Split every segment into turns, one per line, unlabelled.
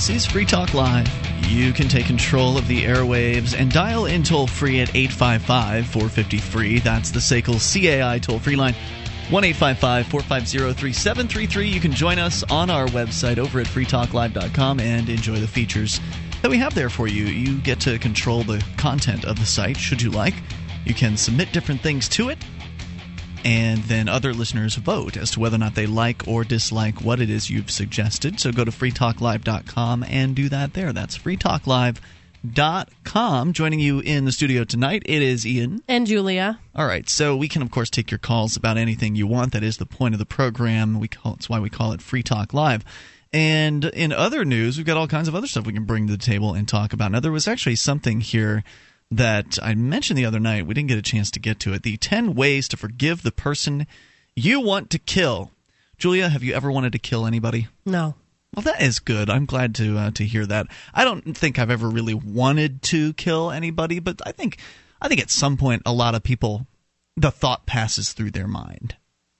This is Free Talk Live. You can take control of the airwaves and dial in toll free at 855 450 free. That's the SACL CAI toll free line. 1 450 3733. You can join us on our website over at freetalklive.com and enjoy the features that we have there for you. You get to control the content of the site should you like. You can submit different things to it and then other listeners vote as to whether or not they like or dislike what it is you've suggested. So go to freetalklive.com and do that there. That's freetalklive.com. Joining you in the studio tonight, it is Ian.
And Julia.
All right. So we can, of course, take your calls about anything you want. That is the point of the program. We call, that's why we call it Free Talk Live. And in other news, we've got all kinds of other stuff we can bring to the table and talk about. Now, there was actually something here that I mentioned the other night. We didn't get a chance to get to it. The 10 ways to forgive the person you want to kill. Julia, have you ever wanted to kill anybody?
No.
Well, that is good. I'm glad to uh, to hear that. I don't think I've ever really wanted to kill anybody, but I think I think at some point a lot of people the thought passes through their mind.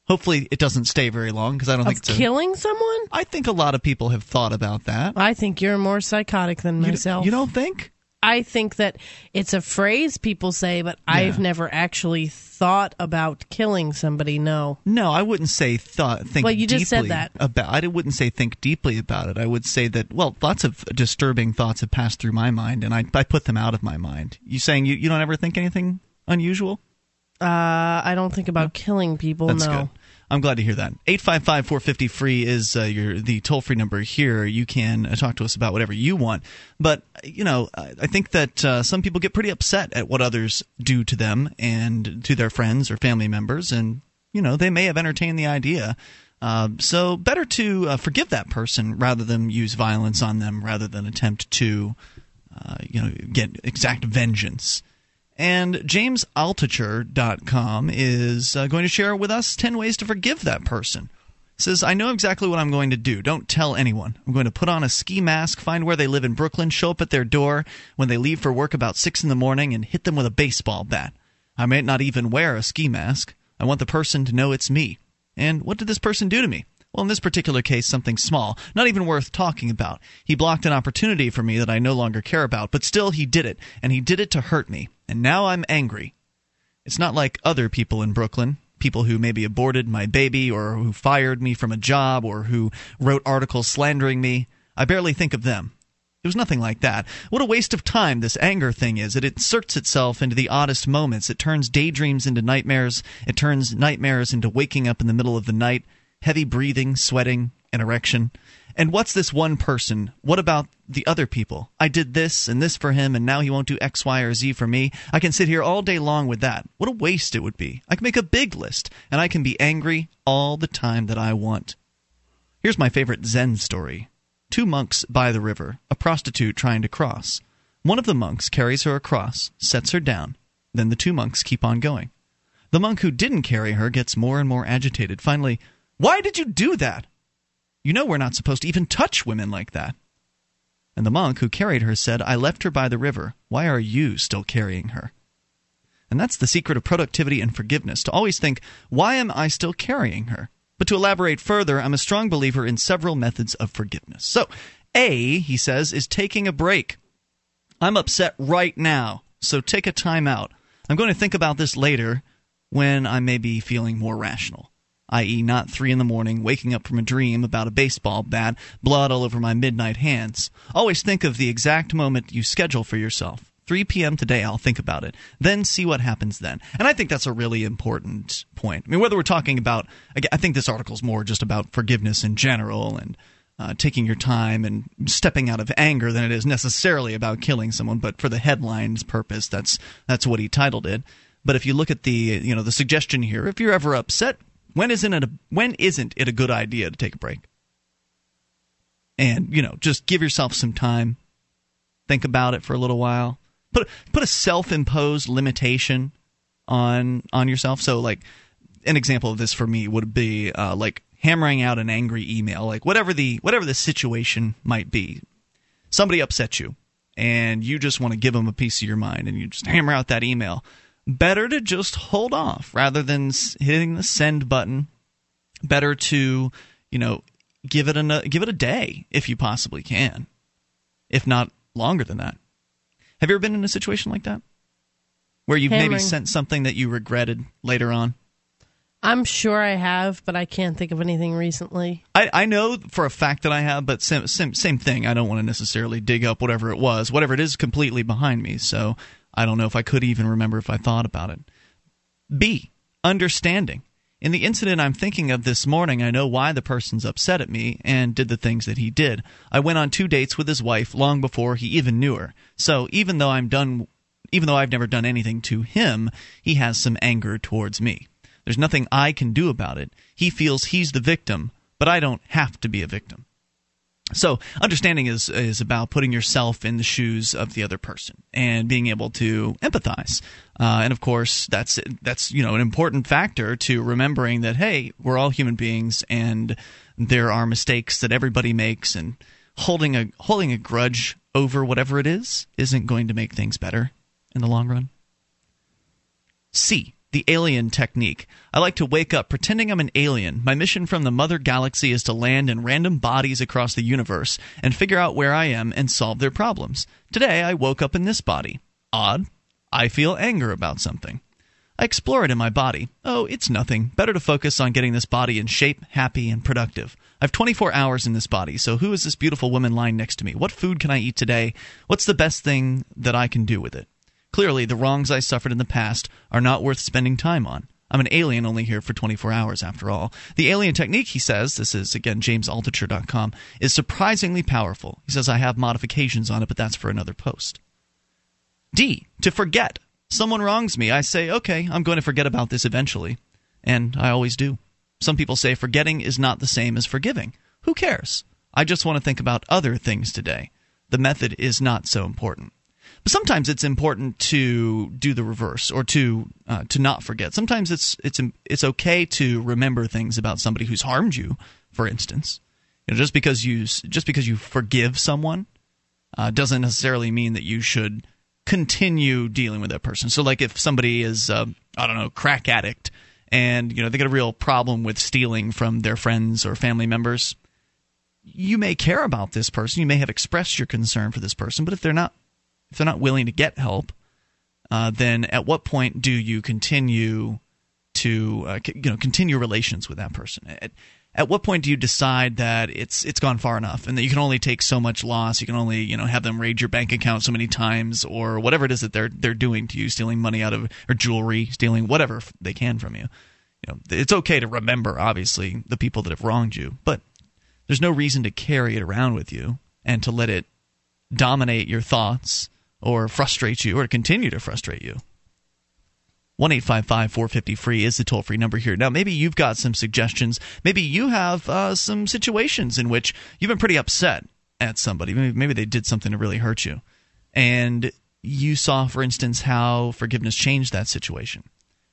Hopefully, it doesn't stay very long because I don't
of
think it's
killing a, someone.
I think a lot of people have thought about that.
I think you're more psychotic than myself.
You, you don't think?
I think that it's a phrase people say, but yeah. I've never actually thought about killing somebody. No,
no, I wouldn't say thought. Think.
Well, you just
said
that.
About, I wouldn't say think deeply about it. I would say that. Well, lots of disturbing thoughts have passed through my mind, and I, I put them out of my mind. You saying you, you don't ever think anything unusual?
Uh, I don't think about no? killing people.
That's
no.
Good. I'm glad to hear that. 855 450 free is uh, your the toll free number here. You can uh, talk to us about whatever you want. But, you know, I think that uh, some people get pretty upset at what others do to them and to their friends or family members. And, you know, they may have entertained the idea. Uh, so better to uh, forgive that person rather than use violence on them, rather than attempt to, uh, you know, get exact vengeance. And JamesAltucher.com is uh, going to share with us 10 ways to forgive that person. says, I know exactly what I'm going to do. Don't tell anyone. I'm going to put on a ski mask, find where they live in Brooklyn, show up at their door when they leave for work about 6 in the morning, and hit them with a baseball bat. I may not even wear a ski mask. I want the person to know it's me. And what did this person do to me? Well, in this particular case, something small, not even worth talking about. He blocked an opportunity for me that I no longer care about, but still he did it, and he did it to hurt me, and now I'm angry. It's not like other people in Brooklyn, people who maybe aborted my baby, or who fired me from a job, or who wrote articles slandering me. I barely think of them. It was nothing like that. What a waste of time this anger thing is. It inserts itself into the oddest moments. It turns daydreams into nightmares. It turns nightmares into waking up in the middle of the night heavy breathing, sweating, an erection. And what's this one person? What about the other people? I did this and this for him, and now he won't do X, Y, or Z for me. I can sit here all day long with that. What a waste it would be. I can make a big list, and I can be angry all the time that I want. Here's my favorite Zen story Two monks by the river, a prostitute trying to cross. One of the monks carries her across, sets her down. Then the two monks keep on going. The monk who didn't carry her gets more and more agitated. Finally, why did you do that? You know we're not supposed to even touch women like that. And the monk who carried her said, I left her by the river. Why are you still carrying her? And that's the secret of productivity and forgiveness to always think, why am I still carrying her? But to elaborate further, I'm a strong believer in several methods of forgiveness. So, A, he says, is taking a break. I'm upset right now, so take a time out. I'm going to think about this later when I may be feeling more rational i.e., not 3 in the morning, waking up from a dream about a baseball bat, blood all over my midnight hands. Always think of the exact moment you schedule for yourself. 3 p.m. today, I'll think about it. Then see what happens then. And I think that's a really important point. I mean, whether we're talking about, I think this article is more just about forgiveness in general and uh, taking your time and stepping out of anger than it is necessarily about killing someone. But for the headline's purpose, that's that's what he titled it. But if you look at the you know the suggestion here, if you're ever upset, when isn't it a, when isn't it a good idea to take a break? And, you know, just give yourself some time. Think about it for a little while. Put put a self-imposed limitation on on yourself. So like an example of this for me would be uh, like hammering out an angry email, like whatever the whatever the situation might be. Somebody upset you, and you just want to give them a piece of your mind, and you just hammer out that email better to just hold off rather than hitting the send button. Better to, you know, give it a give it a day if you possibly can. if not longer than that. Have you ever been in a situation like that? Where you've
Hammering.
maybe sent something that you regretted later on?
I'm sure I have, but I can't think of anything recently.
I, I know for a fact that I have, but same, same, same thing. I don't want to necessarily dig up whatever it was. Whatever it is, completely behind me. So I don't know if I could even remember if I thought about it. B. Understanding. In the incident I'm thinking of this morning, I know why the person's upset at me and did the things that he did. I went on two dates with his wife long before he even knew her. So even though I'm done, even though I've never done anything to him, he has some anger towards me. There's nothing I can do about it. He feels he's the victim, but I don't have to be a victim. So understanding is is about putting yourself in the shoes of the other person and being able to empathize. Uh, and of course, that's that's you know an important factor to remembering that hey, we're all human beings and there are mistakes that everybody makes, and holding a holding a grudge over whatever it is isn't going to make things better in the long run. C the alien technique. I like to wake up pretending I'm an alien. My mission from the mother galaxy is to land in random bodies across the universe and figure out where I am and solve their problems. Today I woke up in this body. Odd. I feel anger about something. I explore it in my body. Oh, it's nothing. Better to focus on getting this body in shape, happy, and productive. I have 24 hours in this body, so who is this beautiful woman lying next to me? What food can I eat today? What's the best thing that I can do with it? Clearly, the wrongs I suffered in the past are not worth spending time on. I'm an alien only here for 24 hours, after all. The alien technique, he says, this is again jamesaltucher.com, is surprisingly powerful. He says, I have modifications on it, but that's for another post. D. To forget. Someone wrongs me. I say, okay, I'm going to forget about this eventually. And I always do. Some people say forgetting is not the same as forgiving. Who cares? I just want to think about other things today. The method is not so important. But sometimes it's important to do the reverse or to uh, to not forget. Sometimes it's it's it's okay to remember things about somebody who's harmed you. For instance, you know, just because you just because you forgive someone uh, doesn't necessarily mean that you should continue dealing with that person. So, like if somebody is uh, I don't know crack addict and you know they get a real problem with stealing from their friends or family members, you may care about this person. You may have expressed your concern for this person, but if they're not if they're not willing to get help, uh, then at what point do you continue to uh, c- you know continue relations with that person? At, at what point do you decide that it's it's gone far enough and that you can only take so much loss? You can only you know have them raid your bank account so many times or whatever it is that they're they're doing to you, stealing money out of or jewelry, stealing whatever they can from you. You know, it's okay to remember obviously the people that have wronged you, but there's no reason to carry it around with you and to let it dominate your thoughts or frustrate you or continue to frustrate you. 1 450 free is the toll free number here. Now, maybe you've got some suggestions. Maybe you have uh, some situations in which you've been pretty upset at somebody. Maybe, maybe they did something to really hurt you. And you saw, for instance, how forgiveness changed that situation.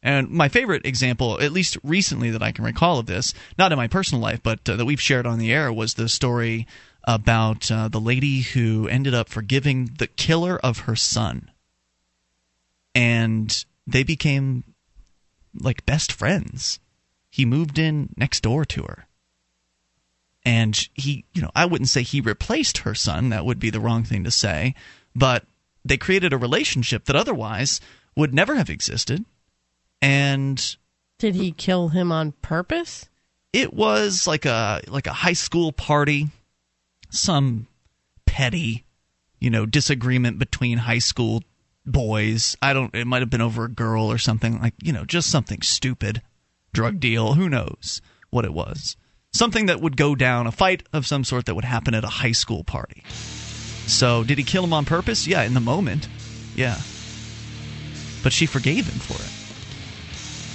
And my favorite example, at least recently that I can recall of this, not in my personal life, but uh, that we've shared on the air, was the story about uh, the lady who ended up forgiving the killer of her son. And they became like best friends. He moved in next door to her. And he, you know, I wouldn't say he replaced her son, that would be the wrong thing to say, but they created a relationship that otherwise would never have existed. And
Did he kill him on purpose?
it was like a like a high school party some petty you know disagreement between high school boys. I don't it might have been over a girl or something like you know just something stupid drug mm-hmm. deal who knows what it was. Something that would go down a fight of some sort that would happen at a high school party. So did he kill him on purpose? Yeah in the moment. Yeah. But she forgave him for it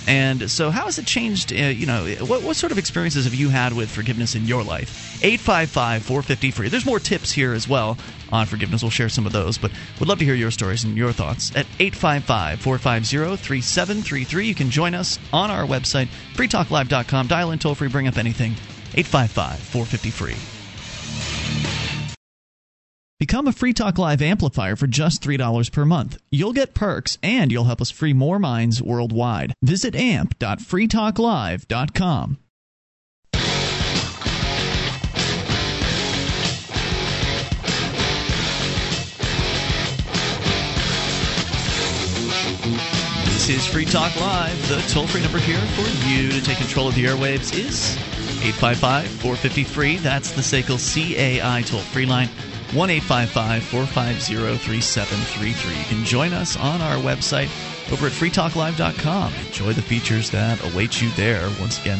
and so, how has it changed? Uh, you know, what, what sort of experiences have you had with forgiveness in your life? 855 450 free. There's more tips here as well on forgiveness. We'll share some of those, but would love to hear your stories and your thoughts at 855 450 3733. You can join us on our website, freetalklive.com. Dial in toll free, bring up anything. 855 450 free. Become a Free Talk Live amplifier for just $3 per month. You'll get perks and you'll help us free more minds worldwide. Visit amp.freetalklive.com. This is Free Talk Live. The toll free number here for you to take control of the airwaves is 855 453. free. That's the SACL CAI toll free line. 1 450 3733. You can join us on our website over at freetalklive.com. Enjoy the features that await you there. Once again,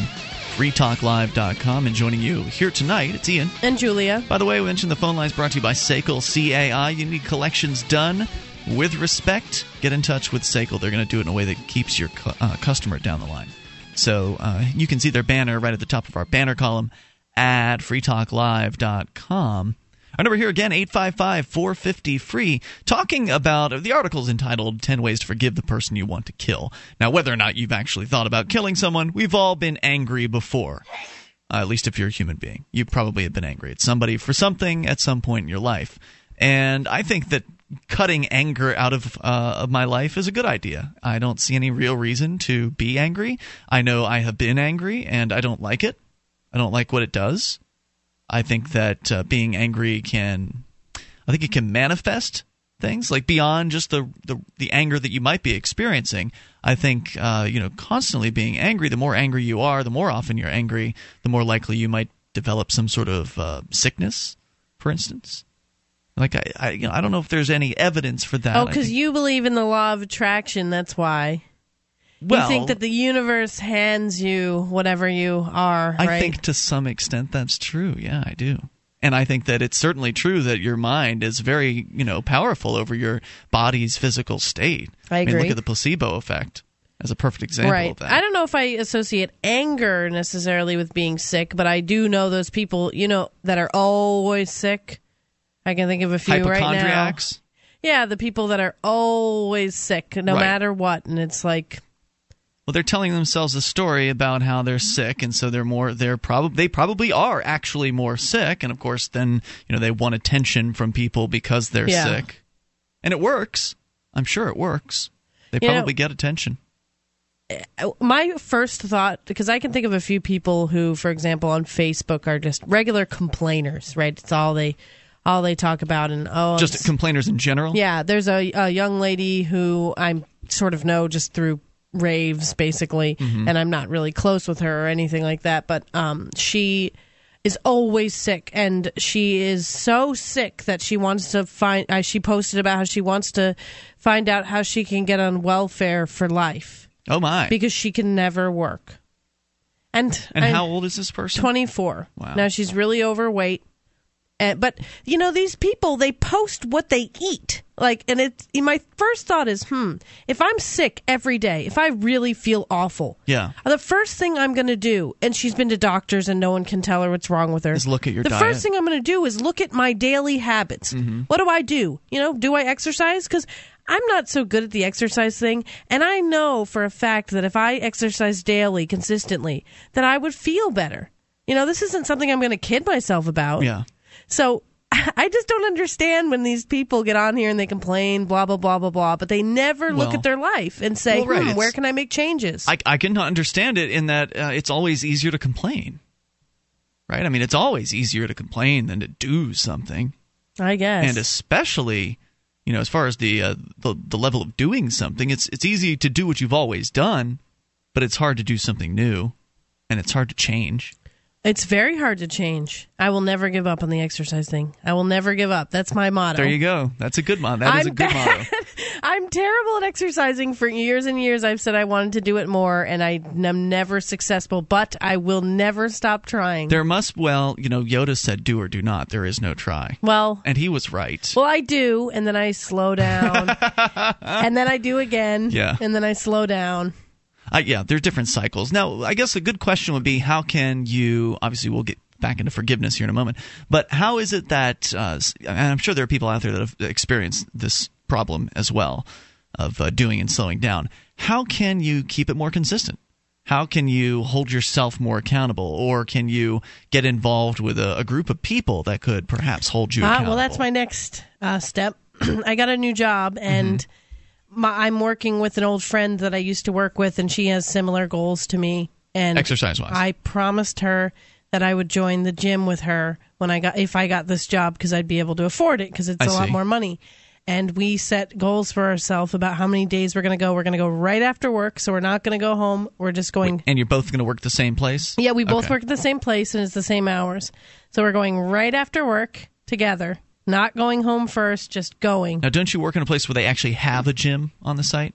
freetalklive.com. And joining you here tonight, it's Ian.
And Julia.
By the way, we mentioned the phone lines brought to you by SACL CAI. You need collections done with respect. Get in touch with SACL. They're going to do it in a way that keeps your uh, customer down the line. So uh, you can see their banner right at the top of our banner column at freetalklive.com. Our number here again, 855 450 free, talking about the article's entitled 10 Ways to Forgive the Person You Want to Kill. Now, whether or not you've actually thought about killing someone, we've all been angry before. Uh, at least if you're a human being. You probably have been angry at somebody for something at some point in your life. And I think that cutting anger out of uh, of my life is a good idea. I don't see any real reason to be angry. I know I have been angry and I don't like it. I don't like what it does. I think that uh, being angry can, I think it can manifest things like beyond just the, the the anger that you might be experiencing. I think uh, you know constantly being angry. The more angry you are, the more often you're angry, the more likely you might develop some sort of uh, sickness, for instance. Like I, I, you know, I don't know if there's any evidence for that.
Oh, because you believe in the law of attraction. That's why.
Well,
you think that the universe hands you whatever you are.
I think to some extent that's true. Yeah, I do. And I think that it's certainly true that your mind is very, you know, powerful over your body's physical state.
I agree.
mean, look at the placebo effect as a perfect example
right.
of that.
I don't know if I associate anger necessarily with being sick, but I do know those people, you know, that are always sick. I can think of a few right now.
Hypochondriacs.
Yeah, the people that are always sick, no
Right.
matter what, and it's like,
Well, they're telling themselves a story about how they're sick, and so they're more. They're probably they probably are actually more sick, and of course, then you know they want attention from people because they're
Yeah.
sick, and it works. I'm sure it works. They
You know-
probably get attention.
Eh, my first thought because I can think of a few people who, for example, on Facebook are just regular complainers, right? It's all they all they talk about, and oh,
Just complainers in general.
yeah. There's a, a young lady who I'm sort of know just through raves, basically, and I'm not really close with her or anything like that, but um, she is always sick and she is so sick that she wants to find uh, she posted about how she wants to find out how she can get on welfare for life
Oh my.
because she can never work. And
and
I-
how old is this person?
24.
Wow.
Now she's really overweight. But you know these people they post what they eat. Like and it my first thought is, hmm, if I'm sick every day, if I really feel awful.
Yeah.
The first thing I'm going to do, and she's been to doctors and no one can tell her what's wrong with her.
Is look at your
the
diet. Mm-hmm.
first thing I'm going to do is look at my daily habits. What do I do? You know, do I exercise? Because I'm not so good at the exercise thing, and I know for a fact that if I exercise daily, consistently, that I would feel better. You know, this isn't something I'm going to kid myself about.
Yeah.
So I just don't understand when these people get on here and they complain, blah blah blah blah blah, but they never look at their life and say,
Well, right,
hmm, where can I make changes?
I, I can understand it in that uh, it's always easier to complain. Right? I mean, it's always easier to complain than to do something.
I guess.
And especially, you know, as far as the, uh, the the level of doing something, it's it's easy to do what you've always done, but it's hard to do something new, and it's hard to change.
It's very hard to change. I will never give up on the exercise thing. I will never give up. That's my motto.
There you go. That's a good motto. That is
I'm
a good
bad.
motto.
I'm terrible at exercising. For years and years, I've said I wanted to do it more, and I am never successful. But I will never stop trying.
There must well, you know, Yoda said, "Do or do not. There is no try,"
well,
and he was right.
well, I do, and then I slow down, and then I do again,
Yeah.
and then I slow down.
Uh, yeah, there's different cycles. Now, I guess a good question would be how can you, obviously, we'll get back into forgiveness here in a moment, but how is it that, uh, and I'm sure there are people out there that have experienced this problem as well of uh, doing and slowing down. How can you keep it more consistent? How can you hold yourself more accountable, or can you get involved with a, a group of people that could perhaps hold you
Ah,
accountable?
well, that's my next uh, step. I got a new job, and
Mm-hmm.
My, I'm working with an old friend that I used to work with, and she has similar goals to me. And
Exercise-wise.
I promised her that I would join the gym with her when I got if I got this job because I'd be able to afford it because it's
I
a lot more money. and we set goals for ourselves about how many days we're going to go. We're going to go right after work, so we're not going to go home. We're just going.
And you're both going to work the same place?
Yeah, we both
Okay.
work at the same place and it's the same hours. So we're going right after work together, not going home first, just going.
Now, don't you work in a place where they actually have a gym on the site?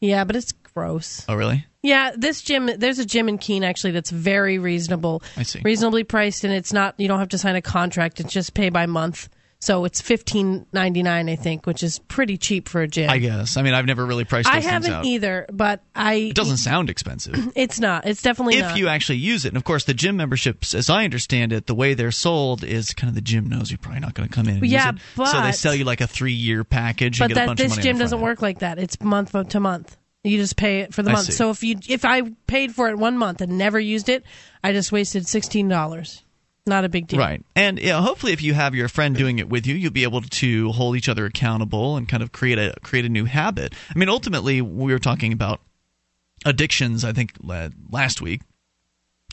Yeah, but it's gross.
Oh, really?
Yeah, this gym, there's a gym in Keene actually that's very reasonable.
I see.
Reasonably priced, and it's not, you don't have to sign a contract. It's just pay by month. So it's fifteen ninety nine, I think, which is pretty cheap for a gym.
I guess. I mean, I've never really priced
I haven't
out.
either, but I.
It doesn't sound expensive.
It's not. It's definitely
if
not.
you actually use it. And of course, the gym memberships, as I understand it, the way they're sold is kind of the gym knows you're probably not going to come in. And
Yeah,
use it. so they sell you like a three year package.
but
and get a
that
bunch
this
of money
gym doesn't work like that. It's month to month. You just pay it for the
I
month.
see.
So if you if I paid for it one month and never used it, I just wasted sixteen dollars. Not a big deal.
Right. And yeah, hopefully if you have your friend doing it with you, you'll be able to hold each other accountable and kind of create a create a new habit. I mean, ultimately we were talking about addictions I think last week.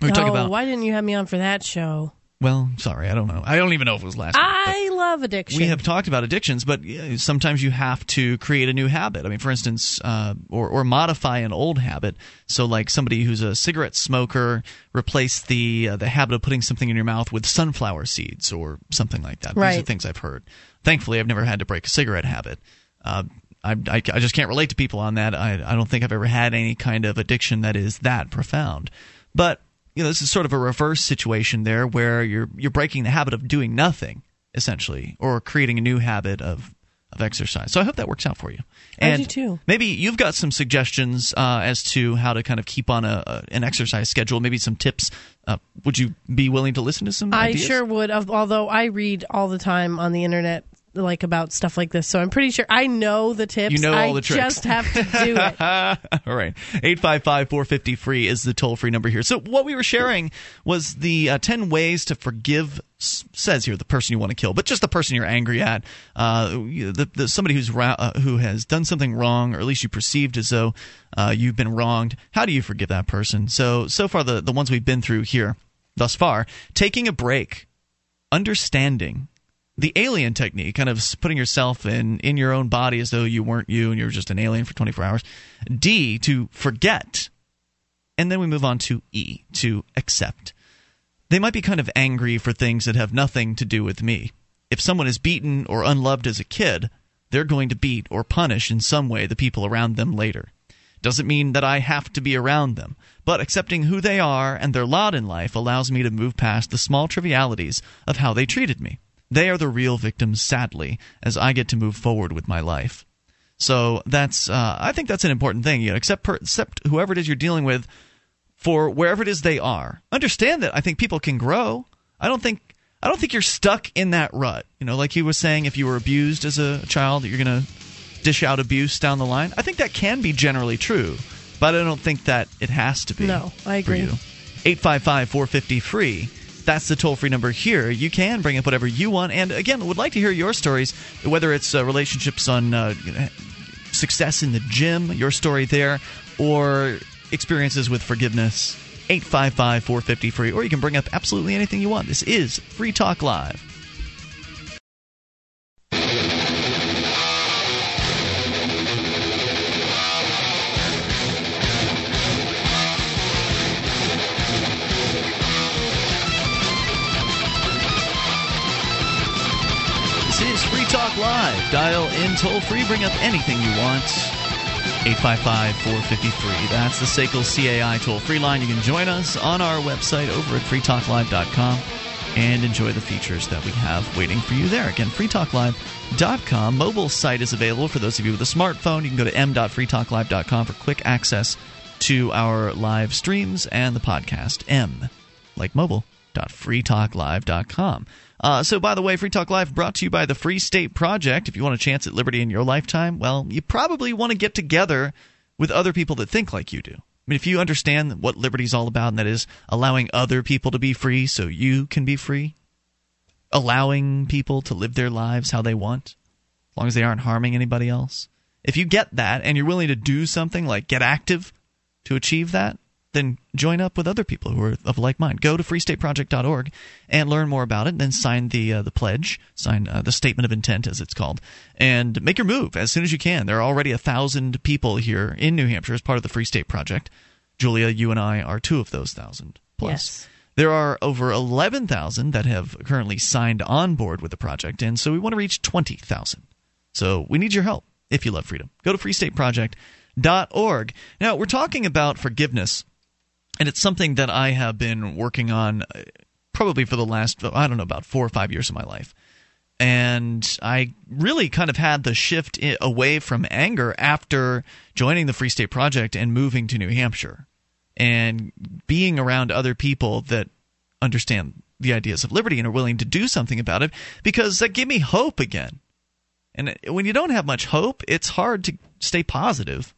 We were
oh,
talking about
why didn't you have me on for that show?
Well, sorry, I don't know. I don't even know if it was last week.
I love addiction.
we have talked about addictions, but sometimes you have to create a new habit. I mean, for instance, uh, or, or modify an old habit. So, like somebody who's a cigarette smoker, replace the uh, the habit of putting something in your mouth with sunflower seeds or something like that. Right. These are things I've heard. Thankfully, I've never had to break a cigarette habit. Uh, I, I, I just can't relate to people on that. I, I don't think I've ever had any kind of addiction that is that profound. But you know, this is sort of a reverse situation there, where you're you're breaking the habit of doing nothing essentially, or creating a new habit of of exercise. So I hope that works out for you.
I do too.
Maybe you've got some suggestions uh, as to how to kind of keep on a, a an exercise schedule. Maybe some tips. Uh, would you be willing to listen to some?
I
ideas?
sure would. Although I read all the time on the internet, like about stuff like this, so I'm pretty sure I know the tips.
You know all
I
the tricks.
just have to do it.
All right. 855 450 free is the toll free number here. So, what we were sharing was the uh, 10 ways to forgive, says here, the person you want to kill, but just the person you're angry at. Uh, the, the, somebody who's ra- uh, who has done something wrong, or at least you perceived as though uh, you've been wronged. How do you forgive that person? So, so far, the, the ones we've been through here thus far, taking a break, understanding the alien technique, kind of putting yourself in in your own body as though you weren't you and you were just an alien for 24 hours. D to forget, and then we move on to E to accept. They might be kind of angry for things that have nothing to do with me. If someone is beaten or unloved as a kid, they're going to beat or punish in some way the people around them later. Doesn't mean that I have to be around them, but accepting who they are and their lot in life allows me to move past the small trivialities of how they treated me. They are the real victims, sadly, as I get to move forward with my life. So that's, uh, I think that's an important thing. You know, accept, per, accept whoever it is you're dealing with for wherever it is they are. Understand that I think people can grow. I don't think I don't think you're stuck in that rut. You know, like he was saying, if you were abused as a child, that you're going to dish out abuse down the line. I think that can be generally true, but I don't think that it has to be.
No, I agree.
you. 855 450 free. That's the toll free number here. You can bring up whatever you want. And again, would like to hear your stories, whether it's uh, relationships on uh, success in the gym, your story there, or experiences with forgiveness. 855 450 free, or you can bring up absolutely anything you want. This is Free Talk Live. Talk Live. Dial in toll free, bring up anything you want. 855 453. That's the SACL CAI toll free line. You can join us on our website over at freetalklive.com and enjoy the features that we have waiting for you there. Again, freetalklive.com. Mobile site is available for those of you with a smartphone. You can go to m.freetalklive.com for quick access to our live streams and the podcast. M, like mobile, freetalklive.com. Uh, so, by the way, Free Talk Live brought to you by the Free State Project. If you want a chance at liberty in your lifetime, well, you probably want to get together with other people that think like you do. I mean, if you understand what liberty is all about, and that is allowing other people to be free so you can be free, allowing people to live their lives how they want, as long as they aren't harming anybody else. If you get that and you're willing to do something like get active to achieve that, then join up with other people who are of like mind. Go to freestateproject.org and learn more about it. And then sign the uh, the pledge, sign uh, the statement of intent, as it's called, and make your move as soon as you can. There are already a thousand people here in New Hampshire as part of the Free State Project. Julia, you and I are two of those thousand plus.
Yes.
There are over 11,000 that have currently signed on board with the project, and so we want to reach 20,000. So we need your help if you love freedom. Go to freestateproject.org. Now, we're talking about forgiveness, and it's something that I have been working on uh, probably for the last, I don't know, about four or five years of my life. And I really kind of had the shift away from anger after joining the Free State Project and moving to New Hampshire and being around other people that understand the ideas of liberty and are willing to do something about it because that gave me hope again. And when you don't have much hope, it's hard to stay positive.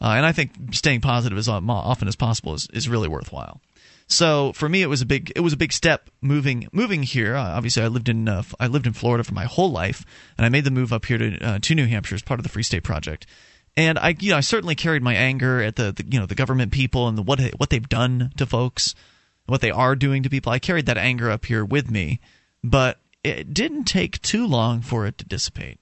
Uh, and I think staying positive as often as possible is, is really worthwhile. So for me, it was a big it was a big step moving moving here. Uh, obviously, I lived in uh, I lived in Florida for my whole life, and I made the move up here to uh, to New Hampshire as part of the Free State Project. And I you know I certainly carried my anger at the, the you know the government people and the, what what they've done to folks, what they are doing to people. I carried that anger up here with me, but it didn't take too long for it to dissipate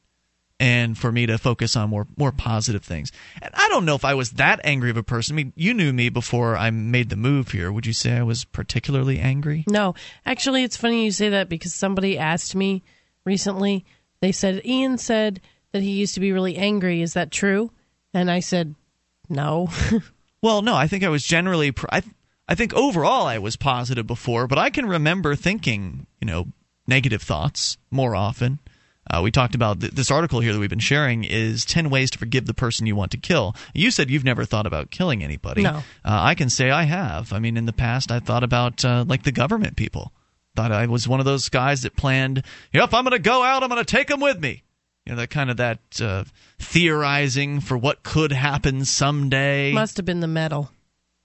and for me to focus on more more positive things. And I don't know if I was that angry of a person. I mean, you knew me before I made the move here. Would you say I was particularly angry?
No. Actually, it's funny you say that because somebody asked me recently. They said Ian said that he used to be really angry. Is that true? And I said, "No."
well, no, I think I was generally I I think overall I was positive before, but I can remember thinking, you know, negative thoughts more often. Uh, we talked about th- this article here that we've been sharing is 10 ways to forgive the person you want to kill. You said you've never thought about killing anybody.
No. Uh,
I can say I have. I mean, in the past, I thought about uh, like the government people. Thought I was one of those guys that planned, you know, if I'm going to go out, I'm going to take them with me. You know, that kind of that uh, theorizing for what could happen someday.
Must have been the metal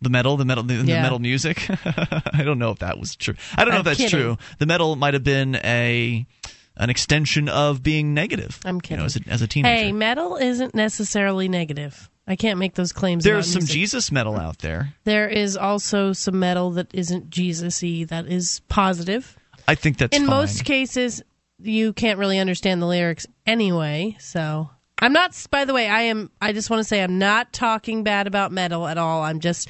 the metal, the metal, the, yeah. the metal music. I don't know if that was true. I don't know
I'm
if that's
kidding.
true. The metal might have been a an extension of being negative.
I'm kidding.
You know, as, a, as a teenager.
Hey, metal isn't necessarily negative. I can't make those claims.
There's some
music.
Jesus metal out there.
There is also some metal that isn't Jesus-y. That is positive.
I think that's
in
fine.
most cases you can't really understand the lyrics anyway. So I'm not. By the way, I am. I just want to say I'm not talking bad about metal at all. I'm just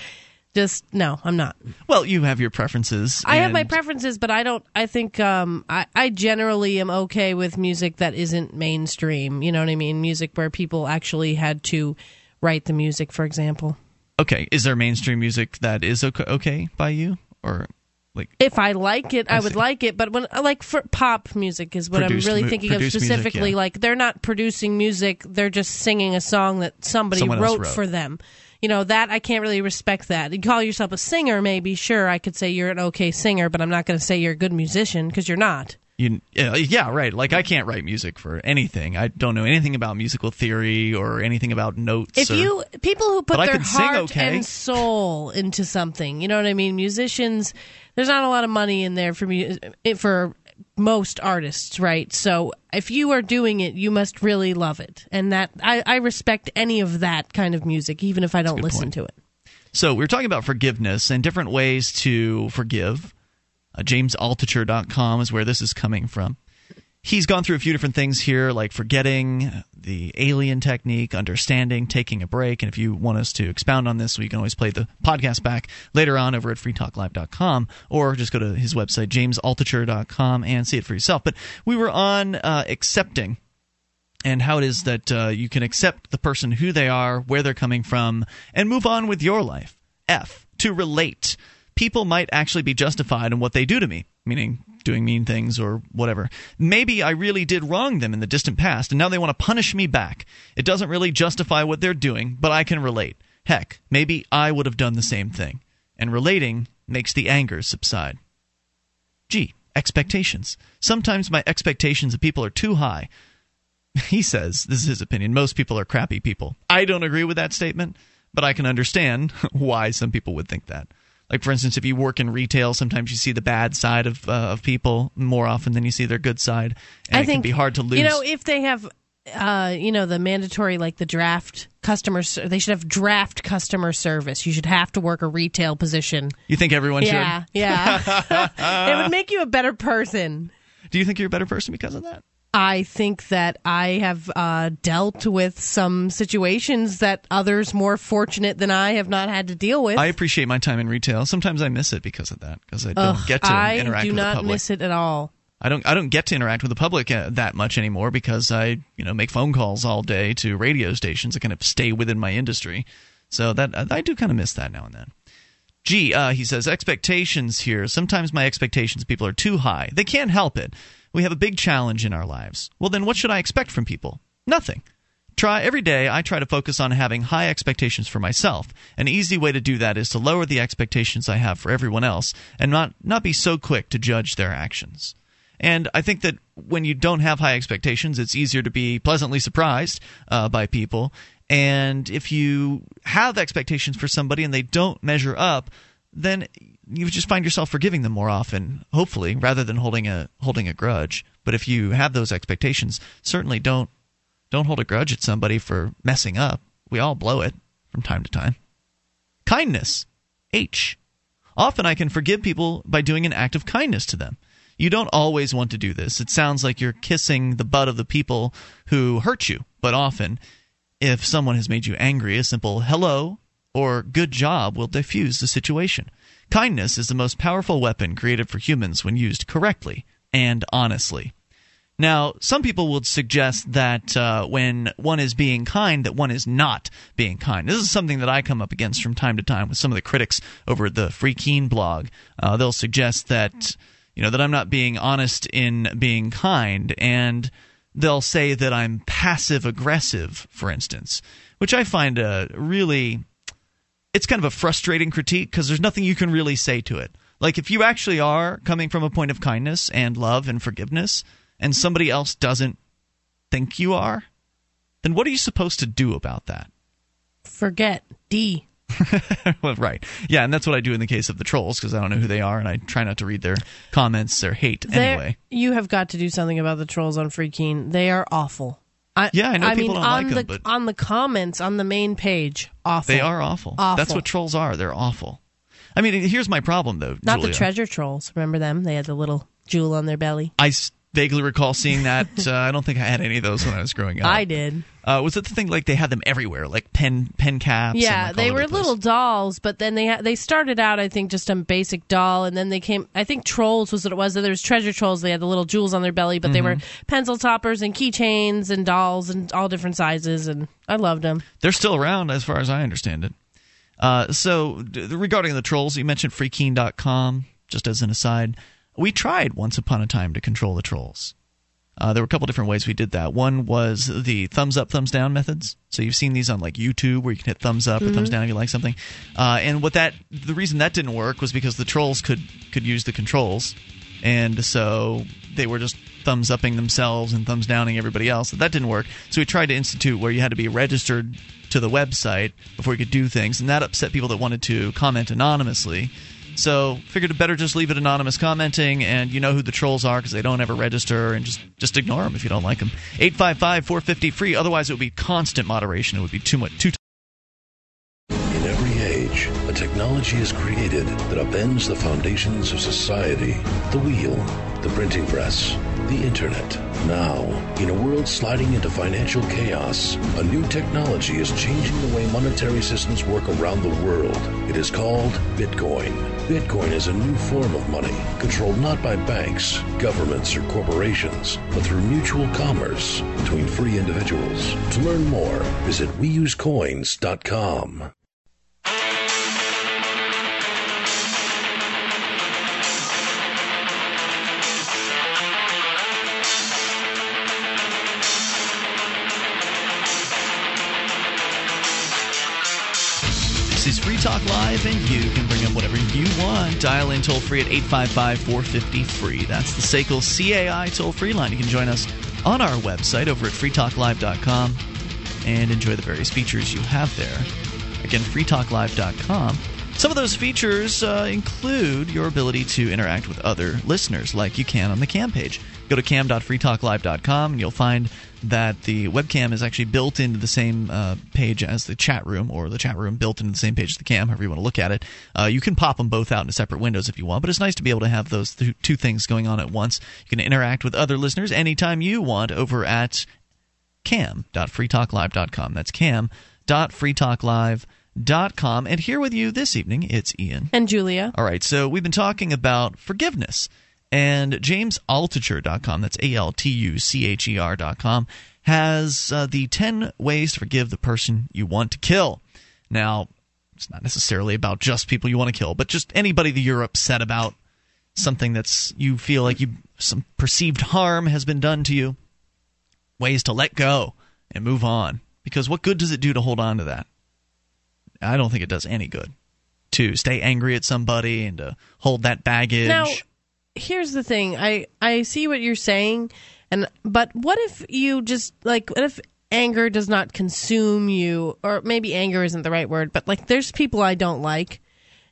just no i'm not.
Well you have your preferences
i have my preferences but i don't i think um I, I generally am okay with music that isn't mainstream you know what i mean? Music where people actually had to write the music for example.
Okay is there mainstream music that is okay, okay by you? Or like
if i like it i, I would like it but when like for pop music is what
produced,
i'm really thinking of specifically
music, yeah.
like they're not producing music they're just singing a song that somebody wrote,
wrote.
for them you know that I can't really respect that. You call yourself a singer, maybe sure I could say you're an okay singer, but I'm not going to say you're a good musician because you're not.
You, yeah, right. Like I can't write music for anything. I don't know anything about musical theory or anything about notes.
If
or,
you people who put their heart
okay.
and soul into something, you know what I mean. Musicians, there's not a lot of money in there for me for most artists, right? So if you are doing it, you must really love it, and that I, I respect any of that kind of music, even if I don't listen
point.
to it.
So we are talking about forgiveness and different ways to forgive. Uh, JamesAltucher.com is where this is coming from he's gone through a few different things here, like forgetting the alien technique, understanding, taking a break. And if you want us to expound on this, we can always play the podcast back later on over at freetalklive.com or just go to his website, jamesaltucher.com, and see it for yourself. But we were on uh, accepting and how it is that uh, you can accept the person who they are, where they're coming from, and move on with your life. F, to relate. People might actually be justified in what they do to me, meaning doing mean things or whatever. Maybe I really did wrong them in the distant past, and now they want to punish me back. It doesn't really justify what they're doing, but I can relate. Heck, maybe I would have done the same thing. And relating makes the anger subside. G. Expectations. Sometimes my expectations of people are too high. He says, this is his opinion, most people are crappy people. I don't agree with that statement, but I can understand why some people would think that. Like for instance, if you work in retail, sometimes you see the bad side of uh, of people more often than you see their good side, and
I
it
think
can be hard to lose.
You know, if they have, uh, you know, the mandatory like the draft customer. They should have draft customer service. You should have to work a retail position.
You think everyone
Yeah,
should?
Yeah, yeah. it would make you a better person.
Do you think you're a better person because of that?
I think that I have uh, dealt with some situations that others more fortunate than I have not had to deal with.
I appreciate my time in retail. Sometimes I miss it because of that, because I don't
Ugh,
get to
I
interact with the public.
I do not miss it at all.
I don't I don't get to interact with the public uh, that much anymore because I you know make phone calls all day to radio stations that kind of stay within my industry. So that I do kind of miss that now and then. Gee, uh, he says expectations here. Sometimes my expectations people are too high. They can't help it. We have a big challenge in our lives. Well, then what should I expect from people? Nothing. Try every day I try to focus on having high expectations for myself. An easy way to do that is to lower the expectations I have for everyone else and not not be so quick to judge their actions. And I think that when you don't have high expectations, it's easier to be pleasantly surprised uh, by people. And if you have expectations for somebody and they don't measure up, then you just find yourself forgiving them more often, hopefully, rather than holding a holding a grudge. But if you have those expectations, certainly don't don't hold a grudge at somebody for messing up. We all blow it from time to time. Kindness. H. Often I can forgive people by doing an act of kindness to them. You don't always want to do this. It sounds like you're kissing the butt of the people who hurt you, but often, if someone has made you angry, a simple hello or good job will diffuse the situation. Kindness is the most powerful weapon created for humans when used correctly and honestly. Now, some people would suggest that uh, when one is being kind, that one is not being kind. This is something that I come up against from time to time with some of the critics over at the Free Keene blog. Uh, they'll suggest that you know that I'm not being honest in being kind, and they'll say that I'm passive aggressive, for instance, which I find a really it's kind of a frustrating critique because there's nothing you can really say to it. Like if you actually are coming from a point of kindness and love and forgiveness, and somebody else doesn't think you are, then what are you supposed to do about that?
Forget D.
well, right. Yeah, and that's what I do in the case of the trolls because I don't know who they are and I try not to read their comments, their hate
They're-
anyway.
You have got to do something about the trolls on Free Keene. They are awful. I,
Yeah, I know people
mean,
don't
on
like
the
'em, but-
on the comments on the main page, awful.
They are awful.
Awful.
That's what trolls are. They're awful. I mean, here's my problem though.
Not
Julia.
the treasure trolls. Remember them? They had the little jewel on their belly.
I vaguely recall seeing that. uh, I don't think I had any of those when I was growing up.
I did.
Uh, was it the thing like they had them everywhere, like pen pen caps? and,
Yeah,
like,
they were little dolls, but then they ha- they started out, I think, just a basic doll, and then they came. I think trolls was what it was. There was treasure trolls. They had the little jewels on their belly, but they were
Mm-hmm.
pencil toppers and keychains and dolls and all different sizes, and I loved them.
They're still around, as far as I understand it. Uh, so, d- regarding the trolls, you mentioned freekeene.com, just as an aside. We tried once upon a time to control the trolls. Uh, there were a couple different ways we did that. One was the thumbs up, thumbs down methods. So you've seen these on like YouTube where you can hit thumbs up or thumbs down if you like something. Uh, and what that the reason that didn't work was because the trolls could could use the controls, and so they were just thumbs upping themselves and thumbs downing everybody else. That didn't work. So we tried to institute where you had to be registered to the website before you could do things, and that upset people that wanted to comment anonymously. So figured it better just leave it anonymous commenting, and you know who the trolls are because they don't ever register, and just just ignore them if you don't like them. 855-450 free. Otherwise, it would be constant moderation. It would be too much too.
In every age, a technology is created that upends the foundations of society. The wheel, the printing press, the internet. Now, in a world sliding into financial chaos, a new technology is changing the way monetary systems work around the world. It is called Bitcoin. Bitcoin is a new form of money, controlled not by banks, governments, or corporations, but through mutual commerce between free individuals. To learn more, visit weusecoins.com.
This is Free Talk Live, and you can bring up whatever you want. Dial in toll free at 855 450 free. That's the SACL CAI toll free line. You can join us on our website over at freetalklive.com and enjoy the various features you have there. Again, freetalklive.com. Some of those features uh, include your ability to interact with other listeners, like you can on the cam page. Go Go to cam.freetalklive.com and you'll find that the webcam is actually built into the same uh, page as the chat room, or the chat room built into the same page as the cam, however you want to look at it. Uh, you can pop them both out into separate windows if you want, but it's nice to be able to have those th- two things going on at once. You can interact with other listeners anytime you want over at cam.freetalklive.com. That's cam.freetalklive.com. And here with you this evening, it's Ian.
And Julia.
All right, so we've been talking about forgiveness. And JamesAltucher.com, that's A L T U C H E R.com, has uh, the 10 ways to forgive the person you want to kill. Now, it's not necessarily about just people you want to kill, but just anybody that you're upset about, something that's you feel like you some perceived harm has been done to you. Ways to let go and move on. Because what good does it do to hold on to that? I don't think it does any good to stay angry at somebody and to hold that baggage.
Now, here's the thing. I I see what you're saying, and but what if you just like what if anger does not consume you, or maybe anger isn't the right word, but like there's people I don't like,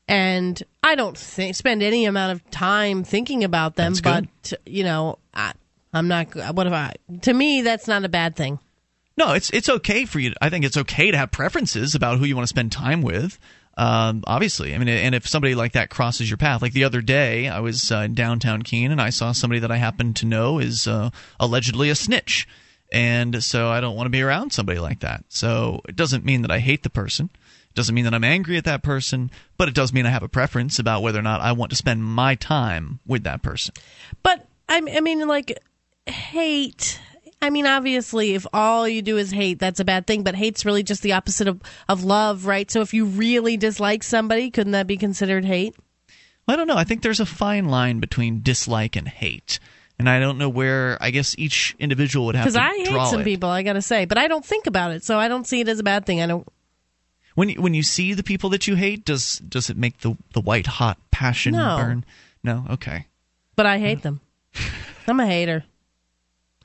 and I don't think, spend any amount of time thinking about them,
That's
but
good.
you know I, I'm not. What if I? To me, that's not a bad thing.
No, it's it's okay for you. I think it's okay to have preferences about who you want to spend time with. Um, obviously, I mean, and if somebody like that crosses your path, like the other day, I was uh, in downtown Keene and I saw somebody that I happen to know is uh, allegedly a snitch, and so I don't want to be around somebody like that. So it doesn't mean that I hate the person. It doesn't mean that I'm angry at that person, but it does mean I have a preference about whether or not I want to spend my time with that person.
But I, I mean, like hate. I mean, obviously, if all you do is hate, that's a bad thing. But hate's really just the opposite of, of love, right? So if you really dislike somebody, couldn't that be considered hate?
I don't know. I think there's a fine line between dislike and hate. And I don't know where. I guess each individual would have
Because I hate some
it.
people, I got to say, but I don't think about it, so I don't see it as a bad thing. I don't.
When you, when you see the people that you hate, does does it make the the white hot passion
No.
burn? No. Okay.
But I hate them. I'm a hater.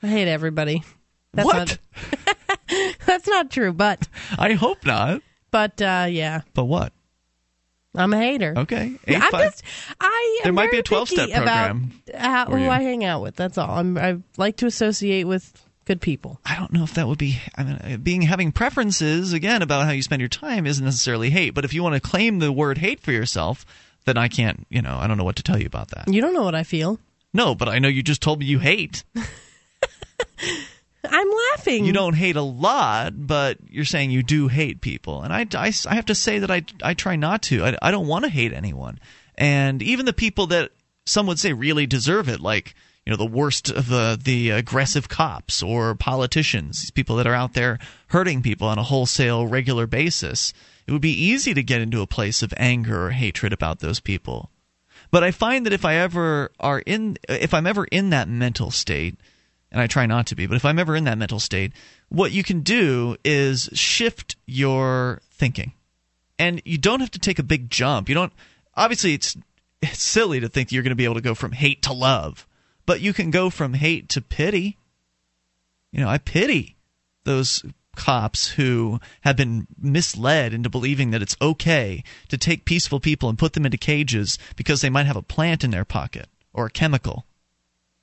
I hate everybody. That's
what?
Not, that's not true, but
I hope not.
but uh, yeah,
But what?
I'm a hater.
Okay. Eight,
I'm
five-
just, I
There might be a 12-step
picky about
program
how, who. I hang out with. That's all. I'm, I like to associate with good people.
I don't know if that would be. I mean, uh, being having preferences again about how you spend your time isn't necessarily hate. But if you want to claim the word hate for yourself, then I can't. You know, I don't know what to tell you about that.
You don't know what I feel.
No, but I know you just told me you hate.
I'm laughing.
you don't hate a lot, but you're saying you do hate people. And I, I, I have to say that I, I try not to. I, I don't want to hate anyone. And even the people that some would say really deserve it, like, you know, the worst of the, the aggressive cops or politicians, these people that are out there hurting people on a wholesale, regular basis, it would be easy to get into a place of anger or hatred about those people. But I find that if I ever are in, if I'm ever in that mental state, and I try not to be, but if I'm ever in that mental state, what you can do is shift your thinking. And you don't have to take a big jump. You don't obviously it's it's silly to think you're going to be able to go from hate to love, but you can go from hate to pity. You know, I pity those cops who have been misled into believing that it's okay to take peaceful people and put them into cages because they might have a plant in their pocket or a chemical.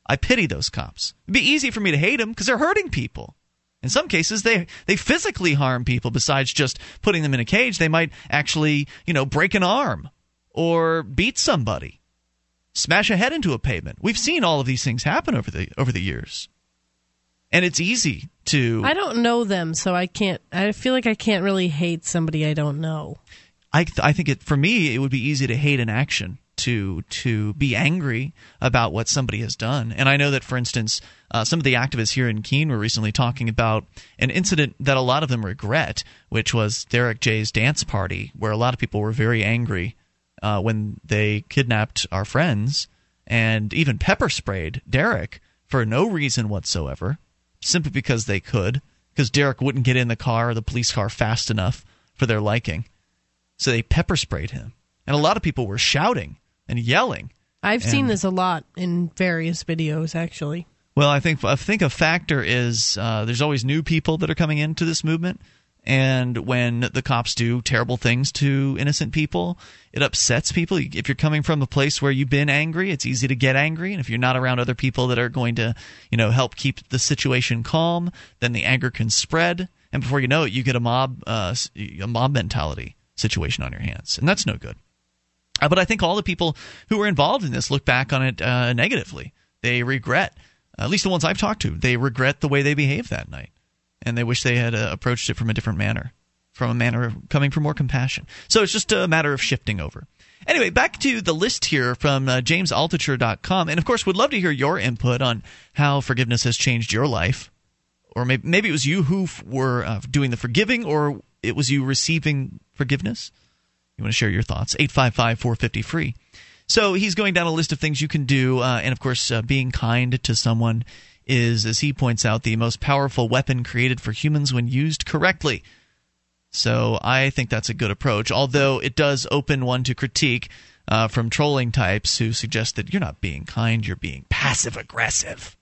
I pity those cops. It'd be easy for me to hate them because they're hurting people. In some cases, they they physically harm people. Besides just putting them in a cage, they might actually, you know, break an arm or beat somebody, smash a head into a pavement. We've seen all of these things happen over the over the years, and it's easy to.
I don't know them, so I can't. I feel like I can't really hate somebody I don't know.
I I think it for me it would be easy to hate an action to to be angry about what somebody has done. And I know that, for instance, uh, some of the activists here in Keene were recently talking about an incident that a lot of them regret, which was Derrick J's dance party, where a lot of people were very angry uh, when they kidnapped our friends and even pepper sprayed Derrick for no reason whatsoever, simply because they could, because Derrick wouldn't get in the car or the police car fast enough for their liking. So they pepper sprayed him. And a lot of people were shouting and yelling.
I've seen this a lot in various videos, actually.
Well, I think I think a factor is uh, there's always new people that are coming into this movement, And when the cops do terrible things to innocent people, it upsets people. If you're coming from a place where you've been angry, it's easy to get angry. And if you're not around other people that are going to, you know, help keep the situation calm, then the anger can spread. And before you know it, you get a mob, uh, a mob mentality situation on your hands, and that's no good. Uh, but I think all the people who were involved in this look back on it uh, negatively. They regret, at least the ones I've talked to, they regret the way they behaved that night and they wish they had uh, approached it from a different manner, from a manner coming from more compassion. So it's just a matter of shifting over. Anyway, back to the list here from uh, jamesaltucher.com. And of course, would love to hear your input on how forgiveness has changed your life. Or maybe, maybe it was you who f- were uh, doing the forgiving, or it was you receiving forgiveness. You want to share your thoughts? 855 450 free. So he's going down a list of things you can do. Uh, and of course, uh, being kind to someone is, as he points out, the most powerful weapon created for humans when used correctly. So I think that's a good approach, although it does open one to critique uh, from trolling types who suggest that you're not being kind, you're being passive aggressive.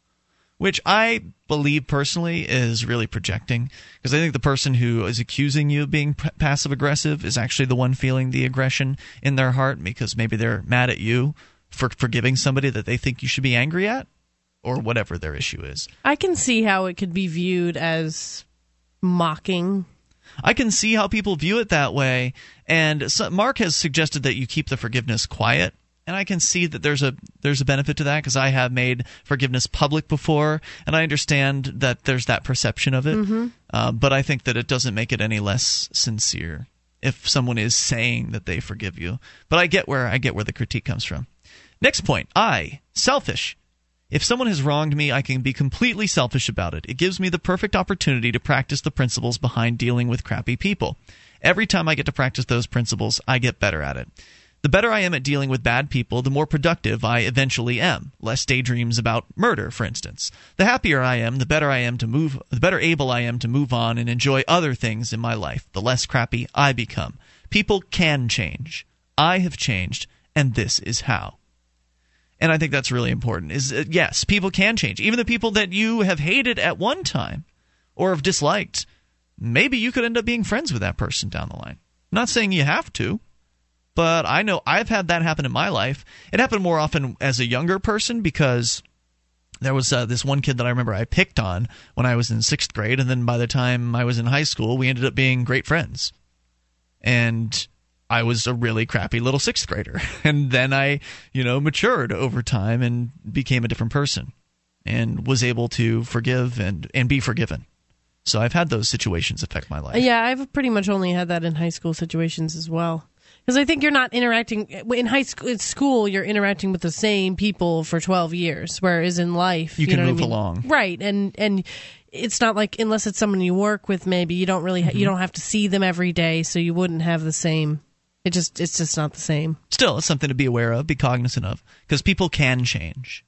Which I believe personally is really projecting, because I think the person who is accusing you of being p- passive aggressive is actually the one feeling the aggression in their heart because maybe they're mad at you for forgiving somebody that they think you should be angry at or whatever their issue is.
I can see how it could be viewed as mocking.
I can see how people view it that way, and so Mark has suggested that you keep the forgiveness quiet. And I can see that there's a there's a benefit to that because I have made forgiveness public before, and I understand that there's that perception of it. Mm-hmm. Uh, but I think that it doesn't make it any less sincere if someone is saying that they forgive you. But I get where I get where the critique comes from. Next point, I selfish. If someone has wronged me, I can be completely selfish about it. It gives me the perfect opportunity to practice the principles behind dealing with crappy people. Every time I get to practice those principles, I get better at it. The better I am at dealing with bad people, the more productive I eventually am. Less daydreams about murder, for instance. The happier I am, the better I am to move the better able I am to move on and enjoy other things in my life. The less crappy I become. People can change. I have changed, and this is how and I think that's really important. Is uh, yes, people can change. Even the people that you have hated at one time or have disliked, maybe you could end up being friends with that person down the line. I'm not saying you have to, but I know I've had that happen in my life. It happened more often as a younger person because there was uh, this one kid that I remember I picked on when I was in sixth grade, and then by the time I was in high school, we ended up being great friends. And I was a really crappy little sixth grader. And then I, you know, matured over time and became a different person and was able to forgive and, and be forgiven. So I've had those situations affect my life.
Yeah, I've pretty much only had that in high school situations as well. Because I think you're not interacting in high school. In school, you're interacting with the same people for 12 years, whereas in life,
you,
you
can move
I mean?
along,
right? And and it's not like unless it's someone you work with, maybe you don't really ha-
Mm-hmm.
you don't have to see them every day, so you wouldn't have the same. It just it's just not the same.
Still, it's something to be aware of, be cognizant of, because people can change.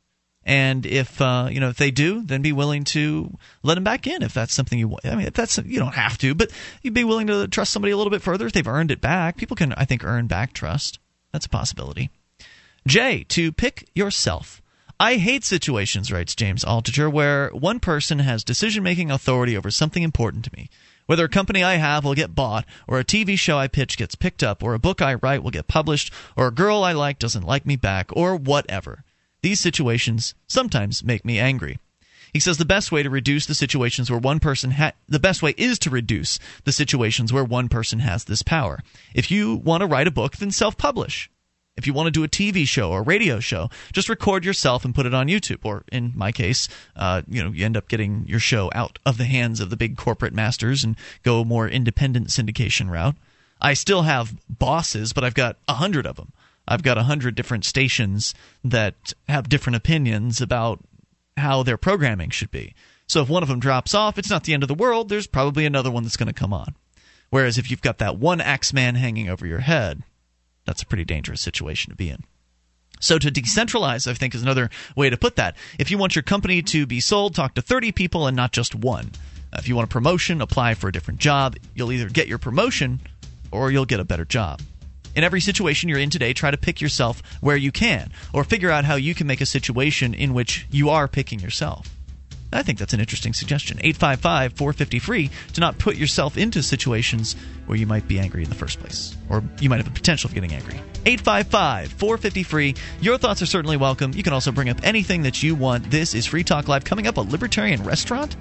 And if uh, you know if they do, then be willing to let them back in if that's something you want. I mean, if that's you don't have to, but you'd be willing to trust somebody a little bit further if they've earned it back. People can, I think, earn back trust. That's a possibility. J to pick yourself. I hate situations, writes James Altucher, where one person has decision making authority over something important to me. Whether a company I have will get bought, or a TV show I pitch gets picked up, or a book I write will get published, or a girl I like doesn't like me back, or whatever. These situations sometimes make me angry. He says the best way to reduce the situations where one person ha- the best way is to reduce the situations where one person has this power. If you want to write a book, then self-publish. If you want to do a TV show or radio show, just record yourself and put it on YouTube. Or in my case, uh, you know, you end up getting your show out of the hands of the big corporate masters and go a more independent syndication route. I still have bosses, but I've got a hundred of them. I've got a hundred different stations that have different opinions about how their programming should be. So if one of them drops off, it's not the end of the world. There's probably another one that's going to come on. Whereas if you've got that one Axeman hanging over your head, that's a pretty dangerous situation to be in. So to decentralize, I think, is another way to put that. If you want your company to be sold, talk to 30 people and not just one. Uh, if you want a promotion, apply for a different job. You'll either get your promotion or you'll get a better job. In every situation you're in today, try to pick yourself where you can, or figure out how you can make a situation in which you are picking yourself. I think that's an interesting suggestion. 855 450 free to not put yourself into situations where you might be angry in the first place, or you might have a potential of getting angry. 855 450 free. Your thoughts are certainly welcome. You can also bring up anything that you want. This is Free Talk Live. Coming up, a libertarian restaurant?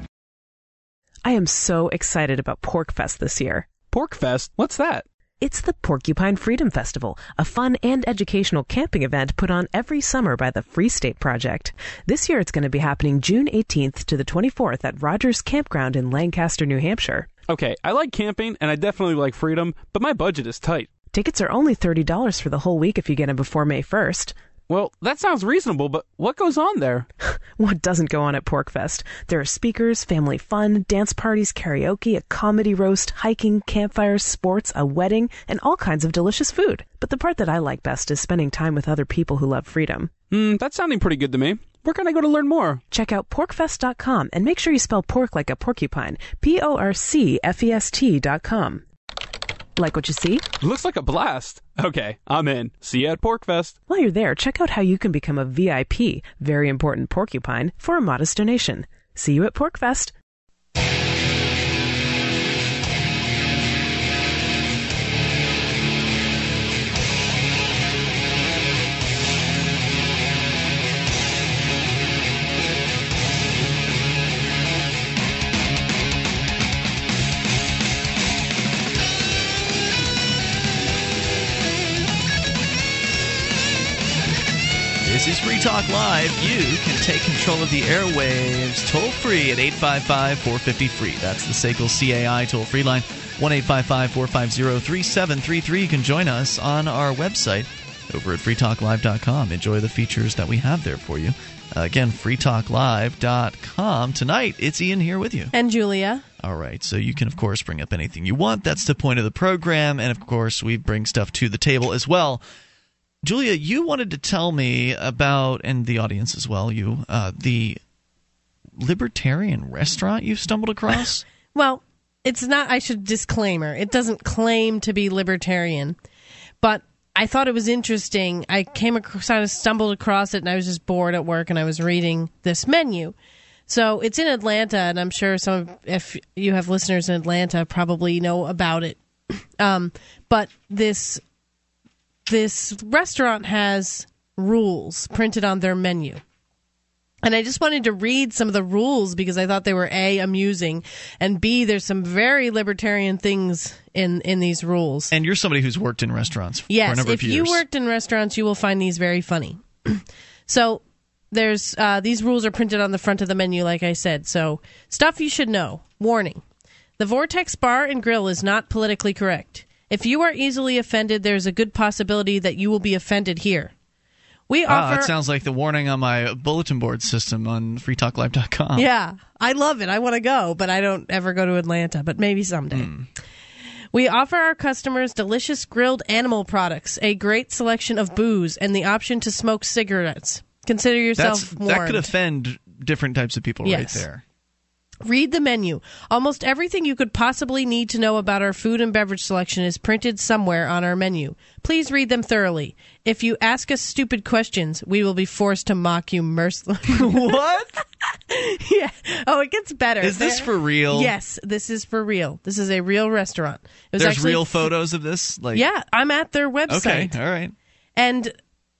I am so excited about PorcFest this year.
PorcFest? What's that?
It's the Porcupine Freedom Festival, a fun and educational camping event put on every summer by the Free State Project. This year it's going to be happening June 18th to the 24th at Rogers Campground in Lancaster, New Hampshire.
Okay, I like camping and I definitely like freedom, but my budget is tight.
Tickets are only $30 for the whole week if you get them before May 1st.
Well, that sounds reasonable, but what goes on there?
what doesn't go on at PorcFest? There are speakers, family fun, dance parties, karaoke, a comedy roast, hiking, campfires, sports, a wedding, and all kinds of delicious food. But the part that I like best is spending time with other people who love freedom.
Hmm, that's sounding pretty good to me. Where can I go to learn more?
Check out porcfest.com and make sure you spell pork like a porcupine. P O R C F E S T.com. Like what you see?
Looks like a blast. Okay, I'm in. See you at PorcFest.
While you're there, check out how you can become a VIP, very important porcupine, for a modest donation. See you at PorcFest.
This is Free Talk Live. You can take control of the airwaves toll free at 855 450 free. That's the SACL CAI toll free line 1 855 450 3733. You can join us on our website over at freetalklive.com. Enjoy the features that we have there for you. Uh, again, freetalklive.com. Tonight, it's Ian here with you.
And Julia.
All right, so you can, of course, bring up anything you want. That's the point of the program. And, of course, we bring stuff to the table as well. Julia, you wanted to tell me about, and the audience as well, you, uh, the libertarian restaurant you've stumbled across?
well, it's not, I should disclaimer, it doesn't claim to be libertarian, but I thought it was interesting. I came across, I stumbled across it, and I was just bored at work, and I was reading this menu. So it's in Atlanta, and I'm sure some, if you have listeners in Atlanta, probably know about it. Um, but this this restaurant has rules printed on their menu. And I just wanted to read some of the rules because I thought they were A, amusing, and B, there's some very libertarian things in, in these rules.
And you're somebody who's worked in restaurants
yes,
for a number
if
of years.
you worked in restaurants, you will find these very funny. so there's uh, these rules are printed on the front of the menu, like I said. So stuff you should know. Warning: the Vortex Bar and Grill is not politically correct. If you are easily offended, there's a good possibility that you will be offended here. We
ah,
offer.
that sounds like the warning on my bulletin board system on freetalklive.com.
Yeah, I love it. I want to go, but I don't ever go to Atlanta, but maybe someday. Hmm. We offer our customers delicious grilled animal products, a great selection of booze, and the option to smoke cigarettes. Consider yourself
That's,
warned.
that could offend different types of people
Yes.
right there.
Read the menu. Almost everything you could possibly need to know about our food and beverage selection is printed somewhere on our menu. Please read them thoroughly. If you ask us stupid questions, we will be forced to mock you mercilessly.
what?
yeah. Oh, it gets better.
Is this for real?
Yes, this is for real. This is a real restaurant. It was
There's
actually-
real photos of this? Like
Yeah, I'm at their website.
Okay, all right.
And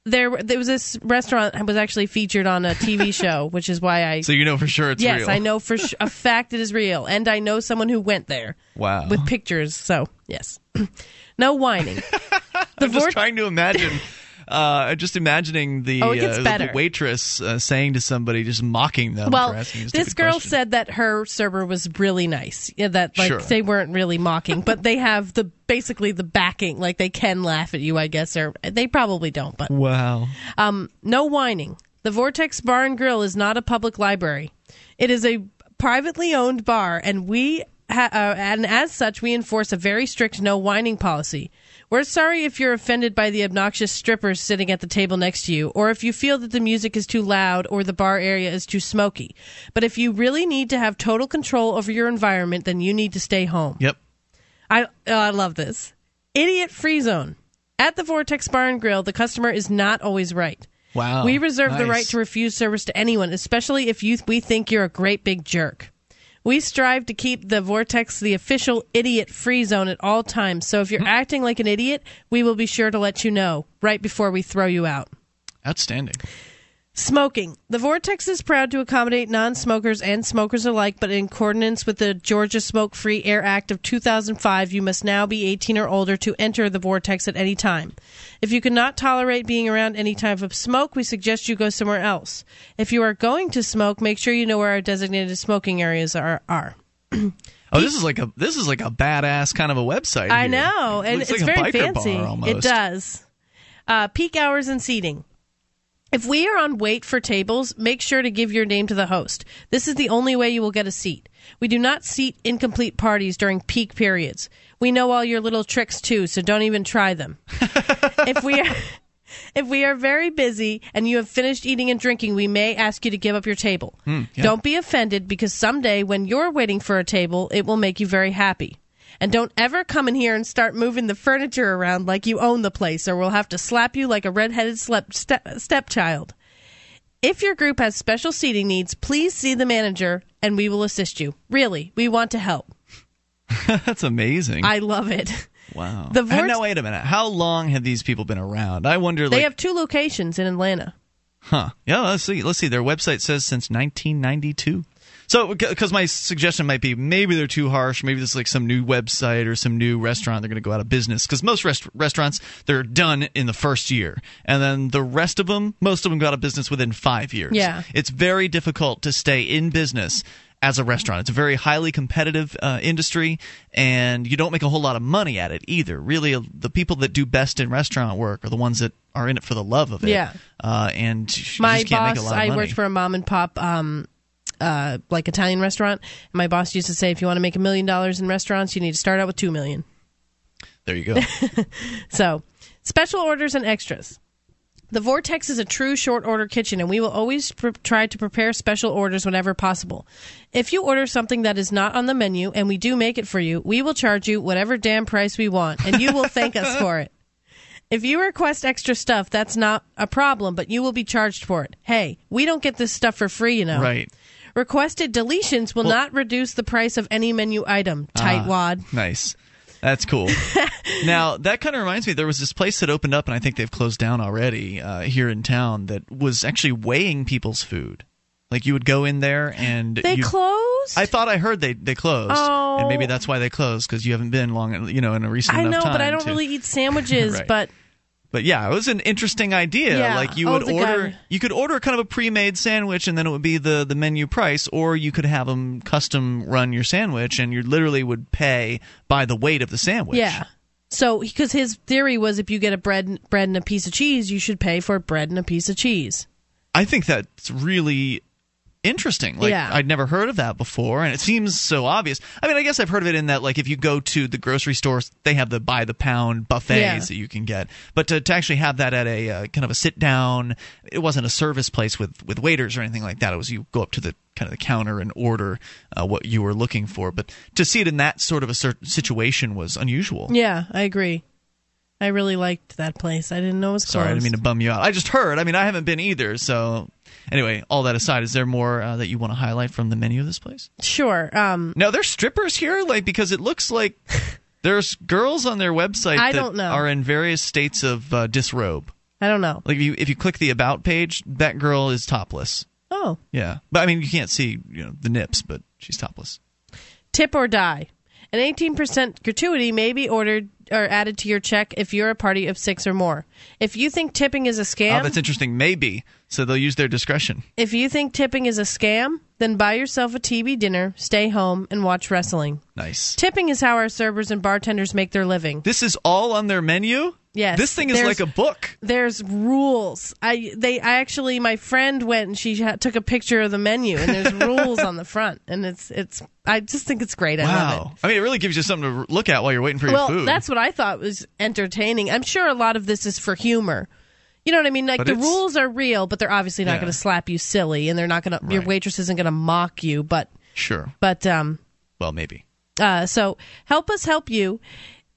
there there was this restaurant that was actually featured on a TV show, which is why I
So you know for sure it's
Yes,
real.
I know for sh- a fact it is real, and I know someone who went there
Wow.
with pictures. So yes, no whining. The
I'm just trying to imagine. Uh, just imagining the,
Oh,
uh, the waitress uh, saying to somebody, just mocking them. for
well,
asking
this girl
question.
said that her server was really nice. Yeah, that like
Sure.
they weren't really mocking, but they have the basically the backing, like they can laugh at you, I guess, or they probably don't, but
"Wow,
Um, no whining. The Vortex Bar and Grill is not a public library. It is a privately owned bar, and we ha- uh, and as such, we enforce a very strict no whining policy. We're sorry if you're offended by the obnoxious strippers sitting at the table next to you, or if you feel that the music is too loud or the bar area is too smoky. But if you really need to have total control over your environment, then you need to stay home.
yep."
I oh, I love this. Idiot free zone. At the Vortex Bar and Grill, the customer is not always right.
Wow.
We reserve the right to refuse service to anyone, especially if you we think you're a great big jerk. We strive to keep the Vortex the official idiot free zone at all times. So if you're mm-hmm. acting like an idiot, we will be sure to let you know right before we throw you out.
Outstanding.
Smoking. The Vortex is proud to accommodate non smokers and smokers alike, but in accordance with the Georgia Smoke Free Air Act of 2005, you must now be 18 or older to enter the Vortex at any time. If you cannot tolerate being around any type of smoke, we suggest you go somewhere else. If you are going to smoke, make sure you know where our designated smoking areas are. are.
Oh, this is like a this is like a badass kind of a website.
I
here.
know, and
looks
it's
like
very fancy. It does. Uh, peak hours and seating. If we are on wait for tables, make sure to give your name to the host. This is the only way you will get a seat. We do not seat incomplete parties during peak periods. We know all your little tricks too, so don't even try them. if we are if we are very busy and you have finished eating and drinking, we may ask you to give up your table.
Hmm, yeah.
Don't be offended because someday when you're waiting for a table, it will make you very happy. And don't ever come in here and start moving the furniture around like you own the place, or we'll have to slap you like a redheaded slep- step- stepchild. If your group has special seating needs, please see the manager and we will assist you. Really, we want to help.
That's amazing.
I love it.
wow.
the
And
Vort-
now wait a minute. How long have these people been around? I wonder.
They
Like,
have two locations in Atlanta.
huh? Yeah. Let's see. Let's see. Their website says since 1992. So, because my suggestion might be maybe they're too harsh. Maybe this is like some new website or some new restaurant. They're going to go out of business. Because most rest- restaurants, they're done in the first year. And then the rest of them, most of them go out of business within five years.
Yeah.
It's very difficult to stay in business as a restaurant. It's a very highly competitive uh, industry, and you don't make a whole lot of money at it either. Really, uh, the people that do best in restaurant work are the ones that are in it for the love of it.
Yeah.
Uh, and you
my
just can't make a
boss
lot of
i worked for a mom and pop um uh like italian restaurant my boss used to say if you want to make a million dollars in restaurants you need to start out with two million
There you go.
so special orders and extras the Vortex is a true short order kitchen, and we will always pr- try to prepare special orders whenever possible. If you order something that is not on the menu and we do make it for you, we will charge you whatever damn price we want, and you will thank us for it. If you request extra stuff, that's not a problem, but you will be charged for it. Hey, we don't get this stuff for free, you know.
right.
Requested deletions will not reduce the price of any menu item.
Ah.
Tightwad.
Nice. That's cool. now that kind of reminds me. There was this place that opened up, and I think they've closed down already uh, here in town. That was actually weighing people's food. Like you would go in there and
They
you,
closed?
I thought I heard they they closed,
Oh.
and maybe that's why they closed because you haven't been long, you know, in a recent
I know, but I don't
to-
really eat sandwiches,
Right.
but
But yeah, it was an interesting idea.
Yeah.
Like you
Oh,
would order, you could order kind of a pre-made sandwich, and then it would be the the menu price, or you could have them custom run your sandwich, and you literally would pay by the weight of the sandwich.
yeah. So, because his theory was if you get a bread, bread and a piece of cheese, you should pay for bread and a piece of cheese.
I think that's really interesting. Like
Yeah.
I'd never heard of that before, and it seems so obvious. I mean, I guess I've heard of it in that like if you go to the grocery stores, they have the by the pound buffets
Yeah.
that you can get. But to, to actually have that at a uh, kind of a sit down, it wasn't a service place with with waiters or anything like that. It was you go up to the kind of the counter and order uh, what you were looking for. But to see it in that sort of a situation was unusual.
Yeah, I agree. I really liked that place. I didn't know it was closed.
Sorry, I didn't mean to bum you out. I just heard. I mean, I haven't been either. So, anyway, all that aside, is there more uh, that you want to highlight from the menu of this place?
Sure. Um,
Now, there's strippers here, like because it looks like there's girls on their website
I
that
don't know.
are in various states of uh, disrobe.
I don't know.
Like if you if you click the about page, that girl is topless.
Oh,
Yeah, but I mean you can't see you know the nips, but she's topless.
tip or die. An 18% gratuity may be ordered or added to your check if you're a party of six or more. If you think tipping is a scam,
Oh, that's interesting. Maybe so they'll use their discretion.
if you think tipping is a scam, then buy yourself a TV dinner, stay home, and watch wrestling.
Nice.
Tipping is how our servers and bartenders make their living.
This is all on their menu.
Yes,
This thing is
there's-
like a book.
There's rules. I they I actually my friend went and she ha- took a picture of the menu and there's rules on the front and it's it's I just think it's great. I love it.
Wow. I mean, it really gives you something to look at while you're waiting for your food.
Well, that's what I thought was entertaining. I'm sure a lot of this is for humor. You know what I mean? Like
But
the rules are real, but they're obviously not
Yeah.
going to slap you silly, and they're not going to. Your waitress isn't going to mock you, but
sure.
but um
Well, maybe.
uh so help us help you.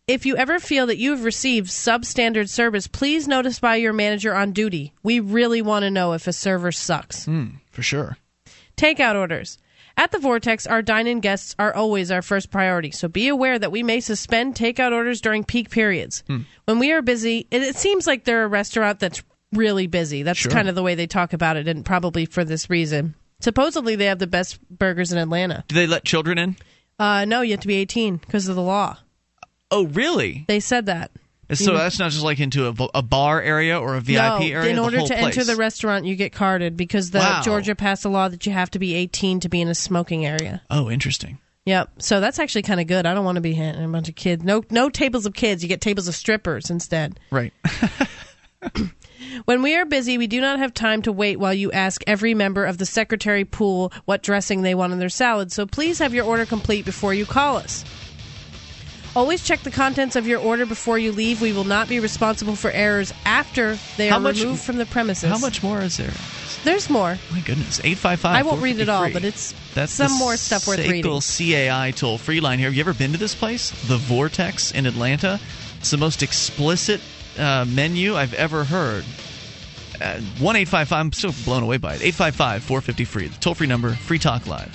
If you ever feel that you have received substandard service, please notify your manager on duty. We really want to know if a server sucks.
For sure.
Takeout orders. At the Vortex, our dine in guests are always our first priority, so be aware that we may suspend takeout orders during peak periods. When we are busy, it, it seems like they're a restaurant that's really busy. That's
Sure.
kind of the way they talk about it, and probably for this reason. Supposedly, they have the best burgers in Atlanta.
Do they let children in?
Uh, no, you have to be 18 because of the law.
Oh, really?
They said that.
So that's not just like into a bar area or a VIP
no,
area.
in
the
order to enter the restaurant, you get carded because the
Wow.
Georgia passed a law that you have to be 18 to be in a smoking area.
Oh, interesting.
Yep. So that's actually kind of good. I don't want to be hitting a bunch of kids. No, no tables of kids. You get tables of strippers instead.
Right.
When we are busy, we do not have time to wait while you ask every member of the secretary pool what dressing they want on their salad. So please have your order complete before you call us. Always check the contents of your order before you leave. We will not be responsible for errors after they
How
are
much-
removed from the premises.
How much more is there?
There's more.
My goodness, eight five five.
I won't read it all, but it's
That's
some more stuff worth reading.
CAI toll free line here. Have you ever been to this place, the Vortex in Atlanta? It's the most explicit uh, menu I've ever heard. Uh, One eight five five. I'm still blown away by it. Eight five five four fifty free. The toll free number. Free Talk Live.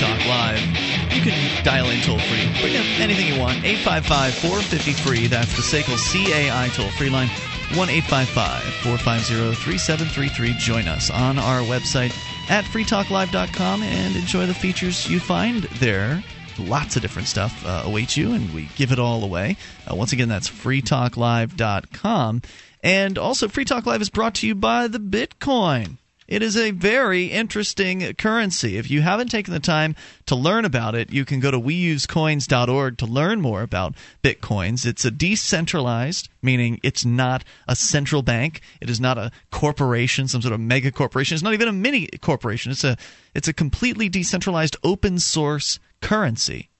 Talk Live. You can dial in toll free. Bring up anything you want. 855 450 free. That's the SACL CAI toll free line. 1 855 450 3733. Join us on our website at freetalklive.com and enjoy the features you find there. Lots of different stuff uh, awaits you, and we give it all away. Uh, once again, that's freetalklive.com. And also, Free Talk Live is brought to you by the Bitcoin. It is a very interesting currency. If you haven't taken the time to learn about it, you can go to weusecoins.org to learn more about Bitcoins. It's a decentralized, meaning it's not a central bank. It is not a corporation, some sort of mega corporation. It's not even a mini corporation. It's a it's a completely decentralized open source currency.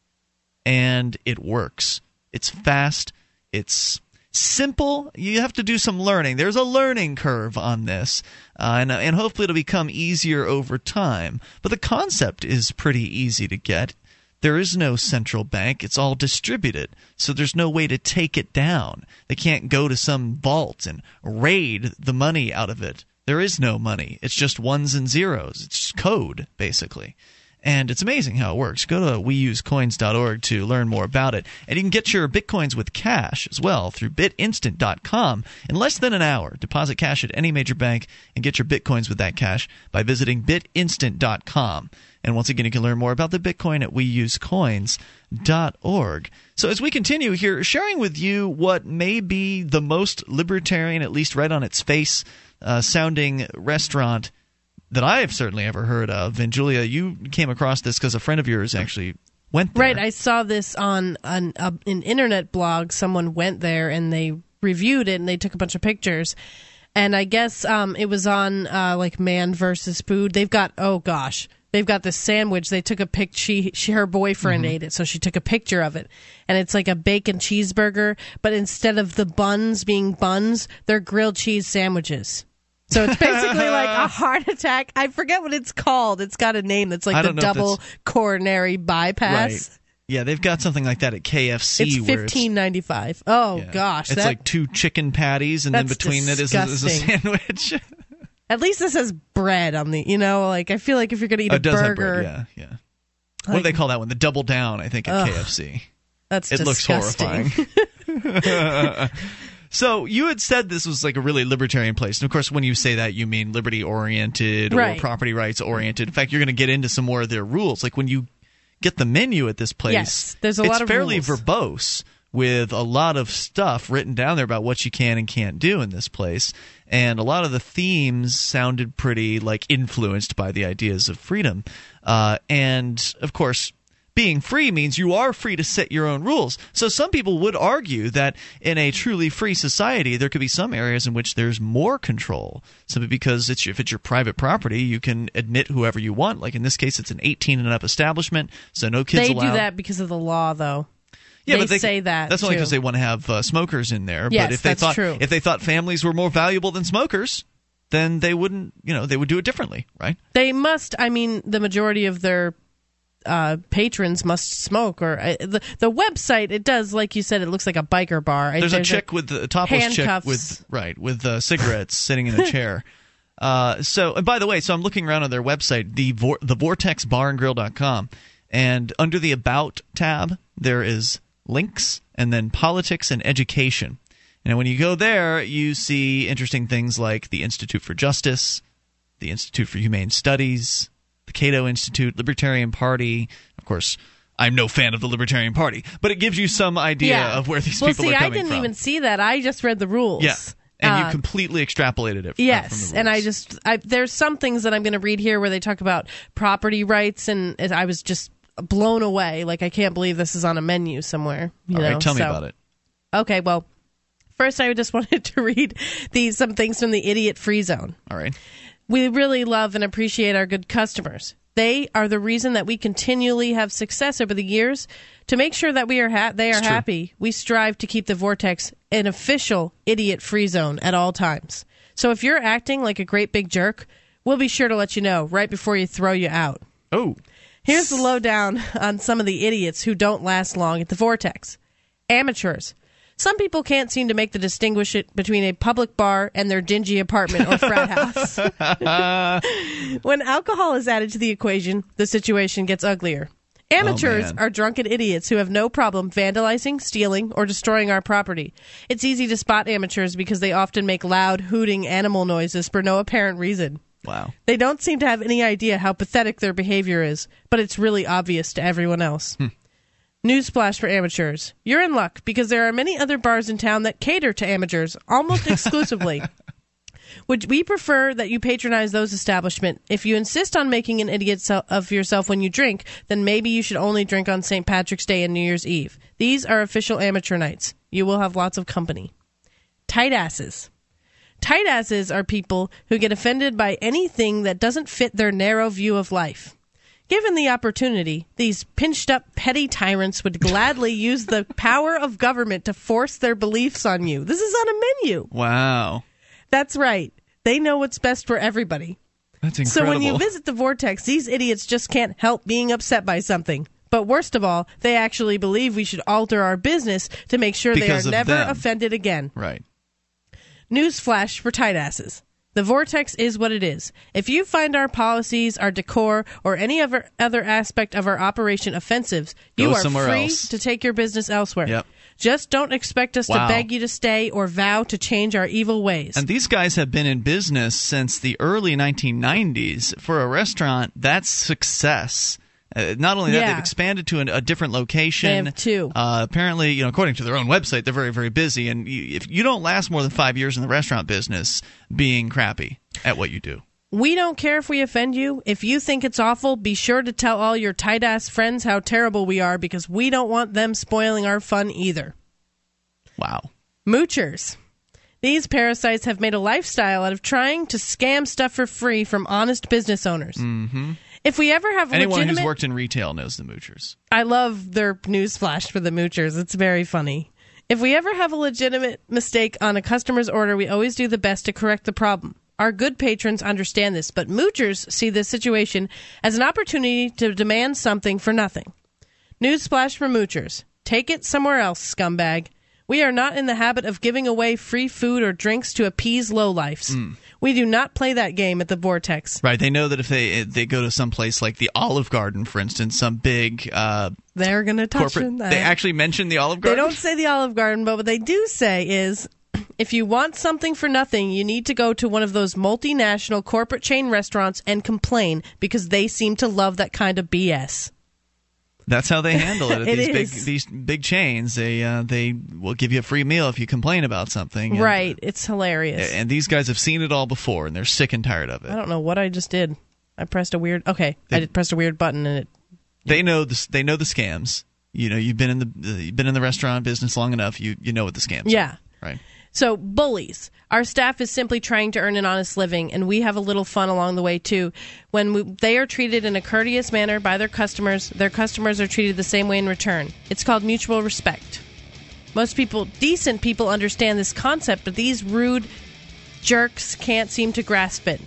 And it works. It's fast. It's simple. You have to do some learning. There's a learning curve on this, uh, and and hopefully it'll become easier over time. But the concept is pretty easy to get. There is no central bank. It's all distributed. So there's no way to take it down. They can't go to some vault and raid the money out of it. There is no money. It's just ones and zeros. It's code, basically. And it's amazing how it works. Go to weusecoins.org to learn more about it. And you can get your bitcoins with cash as well through bitinstant.com in less than an hour. Deposit cash at any major bank and get your bitcoins with that cash by visiting bitinstant.com. And once again, you can learn more about the Bitcoin at weusecoins.org. So as we continue here, sharing with you what may be the most libertarian, at least right on its face, uh, sounding restaurant that I have certainly ever heard of. And Julia, you came across this because a friend of yours actually went there.
Right. I saw this on an, uh, an internet blog. Someone went there and they reviewed it and they took a bunch of pictures. And I guess um, it was on uh, like Man versus Food. They've got oh gosh, they've got this sandwich. They took a pic. She, she her boyfriend ate it, so she took a picture of it. And it's like a bacon cheeseburger, but instead of the buns being buns, they're grilled cheese sandwiches. So it's basically like a heart attack. I forget what it's called. It's got a name that's like the
don't know if
double coronary bypass.
Right. Yeah, they've got something like that at KFC.
It's fifteen ninety five. Oh
yeah.
gosh,
it's
that,
like two chicken patties, and then between it is a, is a sandwich.
at least this has bread on the. You know, like I feel like if you're gonna eat
Oh,
a
it does have
burger,
bread. Yeah, yeah. What do they call that one? The double down, I think, at
Ugh.
KFC.
that's
It looks
disgusting.
horrifying. So you had said this was like a really libertarian place, and of course, when you say that, you mean liberty oriented or property rights oriented. In fact, you're going to get into some more of their rules. Like when you get the menu at this place,
Yes, there's a
it's
lot of
fairly
rules.
verbose with a lot of stuff written down there about what you can and can't do in this place. And a lot of the themes sounded pretty like influenced by the ideas of freedom. Uh, and of course, being free means you are free to set your own rules. So some people would argue that in a truly free society, there could be some areas in which there's more control. Simply because it's, if it's your private property, you can admit whoever you want. Like in this case, it's an 18 and up establishment, so no kids
they
allowed.
do that because of the law, though.
Yeah,
they
but they
say that.
That's only because they want to have uh, smokers in there.
Yes,
but if they
that's
thought
true.
if they thought families were more valuable than smokers, then they wouldn't. You know, they would do it differently, right?
They must. I mean, the majority of their uh, patrons must smoke. Or uh, the the website, it does, like you said, it looks like a biker bar.
There's, a chick with the topless chick
handcuffs.
with right with uh, cigarettes sitting in a chair. Uh, so, and by the way, so I'm looking around on their website, the vor- the vortexbarandgrill.com, and under the about tab there is links and then politics and education. And when you go there, you see interesting things like the Institute for Justice, the Institute for Humane Studies, the Cato Institute, Libertarian Party. Of course, I'm no fan of the Libertarian Party, but it gives you some idea
yeah.
of where these
well,
people
see,
are coming from.
I didn't
from.
even see that. I just read the rules.
Yeah. And
Uh,
you completely extrapolated it. From,
Yes,
from the
and I just I, there's some things that I'm going to read here where they talk about property rights, and I was just blown away. Like I can't believe this is on a menu somewhere. You
All right,
know?
tell me
So-
about it.
Okay, well, first I just wanted to read these some things from the Idiot Free Zone.
All right.
We really love and appreciate our good customers. They are the reason that we continually have success over the years. To make sure that we are ha- they are happy, we strive to keep the Vortex an official idiot free zone at all times. So if you're acting like a great big jerk, we'll be sure to let you know right before you throw you out.
Oh,
Here's the lowdown on some of the idiots who don't last long at the Vortex. Amateurs. Some people can't seem to make the distinguish it between a public bar and their dingy apartment or frat house. when alcohol is added to the equation, the situation gets uglier. Amateurs oh,
man.
are drunken idiots who have no problem vandalizing, stealing, or destroying our property. It's easy to spot amateurs because they often make loud, hooting animal noises for no apparent reason.
wow.
They don't seem to have any idea how pathetic their behavior is, but it's really obvious to everyone else. Hmm. Newsflash for amateurs. You're in luck because there are many other bars in town that cater to amateurs almost exclusively. Would we prefer that you patronize those establishments? If you insist on making an idiot so- of yourself when you drink, then maybe you should only drink on St. Patrick's Day and New Year's Eve. These are official amateur nights. You will have lots of company. Tight asses. Tight asses are people who get offended by anything that doesn't fit their narrow view of life. Given the opportunity, these pinched up petty tyrants would gladly use the power of government to force their beliefs on you. This is on a menu.
Wow.
That's right. They know what's best for everybody.
That's incredible.
So when you visit the vortex, these idiots just can't help being upset by something. But worst of all, they actually believe we should alter our business to make sure
Because
they are never
them.
offended again.
right.
Newsflash for tight asses. The vortex is what it is. If you find our policies, our decor, or any other other aspect of our operation offensive, you
Go
are free
else.
to take your business elsewhere.
Yep.
Just don't expect us
Wow.
to beg you to stay or vow to change our evil ways.
And these guys have been in business since the early 1990s. For a restaurant, that's success. Uh, not only that,
Yeah.
they've expanded to an, a different location.
They have two.
Uh, apparently, you know, according to their own website, they're very, very busy. And you, if you don't last more than five years in the restaurant business, being crappy at what you do.
We don't care if we offend you. If you think it's awful, be sure to tell all your tight ass friends how terrible we are because we don't want them spoiling our fun either.
Wow.
Moochers. These parasites have made a lifestyle out of trying to scam stuff for free from honest business owners. Mm-hmm. If we ever have a
Anyone
legitimate,
who's worked in retail knows the moochers.
I love their news flash for the moochers. It's very funny. If we ever have a legitimate mistake on a customer's order, we always do the best to correct the problem. Our good patrons understand this, but moochers see this situation as an opportunity to demand something for nothing. Newsflash for moochers. Take it somewhere else, scumbag. We are not in the habit of giving away free food or drinks to appease lowlifes. We do not play that game at the Vortex.
Right. They know that if they they go to some place like the Olive Garden, for instance, some big uh,
They're going to touch
corporate, they actually mention the Olive Garden?
They don't say the Olive Garden, but what they do say is if you want something for nothing, you need to go to one of those multinational corporate chain restaurants and complain because they seem to love that kind of BS.
That's how they handle it at
It
these big these big chains. They uh, they will give you a free meal if you complain about something. And,
right. It's hilarious.
And these guys have seen it all before, and they're sick and tired of it.
I don't know what I just did. I pressed a weird. Okay, I did pressed a weird button and it.
They know the they know the scams. You know, you've been in the you've been in the restaurant business long enough. You you know what the scams.
Yeah.
Are, right.
So, bullies. Our staff is simply trying to earn an honest living, and we have a little fun along the way, too. When we, they are treated in a courteous manner by their customers, their customers are treated the same way in return. It's called mutual respect. Most people, decent people, understand this concept, but these rude jerks can't seem to grasp it.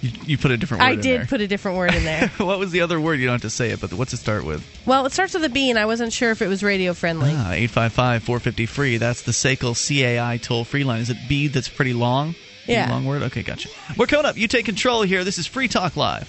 You, you put a different word
I did
there.
put a different word in there.
what was the other word? You don't have to say it, but what's it start with?
well, it starts with a B, and I wasn't sure if it was radio friendly.
Ah, 855 450 free. That's the SACL CAI toll free line. Is it B that's pretty long?
Yeah.
long word? Okay, gotcha. We're coming up. You take control here. This is Free Talk Live.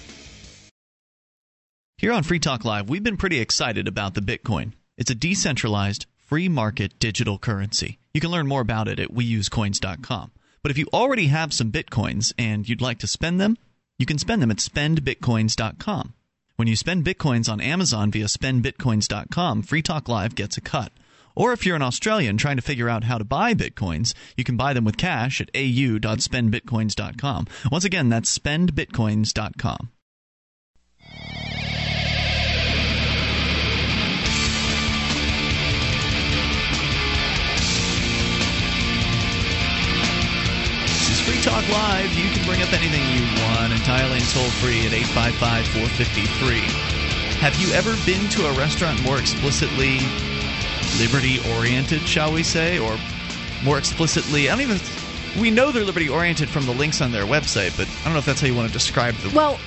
Here on Free Talk Live, we've been pretty excited about the Bitcoin. It's a decentralized, free market digital currency. You can learn more about it at weusecoins.com. But if you already have some Bitcoins and you'd like to spend them, you can spend them at spendbitcoins.com. When you spend Bitcoins on Amazon via spendbitcoins.com, Free Talk Live gets a cut. Or if you're an Australian trying to figure out how to buy Bitcoins, you can buy them with cash at au.spendbitcoins.com. Once again, that's spendbitcoins.com. Talk Live. You can bring up anything you want entirely and toll free at 855 453. Have you ever been to a restaurant more explicitly liberty oriented, shall we say? Or more explicitly, I don't even. We know they're liberty oriented from the links on their website, but I don't know if that's how you want to describe the.
Well,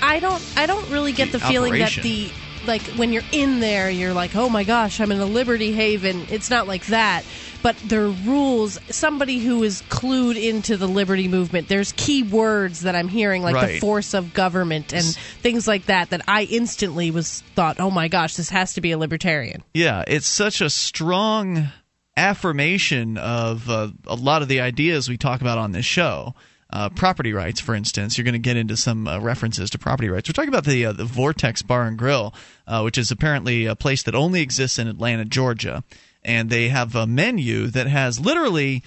I don't. I don't really get
The
the, feeling
operation.
that the like when you're in there, you're like, oh my gosh, I'm in a liberty haven. It's not like that. But there are rules. Somebody who is clued into the liberty movement. There's key words that I'm hearing, like
Right.
the force of government and things like that. That I instantly was thought, oh my gosh, this has to be a libertarian.
Yeah, it's such a strong affirmation of uh, a lot of the ideas we talk about on this show. Uh, property rights, for instance, you're going to get into some uh, references to property rights. We're talking about the uh, the Vortex Bar and Grill, uh, which is apparently a place that only exists in Atlanta, Georgia, and they have a menu that has literally.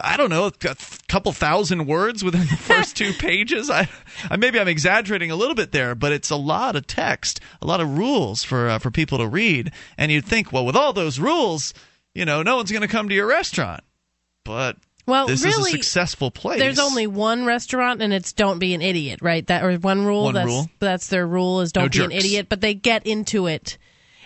I don't know, a couple thousand words within the first two pages. I, I maybe I'm exaggerating a little bit there, but it's a lot of text, a lot of rules for uh, for people to read. And you'd think, well, with all those rules, you know, no one's going to come to your restaurant. But
Well,
this
really,
is a successful place.
There's only one restaurant, and it's don't be an idiot, right? That or one rule.
One
that's
rule.
that's their rule is don't
No
be an idiot. But they get into it,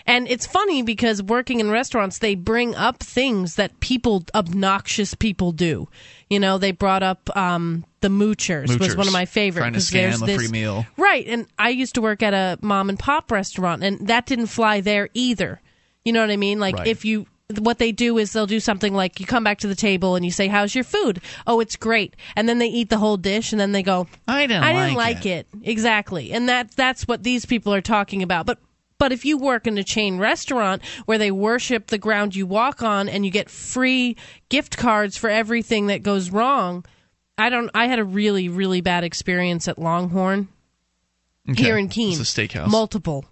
and it's funny because working in restaurants, they bring up things that people, obnoxious people, do. You know, they brought up um, the moochers, was one of my favorite.
Trying to scam a
this-
free meal.
right? And I used to work at a mom and pop restaurant, and that didn't fly there either. You know what I mean? Like
Right.
if you what they do is they'll do something like you come back to the table and you say how's your food oh it's great and then they eat the whole dish and then they go
I didn't
i didn't
like
like it. exactly and that that's what these people are talking about but but if you work in a chain restaurant where they worship the ground you walk on and you get free gift cards for everything that goes wrong i don't i had a really really bad experience at longhorn
Okay.
here in Keene.
It's a steakhouse.
Multiple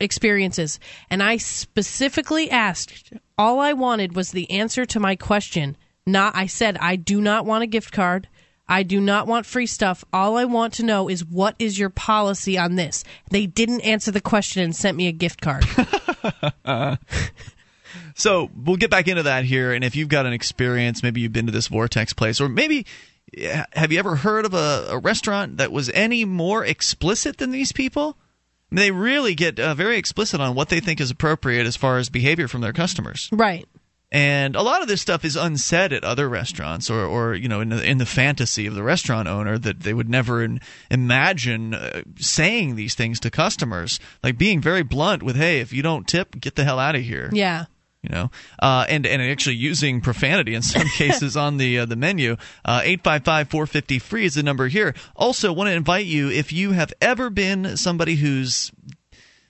experiences. And I specifically asked, all I wanted was the answer to my question. Not, I said, I do not want a gift card. I do not want free stuff. All I want to know is what is your policy on this? They didn't answer the question and sent me a gift card.
So we'll get back into that here. And if you've got an experience, maybe you've been to this Vortex place, or maybe have you ever heard of a, a restaurant that was any more explicit than these people? I mean, they really get uh, very explicit on what they think is appropriate as far as behavior from their customers.
right.
And a lot of this stuff is unsaid at other restaurants, or, or you know, in the, in the fantasy of the restaurant owner that they would never in, imagine uh, saying these things to customers, like being very blunt with, "Hey, if you don't tip, get the hell out of here."
Yeah.
you know, uh, and and actually using profanity in some cases on the uh, the menu. Eight five five four fifty free is the number here. Also, want to invite you if you have ever been somebody who's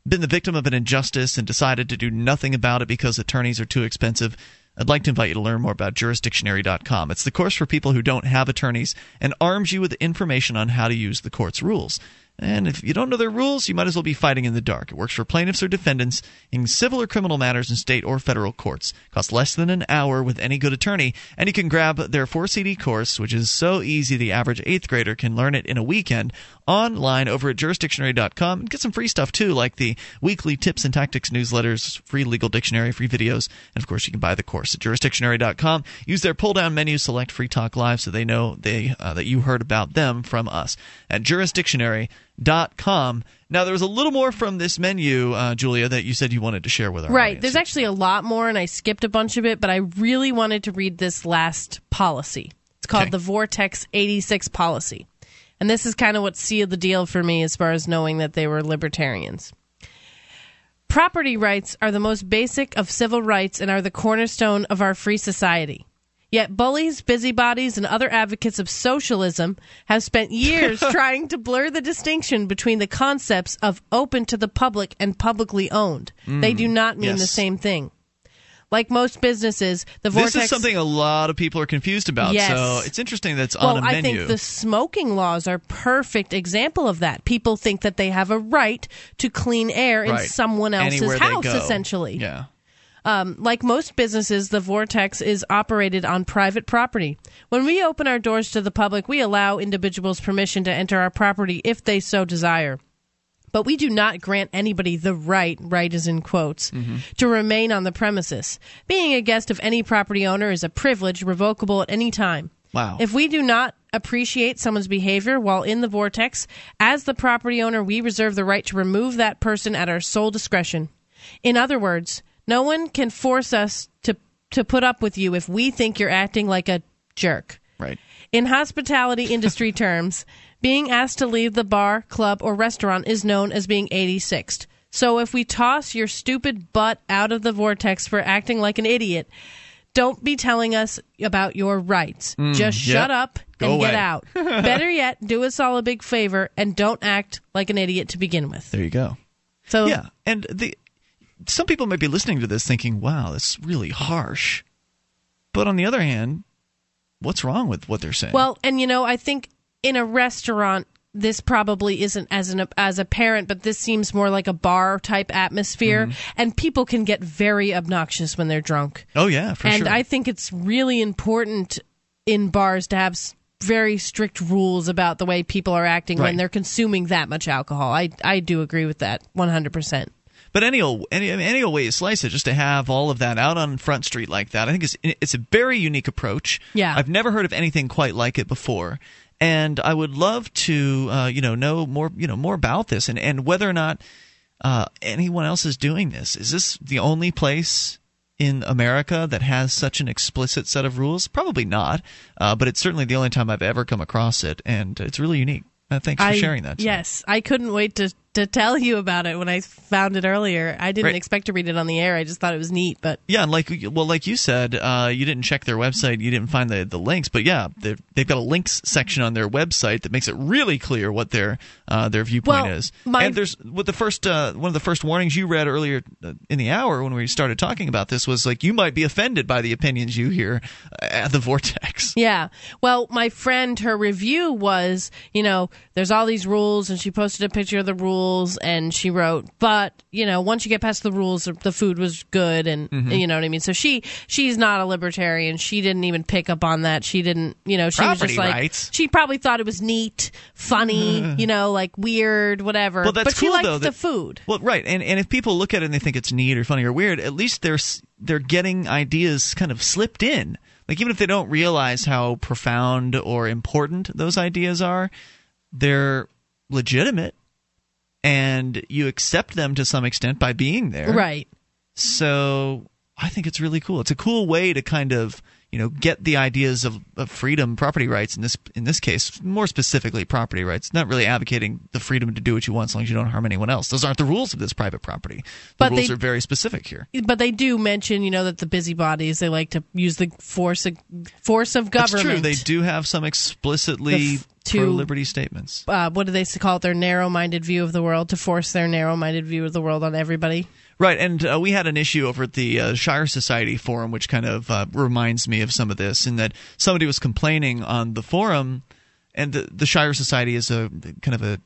been the victim of an injustice and decided to do nothing about it because attorneys are too expensive. I'd like to invite you to learn more about jurisdictionary.com. It's the course for people who don't have attorneys and arms you with information on how to use the court's rules. And if you don't know their rules, you might as well be fighting in the dark. It works for plaintiffs or defendants in civil or criminal matters in state or federal courts. Costs less than an hour with any good attorney, and you can grab their 4 CD course, which is so easy the average 8th grader can learn it in a weekend online over at jurisdictionary.com get some free stuff too like the weekly tips and tactics newsletters free legal dictionary free videos and of course you can buy the course at jurisdictionary.com use their pull down menu select free talk live so they know they uh, that you heard about them from us at jurisdictionary.com now there was a little more from this menu uh, julia that you said you wanted to share with our
Right.
audience.
There's actually a lot more, and I skipped a bunch of it, but I really wanted to read this last policy. It's called
Okay.
the Vortex 86 policy. And this is kind of what sealed the deal for me as far as knowing that they were libertarians. Property rights are the most basic of civil rights and are the cornerstone of our free society. Yet bullies, busybodies, and other advocates of socialism have spent years trying to blur the distinction between the concepts of open to the public and publicly owned. they do mm-hmm. not mean the same thing. Like most businesses, the vortex.
this is something a lot of people are confused about
Yes.
so it's interesting that's
well,
on a
I
menu I
think the smoking laws are perfect example of that. People think that they have a right to clean air in
Right.
someone else's
Anywhere
house, essentially.
yeah
Um, like most businesses, the Vortex is operated on private property. When we open our doors to the public, we allow individuals permission to enter our property if they so desire. But we do not grant anybody the right, right is in quotes,
Mm-hmm.
to remain on the premises. Being a guest of any property owner is a privilege revocable at any time.
Wow.
If we do not appreciate someone's behavior while in the vortex, as the property owner, we reserve the right to remove that person at our sole discretion. In other words, no one can force us to to put up with you if we think you're acting like a jerk.
right
In hospitality industry terms, being asked to leave the bar, club, or restaurant is known as being 86th. So if we toss your stupid butt out of the vortex for acting like an idiot, don't be telling us about your rights. Mm, Just
yep.
shut up
Go
and get out. Better yet, do us all a big favor and don't act like an idiot to begin with.
there you go
So
Yeah, and the some people might be listening to this thinking, "Wow, that's really harsh." But on the other hand, what's wrong with what they're saying?
Well, and you know, I think in a restaurant, this probably isn't as an as a parent, but this seems more like a bar type atmosphere,
Mm-hmm.
and people can get very obnoxious when they're drunk.
oh yeah, for
and
sure.
I think it's really important in bars to have very strict rules about the way people are acting
Right.
when they're consuming that much alcohol. I I do agree with that one hundred percent.
But any old, any, any old way you slice it, just to have all of that out on Front Street like that, I think it's it's a very unique approach.
Yeah.
I've never heard of anything quite like it before, and I would love to, uh, you know, know more, you know, more about this and and whether or not uh, anyone else is doing this. Is this the only place? In America, that has such an explicit set of rules, probably not, uh, but it's certainly the only time I've ever come across it, and it's really unique. Uh, thanks for
I,
sharing that.
Yes, I couldn't wait to to tell you about it when I found it earlier. I didn't
Right.
expect to read it on the air. I just thought it was neat, but
Yeah, and like well, like you said, uh, you didn't check their website, you didn't find the, the links, but yeah, they've, they've got a links section on their website that makes it really clear what their uh, their viewpoint
Well,
is.
my-
and there's what the first uh, one of the first warnings you read earlier uh, in the hour when we started talking about this was like you might be offended by the opinions you hear at the vortex.
Yeah. Well, my friend, her review was, you know, there's all these rules, and she posted a picture of the rules, and she wrote, but you know, once you get past the rules, the food was good, and
Mm-hmm.
you know what I mean. So she she's not a libertarian. She didn't even pick up on that. She didn't, you know, she was just like
rights.
she probably thought it was neat, funny, you know, like weird, whatever.
Well, that's
but she
cool
liked
though.
the food.
Well, right, and and if people look at it and they think it's neat or funny or weird, at least they're they're getting ideas kind of slipped in. Like even if they don't realize how profound or important those ideas are, they're legitimate, and you accept them to some extent by being there.
Right.
So I think it's really cool. It's a cool way to kind of you know get the ideas of, of freedom, property rights in this in this case, more specifically property rights. Not really advocating the freedom to do what you want as long as you don't harm anyone else. Those aren't the rules of this private property. The
But
rules
they-
are very specific here.
But they do mention, you know, that the busybodies they like to use the force of, force of
That's
government.
true. They do have some explicitly
to-
pro liberty statements.
uh, what do they call it? Their narrow-minded view of the world to force their narrow-minded view of the world on everybody.
Right, and uh, we had an issue over at the uh, Shire Society forum, which kind of uh, reminds me of some of this, in that somebody was complaining on the forum and the, the Shire Society is a kind of a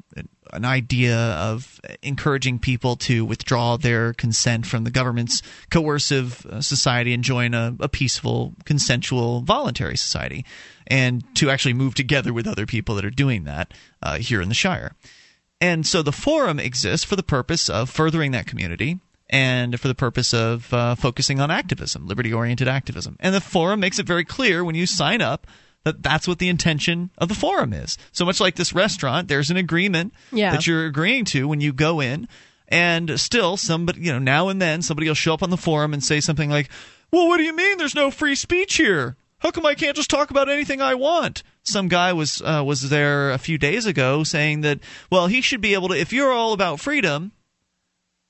an idea of encouraging people to withdraw their consent from the government's coercive uh, society and join a, a peaceful, consensual, voluntary society, and to actually move together with other people that are doing that uh, here in the Shire. And so the forum exists for the purpose of furthering that community and for the purpose of uh, focusing on activism, liberty oriented activism. And the forum makes it very clear when you sign up that that's what the intention of the forum is. So much like this restaurant, there's an agreement
Yeah.
that you're agreeing to when you go in. And still, somebody, you know, now and then somebody will show up on the forum and say something like, Well, what do you mean there's no free speech here? How come I can't just talk about anything I want? Some guy was uh, was there a few days ago saying that, well, he should be able to, if you're all about freedom,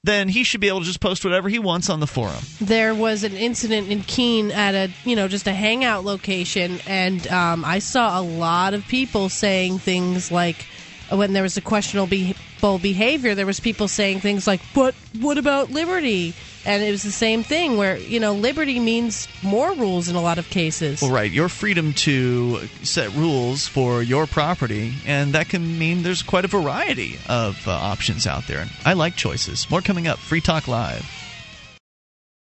then he should be able to just post whatever he wants on the forum.
there was an incident in Keene at a you know just a hangout location, and um, I saw a lot of people saying things like when there was a questionable be- behavior, there was people saying things like, "But what about liberty?" And it was the same thing where you know liberty means more rules in a lot of cases.
Well, right, your freedom to set rules for your property, and that can mean there's quite a variety of uh, options out there. I like choices. More coming up. Free Talk Live.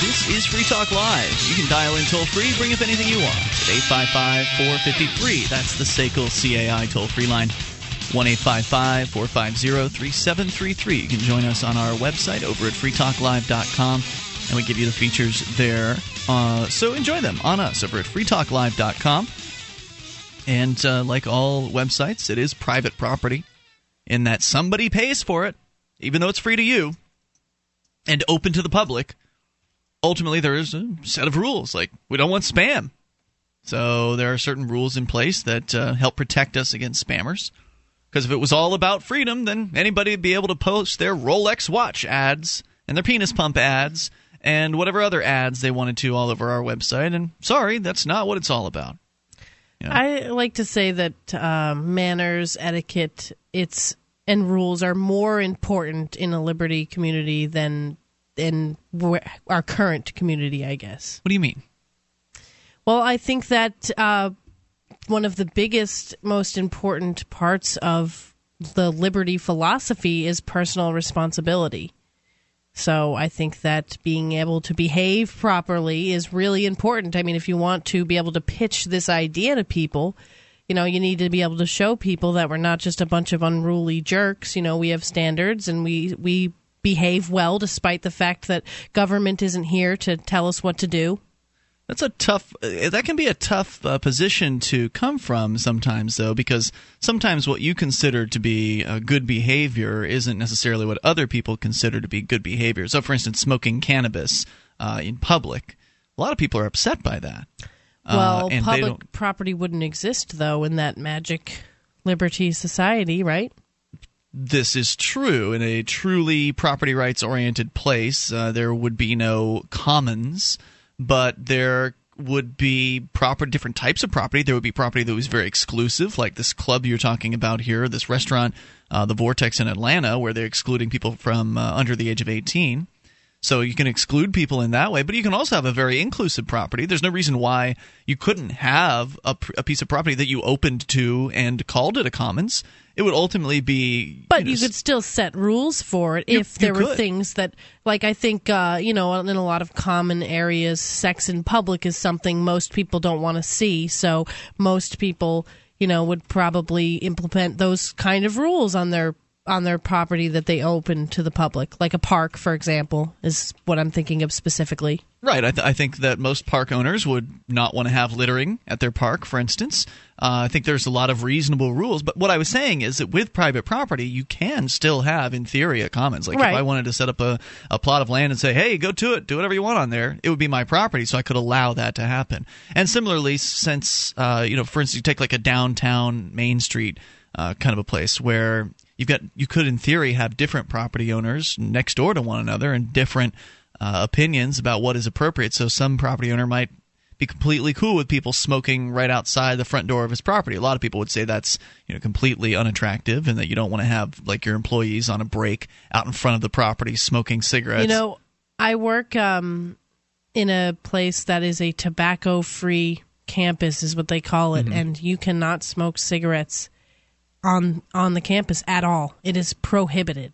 This is Free Talk Live. You can dial in toll free, bring up anything you want at 855 453. That's the SACL CAI toll free line. 1 450 3733. You can join us on our website over at freetalklive.com, and we give you the features there. Uh, so enjoy them on us over at freetalklive.com. And uh, like all websites, it is private property in that somebody pays for it, even though it's free to you and open to the public. Ultimately, there is a set of rules. Like, we don't want spam. So there are certain rules in place that uh, help protect us against spammers. Because if it was all about freedom, then anybody would be able to post their Rolex watch ads and their penis pump ads and whatever other ads they wanted to all over our website. And sorry, that's not what it's all about.
I like to say that uh, manners, etiquette, it's and rules are more important in a liberty community than in our current community. I guess.
What do you mean?
Well, I think that uh, one of the biggest, most important parts of the liberty philosophy is personal responsibility. So I think that being able to behave properly is really important. I mean, if you want to be able to pitch this idea to people, you know, you need to be able to show people that we're not just a bunch of unruly jerks. You know, we have standards and we we behave well despite the fact that government isn't here to tell us what to do.
That's a tough. That can be a tough uh, position to come from sometimes, though, because sometimes what you consider to be uh, good behavior isn't necessarily what other people consider to be good behavior. So, for instance, smoking cannabis uh, in public, a lot of people are upset by that. Uh,
Well, public property wouldn't exist though in that magic liberty society, right?
this is true in a truly property rights oriented place uh, there would be no commons but there would be proper different types of property. There would be property that was very exclusive like this club you're talking about here this restaurant uh, the vortex in atlanta where they're excluding people from uh, under the age of 18 so you can exclude people in that way, but you can also have a very inclusive property. There's no reason why you couldn't have a, a piece of property that you opened to and called it a commons. It would ultimately be.
But
know,
you could still set rules for it
You-
if there
you
were
could.
things that, like I think, uh, you know, in a lot of common areas, sex in public is something most people don't want to see. So most people, you know, would probably implement those kind of rules on their on their property that they open to the public, like a park, for example, is what I'm thinking of specifically.
Right. I, th- I think that most park owners would not want to have littering at their park, for instance. Uh, I think there's a lot of reasonable rules. But what I was saying is that with private property, you can still have, in theory, a commons. Like
Right.
if I wanted to set up a, a plot of land and say, hey, go to it, do whatever you want on there, it would be my property, so I could allow that to happen. And similarly, since, uh, you know, for instance, you take like a downtown Main Street uh, kind of a place where you've got, you could, in theory, have different property owners next door to one another and different uh, opinions about what is appropriate. So some property owner might be completely cool with people smoking right outside the front door of his property. A lot of people would say that's you know completely unattractive and that you don't want to have like your employees on a break out in front of the property smoking cigarettes.
You know, I work um, in a place that is a tobacco free campus, is what they call
Mm-hmm.
it, and you cannot smoke cigarettes on on the campus at all. It is prohibited.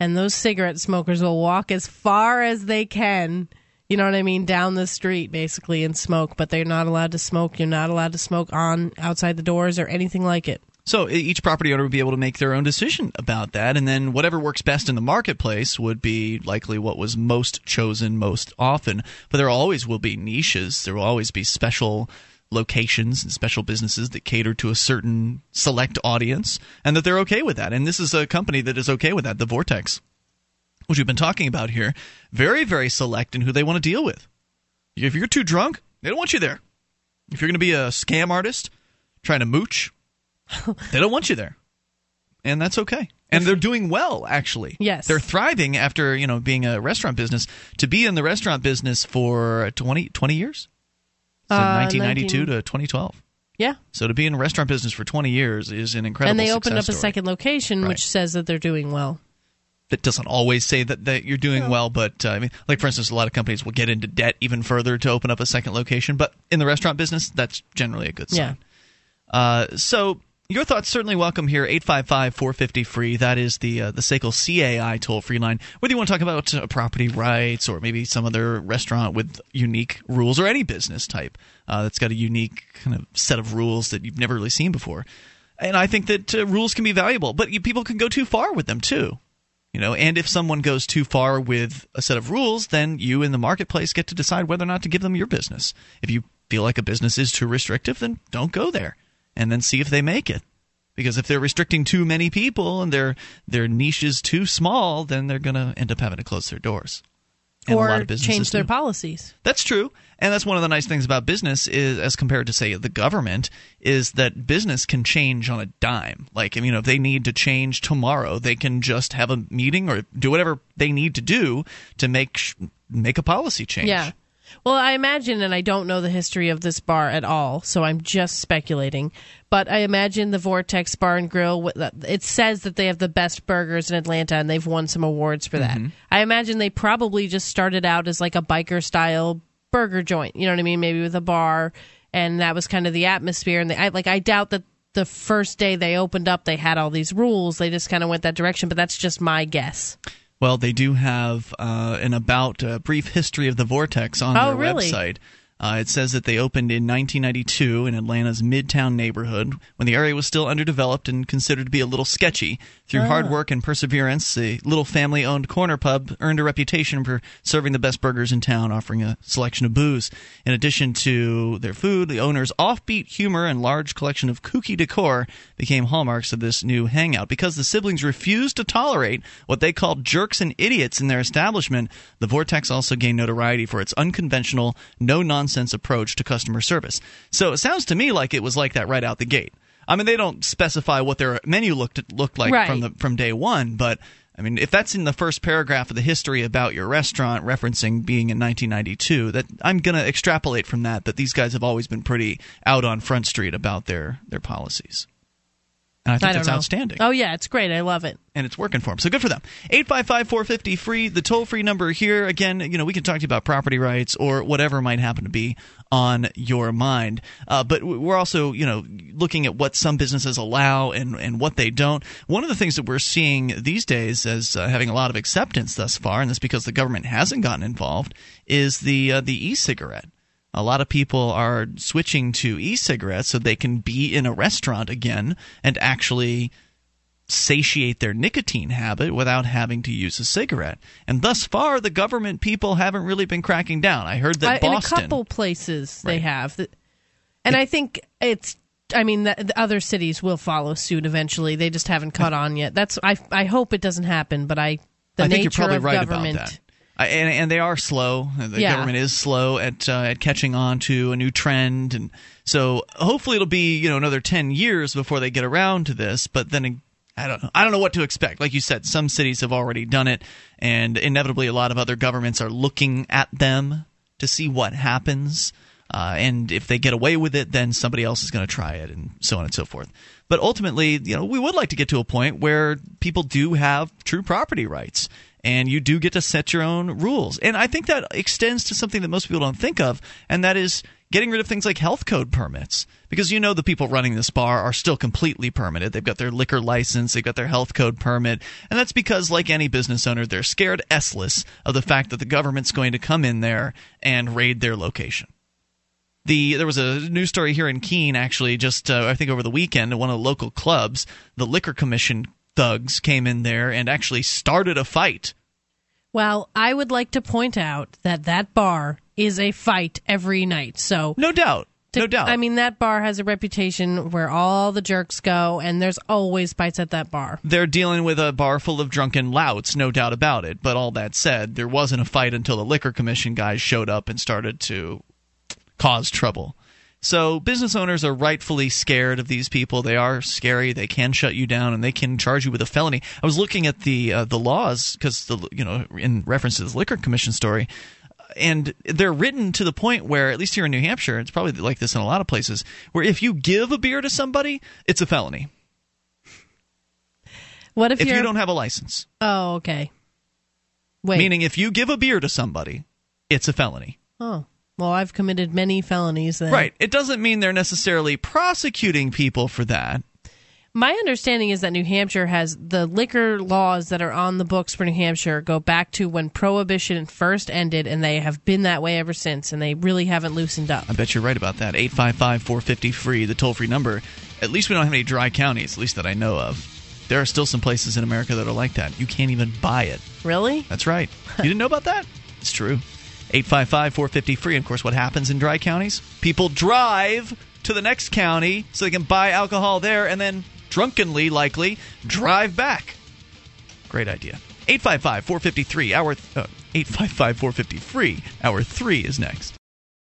And those cigarette smokers will walk as far as they can, you know what I mean, down the street basically and smoke, but they're not allowed to smoke. You're not allowed to smoke on outside the doors or anything like it.
So each property owner would be able to make their own decision about that, and then whatever works best in the marketplace would be likely what was most chosen most often. But there always will be niches. There will always be special locations and special businesses that cater to a certain select audience, and that they're okay with that. And this is a company that is okay with that. The Vortex, which we've been talking about here, very very select in who they want to deal with. If you're too drunk, they don't want you there. If you're going to be a scam artist trying to mooch, they don't want you there. And that's okay. And they're doing well, actually.
Yes.
They're thriving after, you know, being a restaurant business. To be in the restaurant business for 20, 20 years? So
Uh,
1992
19
to 2012.
Yeah.
So to be in a restaurant business for 20 years is an incredible
and they opened up
success
a second location,
Right.
which says that they're doing well.
that doesn't always say that, that you're doing well, but uh, I mean, like for instance, a lot of companies will get into debt even further to open up a second location. But in the restaurant business, that's generally a good sign. Uh, so your thoughts certainly welcome here. 855-450 free. That is the uh, the SACL CAI toll free line. Whether you want to talk about uh, property rights or maybe some other restaurant with unique rules or any business type uh, that's got a unique kind of set of rules that you've never really seen before. And I think that uh, rules can be valuable, but you, people can go too far with them too. You know, and if someone goes too far with a set of rules, then you in the marketplace get to decide whether or not to give them your business. If you feel like a business is too restrictive, then don't go there, and then see if they make it. Because if they're restricting too many people and their their niche is too small, then they're going to end up having to close their doors. And a
or
lot of businesses
change their
do.
policies.
That's true. And that's one of the nice things about business is as compared to say the government is that business can change on a dime. Like you know if they need to change tomorrow, they can just have a meeting or do whatever they need to do to make sh- make a policy change.
Yeah. Well, I imagine, and I don't know the history of this bar at all, so I'm just speculating. But I imagine the Vortex Bar and Grill. It says that they have the best burgers in Atlanta, and they've won some awards for that. Mm-hmm. I imagine they probably just started out as like a biker style burger joint. You know what I mean? Maybe with a bar, and that was kind of the atmosphere. And they, I like, I doubt that the first day they opened up, they had all these rules. They just kind of went that direction. But that's just my guess.
Well, they do have uh, an about uh, brief history of the Vortex on
Oh,
their
really?
website. Uh, it says that they opened in 1992 in Atlanta's Midtown neighborhood when the area was still underdeveloped and considered to be a little sketchy. Through hard work and perseverance, the little family owned corner pub earned a reputation for serving the best burgers in town, offering a selection of booze. In addition to their food, the owner's offbeat humor and large collection of kooky decor became hallmarks of this new hangout. Because the siblings refused to tolerate what they called jerks and idiots in their establishment, the Vortex also gained notoriety for its unconventional, no nonsense approach to customer service. So it sounds to me like it was like that right out the gate. I mean, they don't specify what their menu looked looked like
Right.
from the from day one, but I mean, if that's in the first paragraph of the history about your restaurant referencing being in 1992, that I'm going to extrapolate from that that these guys have always been pretty out on Front Street about their their policies. And I think
I
that's
know.
outstanding
Oh yeah, it's great. I love it.
and it's working for them. So good for them. 855-450 free, the toll-free number here. Again, you know, we can talk to you about property rights or whatever might happen to be on your mind. Uh, but we're also, you know, looking at what some businesses allow and, and what they don't. One of the things that we're seeing these days as uh, having a lot of acceptance thus far, and that's because the government hasn't gotten involved, is the uh, the e-cigarette. A lot of people are switching to e-cigarettes so they can be in a restaurant again and actually satiate their nicotine habit without having to use a cigarette. And thus far, the government people haven't really been cracking down. I heard that
I- in a couple places they have, and I think it's. I mean, the, the other cities will follow suit eventually. They just haven't caught on yet. That's. I. I hope it doesn't happen, but I. The
I
nature
think you're probably
of
right
government.
about that. And, and they are slow. The
Yeah.
government is slow at uh, at catching on to a new trend, and so hopefully it'll be you know another ten years before they get around to this. But then I don't know. I don't know what to expect. Like you said, some cities have already done it, and inevitably a lot of other governments are looking at them to see what happens. Uh, and if they get away with it, then somebody else is going to try it, and so on and so forth. But ultimately, you know, we would like to get to a point where people do have true property rights, and you do get to set your own rules. And I think that extends to something that most people don't think of, and that is getting rid of things like health code permits. Because you know the people running this bar are still completely permitted. They've got their liquor license, they've got their health code permit, and that's because, like any business owner, they're scared essless of the fact that the government's going to come in there and raid their location. The there was a news story here in Keene actually just uh, I think over the weekend one of the local clubs the liquor commission thugs came in there and actually started a fight.
Well, I would like to point out that that bar is a fight every night. So
No doubt.
to-
no doubt.
I mean, that bar has a reputation where all the jerks go, and there's always fights at that bar.
they're dealing with a bar full of drunken louts, no doubt about it. But all that said, there wasn't a fight until the liquor commission guys showed up and started to cause trouble. So business owners are rightfully scared of these people. They are scary. They can shut you down and they can charge you with a felony. I was looking at the uh, the laws because the you know in reference to this liquor commission story, and they're written to the point where at least here in New Hampshire, it's probably like this in a lot of places, where if you give a beer to somebody, it's a felony
What if,
if you don't have a license.
oh, okay. Wait.
Meaning, if you give a beer to somebody, it's a felony.
oh, well, I've committed many felonies then.
Right. It doesn't mean they're necessarily prosecuting people for that.
My understanding is that New Hampshire has the liquor laws that are on the books for New Hampshire go back to when prohibition first ended, and they have been that way ever since, and they really haven't loosened up.
I bet you're right about that. 855 450 free, the toll free number. At least we don't have any dry counties, at least that I know of. There are still some places in America that are like that. You can't even buy it.
Really?
That's right. You didn't know about that? It's true. 855 450 free. Of course, what happens in dry counties? People drive to the next county so they can buy alcohol there and then drunkenly, likely, drive back. Great idea. 855 453. Hour uh, 855 450 free. Hour 3 is next.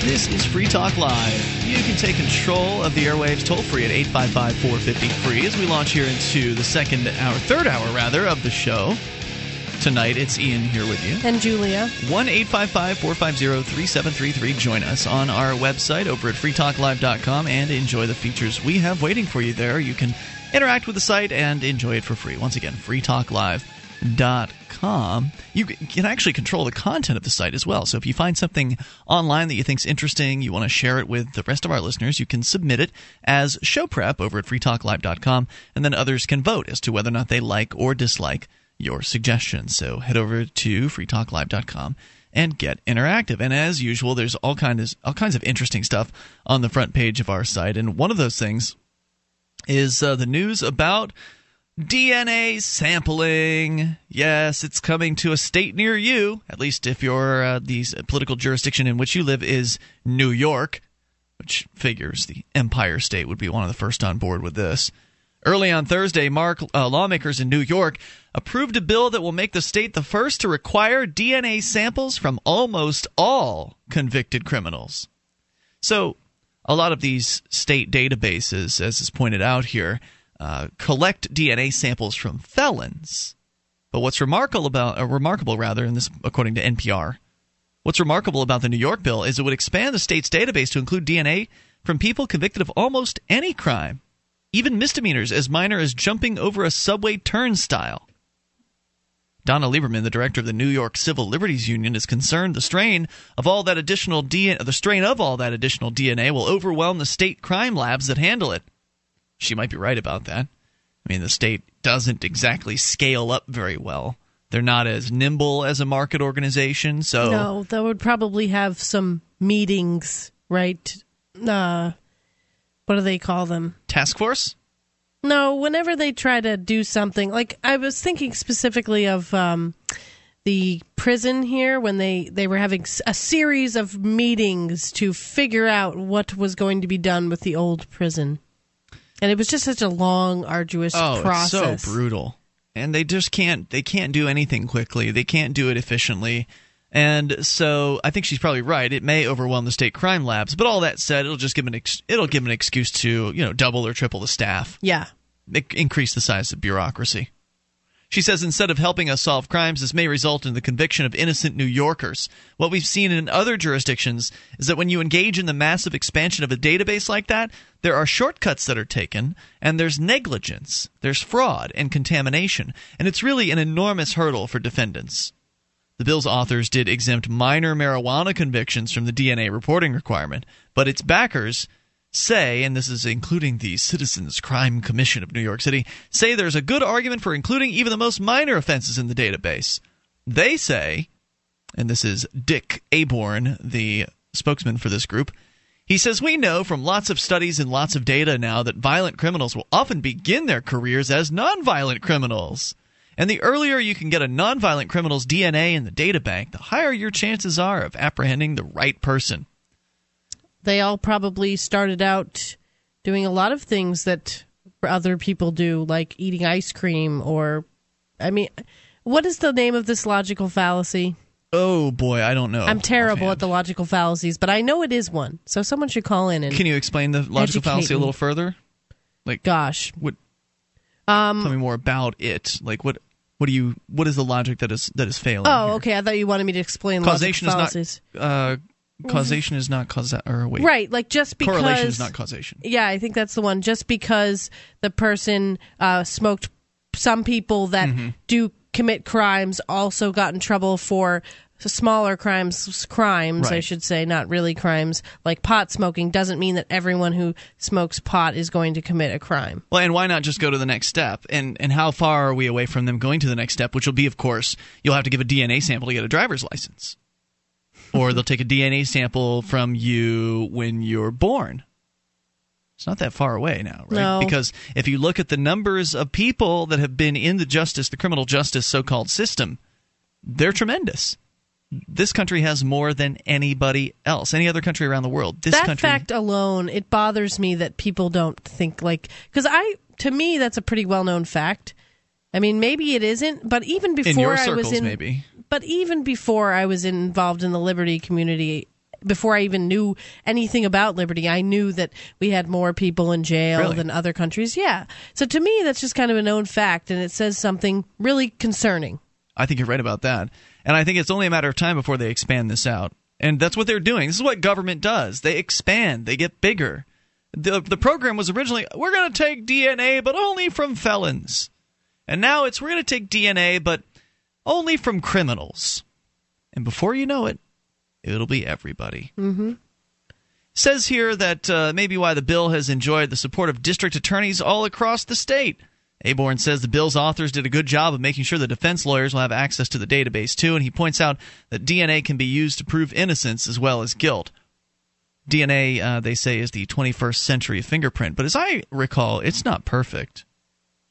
This is Free Talk Live. You can take control of the airwaves toll free at 855 450 free as we launch here into the second hour, third hour rather, of the show. Tonight, it's Ian here with you.
And Julia.
1 855 450 3733. Join us on our website over at freetalklive.com and enjoy the features we have waiting for you there. You can interact with the site and enjoy it for free. Once again, freetalklive.com. You can actually control the content of the site as well. So if you find something online that you think is interesting, you want to share it with the rest of our listeners, you can submit it as show prep over at freetalklive.com, and then others can vote as to whether or not they like or dislike your suggestions. So head over to freetalklive.com and get interactive. And as usual, there's all kinds all kinds of interesting stuff on the front page of our site. And one of those things is uh, the news about DNA sampling. Yes, it's coming to a state near you. At least if your uh, the political jurisdiction in which you live is New York, which figures the Empire State would be one of the first on board with this. Early on Thursday, Mark, uh, lawmakers in New York approved a bill that will make the state the first to require DNA samples from almost all convicted criminals. So, a lot of these state databases, as is pointed out here, uh, collect DNA samples from felons. But what's remarkable about, uh, remarkable rather, and this according to NPR, what's remarkable about the New York bill is it would expand the state's database to include DNA from people convicted of almost any crime, even misdemeanors as minor as jumping over a subway turnstile. Donna Lieberman, the director of the New York Civil Liberties Union, is concerned the strain of all that additional DNA, the strain of all that additional DNA will overwhelm the state crime labs that handle it. She might be right about that. I mean, the state doesn't exactly scale up very well. They're not as nimble as a market organization, so
No, that would probably have some meetings, right? Uh, what do they call them?
task force.
No, whenever they try to do something, like I was thinking specifically of um, the prison here when they they were having a series of meetings to figure out what was going to be done with the old prison, and it was just such a long, arduous
Oh,
process.
so brutal. And they just can't they can't do anything quickly. They can't do it efficiently. And so I think she's probably right. It may overwhelm the state crime labs, but all that said, it'll just give an ex- it'll give an excuse to, you know, double or triple the staff.
Yeah,
increase the size of bureaucracy. She says instead of helping us solve crimes, this may result in the conviction of innocent New Yorkers. What we've seen in other jurisdictions is that when you engage in the massive expansion of a database like that, there are shortcuts that are taken, and there's negligence, there's fraud and contamination, and it's really an enormous hurdle for defendants. The bill's authors did exempt minor marijuana convictions from the DNA reporting requirement, but its backers say, and this is including the Citizens Crime Commission of New York City, say there's a good argument for including even the most minor offenses in the database. They say, and this is Dick Aborn, the spokesman for this group, he says, We know from lots of studies and lots of data now that violent criminals will often begin their careers as nonviolent criminals. And the earlier you can get a nonviolent criminal's DNA in the data bank, the higher your chances are of apprehending the right person.
They all probably started out doing a lot of things that other people do, like eating ice cream or, I mean, what is the name of this logical fallacy?
Oh boy, I don't know.
I'm terrible
offhand.
at the logical fallacies, but I know it is one. So someone should call in and
Can you explain the logical fallacy a little further? Like,
gosh,
what?
um,
Tell me more about it. Like, what? What do you? What is the logic that is that is failing?
oh,
here?
okay. I thought you wanted me to explain
Causation
logical
is
fallacies.
not. Uh, causation is not causa- Or wait,
right, like just because
correlation is not causation.
Yeah, I think that's the one. Just because the person uh, smoked, some people that
Mm-hmm.
do commit crimes also got in trouble for smaller crimes. Crimes, I should say, not really crimes. Like pot smoking doesn't mean that everyone who smokes pot is going to commit a crime.
Well, and why not just go to the next step? And and how far are we away from them going to the next step? Which will be, of course, you'll have to give a DNA sample to get a driver's license, or they'll take a DNA sample from you when you're born. It's not that far away now, right?
No.
Because if you look at the numbers of people that have been in the justice, the criminal justice so-called system, they're tremendous. This country has more than anybody else, any other country around the world. This
that
country,
fact alone, it bothers me that people don't think like because I to me that's a pretty well known fact. I mean, maybe it isn't, but even before
in your
I was in,
maybe.
But even before I was involved in the liberty community, before I even knew anything about liberty, I knew that we had more people in jail
Really?
than other countries. Yeah. So to me, that's just kind of a known fact, and it says something really concerning.
I think you're right about that. And I think it's only a matter of time before they expand this out. And that's what they're doing. This is what government does. They expand, they get bigger. The the program was originally we're going to take DNA but only from felons. And now it's we're going to take DNA but only from criminals. And before you know it, it'll be everybody.
Mm-hmm.
Says here that uh, maybe why the bill has enjoyed the support of district attorneys all across the state. Aborn says the bill's authors did a good job of making sure the defense lawyers will have access to the database too, and he points out that DNA can be used to prove innocence as well as guilt. DNA, uh, they say, is the 21st century fingerprint, but as I recall, it's not perfect,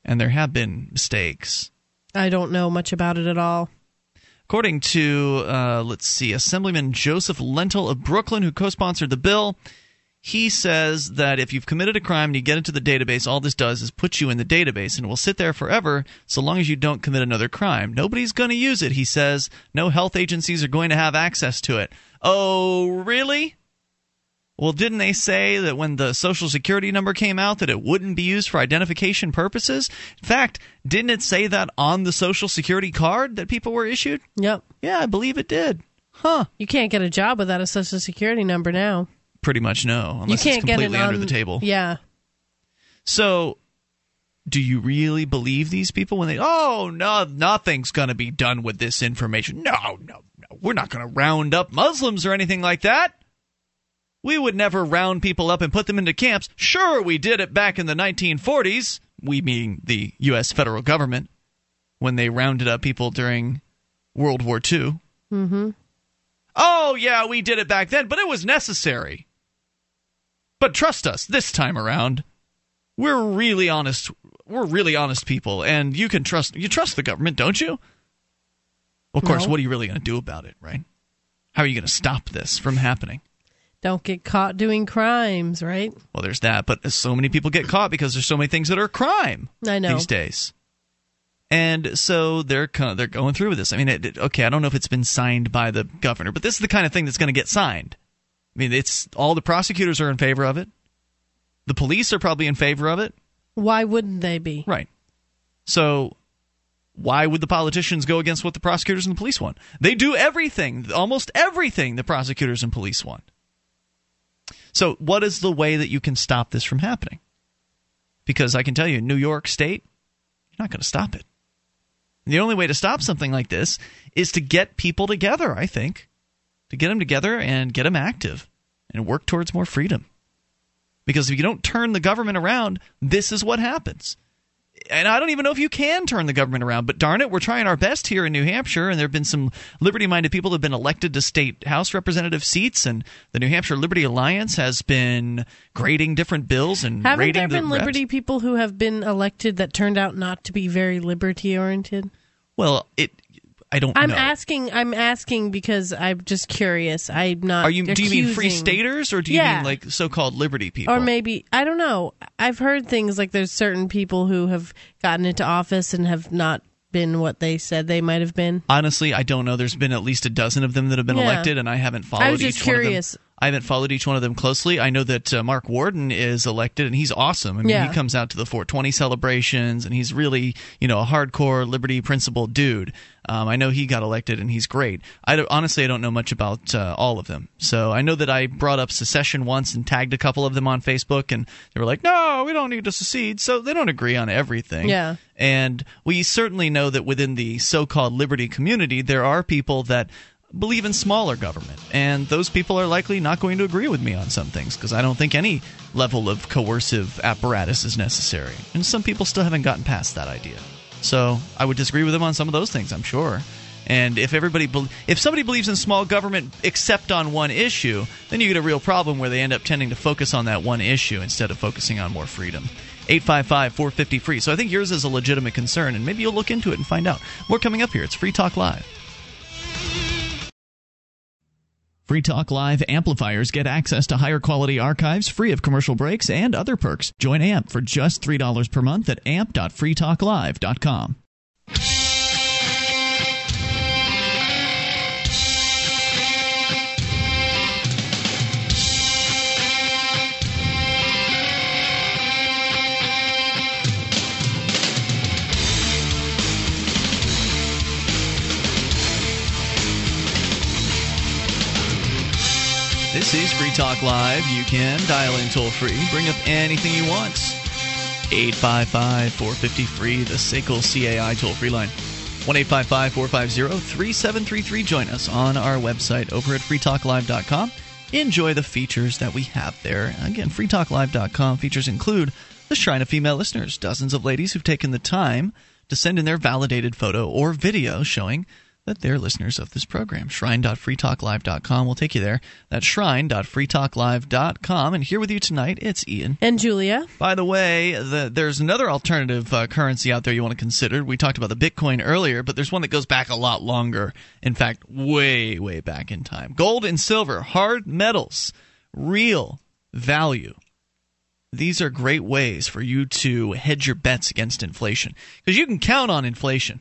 and there have been mistakes.
I don't know much about it at all.
According to, uh, let's see, Assemblyman Joseph Lentol of Brooklyn, who co sponsored the bill, he says that if you've committed a crime and you get into the database, all this does is put you in the database and it will sit there forever so long as you don't commit another crime. Nobody's going to use it, he says. No health agencies are going to have access to it. Oh, really? Well, didn't they say that when the social security number came out that it wouldn't be used for identification purposes? In fact, didn't it say that on the social security card that people were issued?
Yep.
Yeah, I believe it did. Huh.
You can't get a job without a social security number now.
Pretty much no, unless
you can't
it's completely
get it on,
under the table.
Yeah.
So, do you really believe these people when they, oh, no, nothing's going to be done with this information? No, no, no. We're not going to round up Muslims or anything like that. We would never round people up and put them into camps. Sure, we did it back in the 1940s, we mean the U.S. federal government, when they rounded up people during World War II.
Mm-hmm.
Oh, yeah, we did it back then, but it was necessary. But trust us, this time around, we're really honest. We're really honest people, and you can trust. You trust the government, don't you? Of course,
No.
what are you really going to do about it, right? How are you going to stop this from happening?
Don't get caught doing crimes, right?
Well, there's that, but so many people get caught because there's so many things that are a crime
I know.
these days. And so they're they're going through with this. I mean, it- okay, I don't know if it's been signed by the governor, but this is the kind of thing that's going to get signed. I mean, it's all the prosecutors are in favor of it. The police are probably in favor of it.
Why wouldn't they be?
Right. So why would the politicians go against what the prosecutors and the police want? They do everything, almost everything the prosecutors and police want. So what is the way that you can stop this from happening? Because I can tell you, New York State, you're not going to stop it. The only way to stop something like this is to get people together, I think. To get them together and get them active and work towards more freedom. Because if you don't turn the government around, this is what happens. And I don't even know if you can turn the government around, but darn it, we're trying our best here in New Hampshire, and there have been some liberty minded people that have been elected to state House representative seats, and the New Hampshire Liberty Alliance has been grading different bills and
Haven't
rating
there
the
been
reps.
liberty people who have been elected that turned out not to be very liberty oriented?
Well, it. I don't
I'm
know.
asking. I'm asking because I'm just curious. I'm not.
Are you? Do you mean free staters, or do you
Yeah.
mean like so-called liberty people?
Or maybe I don't know. I've heard things like there's certain people who have gotten into office and have not been what they said they might have been.
Honestly, I don't know. There's been at least a dozen of them that have been
Yeah.
elected, and I haven't followed
I was just
each
curious.
One of them. I haven't followed each one of them closely. I know that uh, Mark Warden is elected, and he's awesome. I mean,
Yeah.
he comes out to the 420 celebrations, and he's really, you know, a hardcore liberty principled dude. Um, I know he got elected, and he's great. I honestly, I don't know much about uh, all of them. So I know that I brought up secession once and tagged a couple of them on Facebook, and they were like, "No, we don't need to secede." So they don't agree on everything.
Yeah.
And we certainly know that within the so called liberty community, there are people that believe in smaller government. And those people are likely not going to agree with me on some things because I don't think any level of coercive apparatus is necessary. And some people still haven't gotten past that idea. So I would disagree with them on some of those things, I'm sure. And if everybody, bel if somebody believes in small government except on one issue, then you get a real problem where they end up tending to focus on that one issue instead of focusing on more freedom. 855 450 free. So I think yours is a legitimate concern, and maybe you'll look into it and find out. More coming up here. It's Free Talk Live. Free Talk Live amplifiers get access to higher quality archives free of commercial breaks and other perks. Join AMP for just $3 per month at amp.freetalklive.com. This is Free Talk Live. You can dial in toll free, bring up anything you want. 855 450 free, the SACL CAI toll free line. 1 855 450 3733. Join us on our website over at freetalklive.com. Enjoy the features that we have there. Again, freetalklive.com features include the Shrine of Female Listeners, dozens of ladies who've taken the time to send in their validated photo or video showing that they're listeners of this program. Shrine.freetalklive.com will take you there. That's shrine.freetalklive.com. And here with you tonight, it's Ian.
And Julia.
By the way, the, there's another alternative uh, currency out there you want to consider. We talked about the Bitcoin earlier, but there's one that goes back a lot longer. In fact, way, way back in time. Gold and silver, hard metals, real value. These are great ways for you to hedge your bets against inflation because you can count on inflation.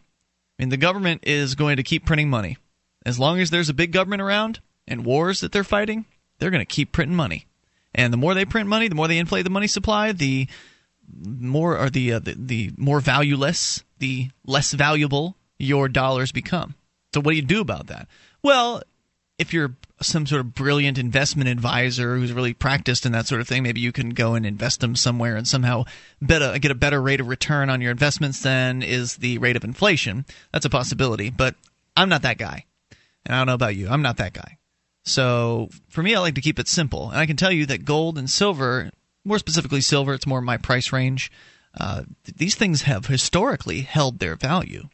I mean, the government is going to keep printing money. As long as there's a big government around and wars that they're fighting, they're going to keep printing money. And the more they print money, the more they inflate the money supply, the more or the, uh, the the more valueless, the less valuable your dollars become. So what do you do about that? Well, if you're some sort of brilliant investment advisor who's really practiced in that sort of thing, maybe you can go and invest them somewhere and somehow better, get a better rate of return on your investments than is the rate of inflation. That's a possibility, but I'm not that guy. And I don't know about you. I'm not that guy. So for me, I like to keep it simple. And I can tell you that gold and silver, more specifically silver, it's more my price range. Uh, these things have historically held their value.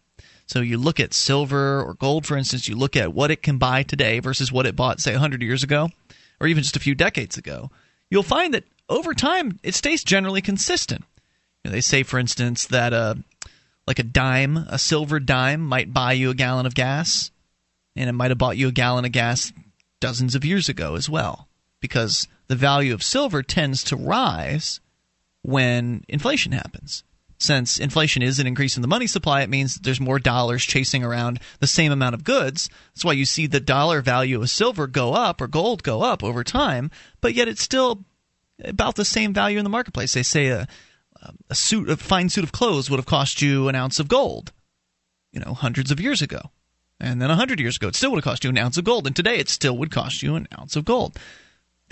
So you look at silver or gold, for instance, you look at what it can buy today versus what it bought, say, 100 years ago, or even just a few decades ago. You'll find that over time it stays generally consistent. You know, they say, for instance, that uh, like a dime, a silver dime, might buy you a gallon of gas, and it might have bought you a gallon of gas dozens of years ago as well, because the value of silver tends to rise when inflation happens since inflation is an increase in the money supply, it means there's more dollars chasing around the same amount of goods. That's why you see the dollar value of silver go up or gold go up over time, but yet it's still about the same value in the marketplace. They say a, a suit, a fine suit of clothes would have cost you an ounce of gold, you know, hundreds of years ago. And then a hundred years ago, it still would have cost you an ounce of gold. And today, it still would cost you an ounce of gold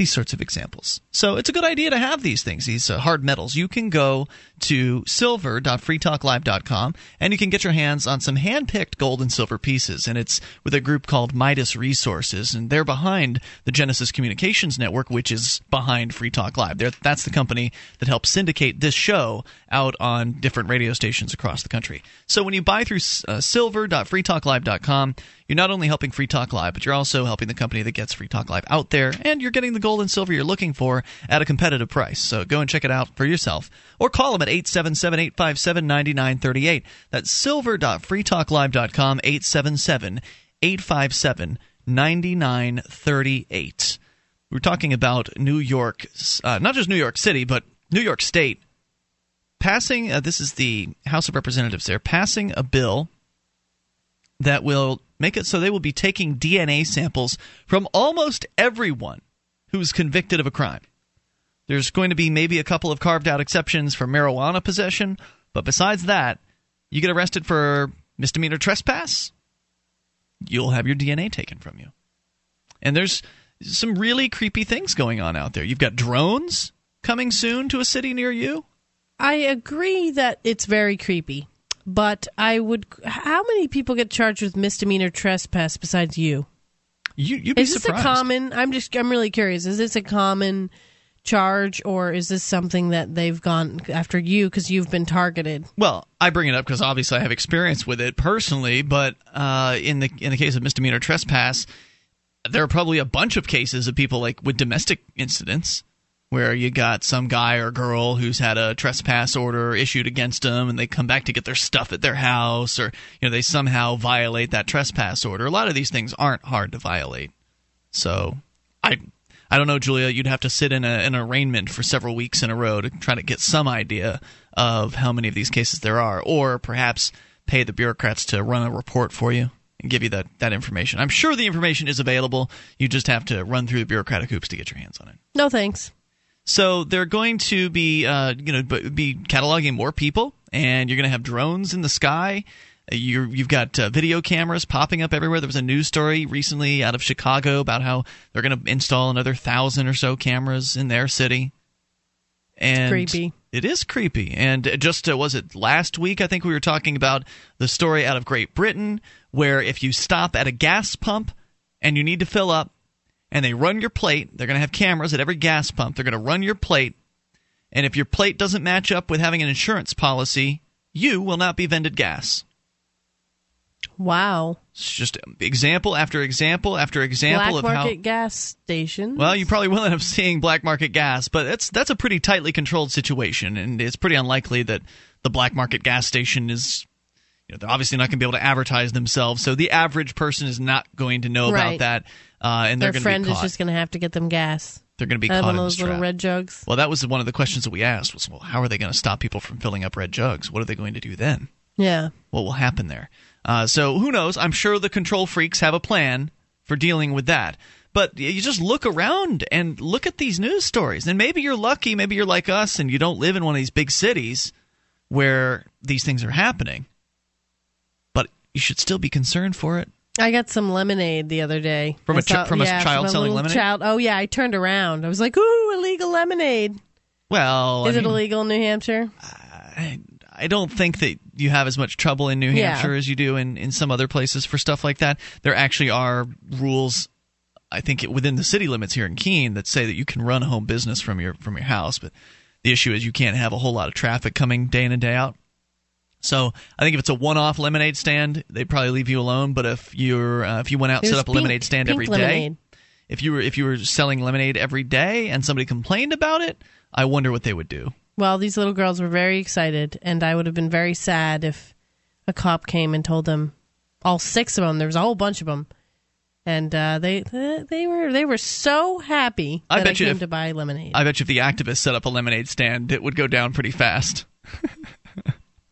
these sorts of examples. So it's a good idea to have these things, these uh, hard metals. You can go to silver.freetalklive.com and you can get your hands on some hand-picked gold and silver pieces. And it's with a group called Midas Resources, and they're behind the Genesis Communications Network, which is behind Free Talk Live. They're, that's the company that helps syndicate this show out on different radio stations across the country. So when you buy through uh, silver.freetalklive.com, you're not only helping Free Talk Live, but you're also helping the company that gets Free Talk Live out there, and you're getting the gold and silver you're looking for at a competitive price. So go and check it out for yourself, or call them at 877-857-9938. That's silver.freetalklive.com, 877-857-9938. We're talking about New York, uh, not just New York City, but New York State passing. Uh, this is the House of Representatives there passing a bill that will make it so they will be taking DNA samples from almost everyone who's convicted of a crime. There's going to be maybe a couple of carved out exceptions for marijuana possession, but besides that, you get arrested for misdemeanor trespass, you'll have your DNA taken from you. And there's some really creepy things going on out there. You've got drones coming soon to a city near you.
I agree that it's very creepy but I would. How many people get charged with misdemeanor trespass besides you?
You you'd be
is this
surprised.
a common? I'm just. I'm really curious. Is this a common charge, or is this something that they've gone after you because you've been targeted?
Well, I bring it up because obviously I have experience with it personally, but uh, in the in the case of misdemeanor trespass, there are probably a bunch of cases of people like with domestic incidents where you got some guy or girl who's had a trespass order issued against them and they come back to get their stuff at their house or you know they somehow violate that trespass order. A lot of these things aren't hard to violate. So i i don't know julia you'd have to sit in a, an arraignment for several weeks in a row to try to get some idea of how many of these cases there are or perhaps pay the bureaucrats to run a report for you and give you that, that information. I'm sure the information is available. You just have to run through the bureaucratic hoops to get your hands on it.
No thanks.
So they're going to be, uh, you know, be cataloging more people, and you're going to have drones in the sky. You're, you've got uh, video cameras popping up everywhere. There was a news story recently out of Chicago about how they're going to install another thousand or so cameras in their city. And
creepy.
It is creepy. And just uh, was it last week? I think we were talking about the story out of Great Britain where if you stop at a gas pump and you need to fill up, and they run your plate. They're going to have cameras at every gas pump. They're going to run your plate. And if your plate doesn't match up with having an insurance policy, you will not be vended gas.
Wow.
It's just example after example after example of how
Black
of
market
how.
gas stations.
Well, you probably will end up seeing black market gas, but that's that's a pretty tightly controlled situation, and it's pretty unlikely that the black market gas station is. You know, they're obviously not going to be able to advertise themselves, so the average person is not going to know
Right.
about that, uh, and
Their friend
be
is just going to have to get them gas.
they're going to be caught
one of those little red jugs.
Well, that was one of the questions that we asked was, well, how are they going to stop people from filling up red jugs? What are they going to do then?
Yeah.
What will happen there? Uh, so who knows? I'm sure the control freaks have a plan for dealing with that. But you just look around and look at these news stories. And maybe you're lucky, maybe you're like us and you don't live in one of these big cities where these things are happening. But you should still be concerned for it.
I got some lemonade the other day
From
I
a ch- from a
yeah,
child
from
selling lemonade?
Child. Oh yeah, I turned around. I was like, "Ooh, illegal lemonade."
Well,
Is
I
it
mean,
illegal in New Hampshire?
I, I don't think that you have as much trouble in New
Yeah.
Hampshire as you do in, in some other places for stuff like that. There actually are rules, I think, within the city limits here in Keene that say that you can run a home business from your from your house, but the issue is you can't have a whole lot of traffic coming day in and day out. So I think if it's a one-off lemonade stand, they'd probably leave you alone. But if you're uh, if you went out and set up a lemonade stand every day,
lemonade.
if you were if you were selling lemonade every day and somebody complained about it, I wonder what they would do.
Well, these little girls were very excited, and I would have been very sad if a cop came and told them, all six of them. There was a whole bunch of them, and uh, they they were they were so happy
I bet
I
you
came
if-
to buy lemonade.
I bet you if the activists set up a lemonade stand, it would go down pretty fast.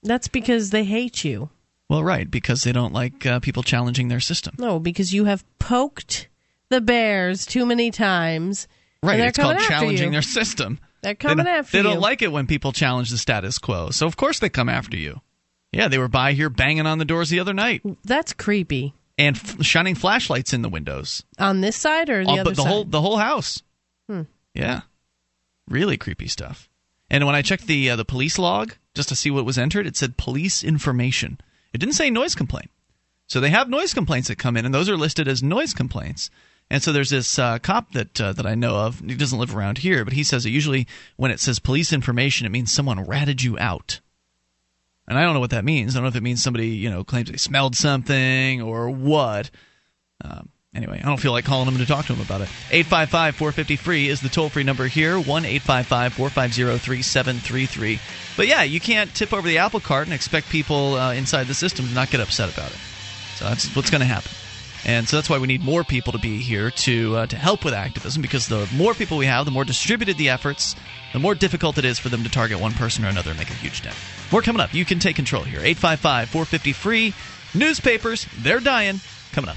That's because they hate you.
Well, right, because they don't like uh, people challenging their system.
No, because you have poked the bears too many times.
Right, it's called challenging
you.
their system.
They're coming
don't,
after
they
you.
They don't like it when people challenge the status quo, so of course they come after you. Yeah, they were by here banging on the doors the other night
That's creepy.
and f- shining flashlights in the windows.
On this side or the
Oh,
other
but the
side?
whole the whole house.
Hmm.
Yeah, really creepy stuff. And when I checked the uh, the police log just to see what was entered, it said police information. It didn't say noise complaint. So they have noise complaints that come in, and those are listed as noise complaints. And so there's this uh, cop that uh, that I know of. He doesn't live around here, but he says that usually when it says police information, it means someone ratted you out. And I don't know what that means. I don't know if it means somebody you know claims they smelled something or what. Um, anyway, I don't feel like calling him to talk to him about it. 855 450 free is the toll free number here 1 855 450 3733. But yeah, you can't tip over the apple cart and expect people uh, inside the system to not get upset about it. So that's what's going to happen. And so that's why we need more people to be here to uh, to help with activism because the more people we have, the more distributed the efforts, the more difficult it is for them to target one person or another and make a huge dent. More coming up. You can take control here. 855 450 free. Newspapers, they're dying. Coming up.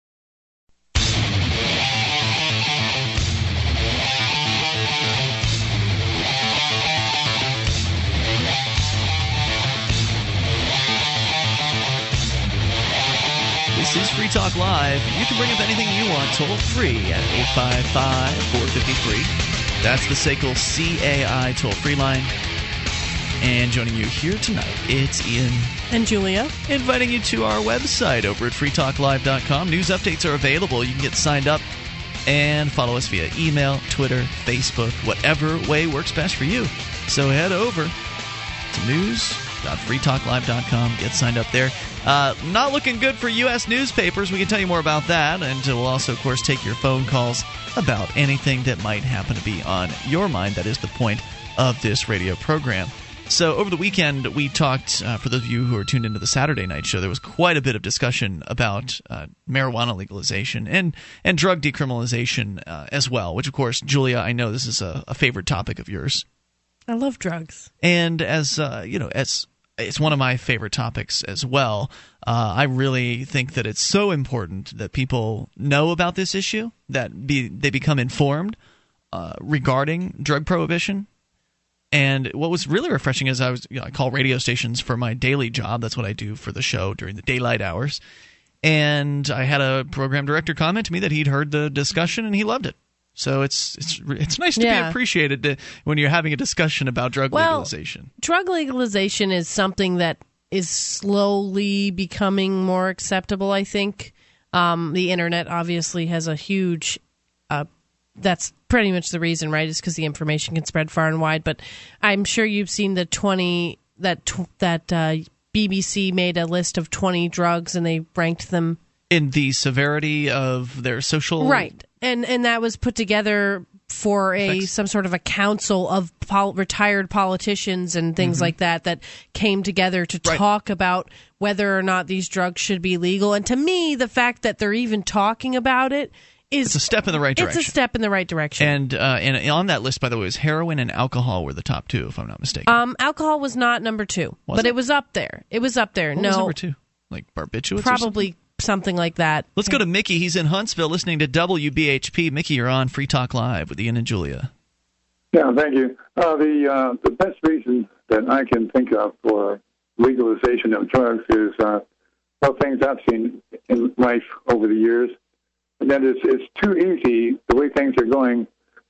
Talk Live. You can bring up anything you want toll free at 855 453. That's the SACL CAI toll free line. And joining you here tonight, it's Ian.
And Julia.
Inviting you to our website over at freetalklive.com. News updates are available. You can get signed up and follow us via email, Twitter, Facebook, whatever way works best for you. So head over to news.freetalklive.com. Get signed up there. Uh, not looking good for U.S. newspapers. We can tell you more about that. And we'll also, of course, take your phone calls about anything that might happen to be on your mind. That is the point of this radio program. So, over the weekend, we talked, uh, for those of you who are tuned into the Saturday night show, there was quite a bit of discussion about uh, marijuana legalization and, and drug decriminalization uh, as well, which, of course, Julia, I know this is a, a favorite topic of yours.
I love drugs.
And as uh, you know, as it's one of my favorite topics as well. Uh, I really think that it's so important that people know about this issue, that be, they become informed uh, regarding drug prohibition. And what was really refreshing is I was you know, I call radio stations for my daily job. That's what I do for the show during the daylight hours. And I had a program director comment to me that he'd heard the discussion and he loved it. So it's it's it's nice to
Yeah.
be appreciated to, when you're having a discussion about drug
Well,
legalization.
Drug legalization is something that is slowly becoming more acceptable, I think. Um, the internet obviously has a huge. Uh, that's pretty much the reason, right? Is because the information can spread far and wide. But I'm sure you've seen the 20 that tw- that uh, BBC made a list of 20 drugs and they ranked them
in the severity of their social
right and and that was put together for a some sort of a council of pol- retired politicians and things like that that came together to
Mm-hmm. Right.
talk about whether or not these drugs should be legal. And to me, the fact that they're even talking about it is
It's a step in the right direction.
it's a step in the right direction.
And uh, and on that list, by the way, was heroin and alcohol were the top two, if I'm not mistaken.
um, alcohol was not number two,
Was
but
it?
it? was up there. It was up there.
what
no,
was number two? Like barbiturates?
probably something like that.
Let's go to Mickey. He's in Huntsville, listening to WBHP. Mickey, you're on Free Talk Live with Ian and Julia.
Yeah, thank you. Uh, the uh, the best reason that I can think of for legalization of drugs is uh, well things I've seen in life over the years, and that is it's too easy the way things are going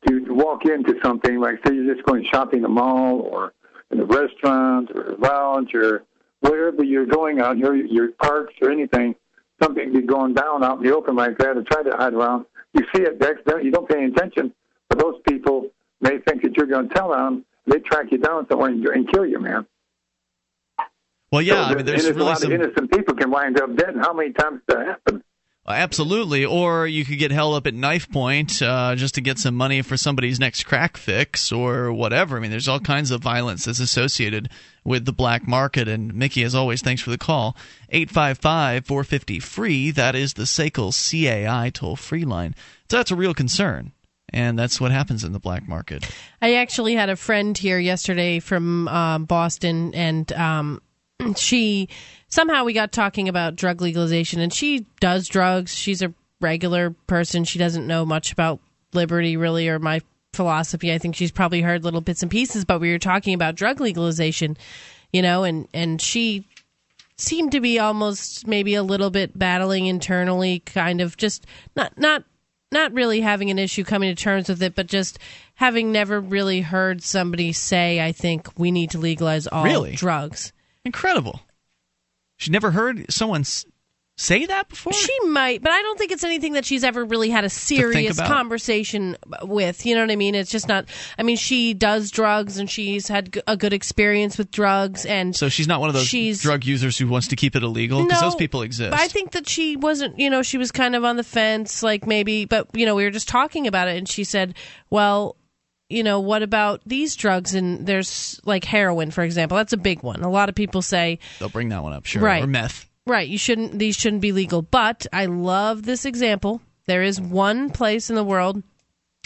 to, to walk into something like say you're just going shopping in the mall or in a restaurant or a lounge or wherever you're going out here, your parks or anything, something be going down out in the open like that and try to hide around. You see it, accidentally, you don't pay any attention, but those people may think that you're going to tell them. They track you down somewhere and, and kill you, man.
Well, yeah,
So
I mean, there's
innocent- a lot
some.
of innocent people can wind up dead. And how many times does that happen?
Absolutely. Or you could get held up at knife point uh, just to get some money for somebody's next crack fix or whatever. I mean, there's all kinds of violence that's associated with the black market. And Mickey, as always, thanks for the call. 855 450 free. That is the SACL CAI toll free line. So that's a real concern. And that's what happens in the black market.
I actually had a friend here yesterday from um, Boston, and um, she somehow we got talking about drug legalization, and she does drugs. She's a regular person. She doesn't know much about liberty, really, or my philosophy. I think she's probably heard little bits and pieces, but we were talking about drug legalization, you know, and and she seemed to be almost maybe a little bit battling internally, kind of just not not not really having an issue coming to terms with it, but just having never really heard somebody say, "I think we need to legalize all
Really?
drugs."
Incredible. She never heard someone s- say that before?
She might, but I don't think it's anything that she's ever really had a serious conversation with. You know what I mean? It's just not. I mean, she does drugs and she's had a good experience with drugs, and
so she's not one of those
she's
drug users who wants to keep it illegal? Because
No,
those people exist.
But I think that she wasn't, you know, she was kind of on the fence, like maybe, but, you know, we were just talking about it, and she said, well, you know, what about these drugs? And there's like heroin, for example. That's a big one. A lot of people say,
They'll bring that one up, sure.
Right.
Or meth.
right, you shouldn't, these shouldn't be legal. But I love this example. There is one place in the world,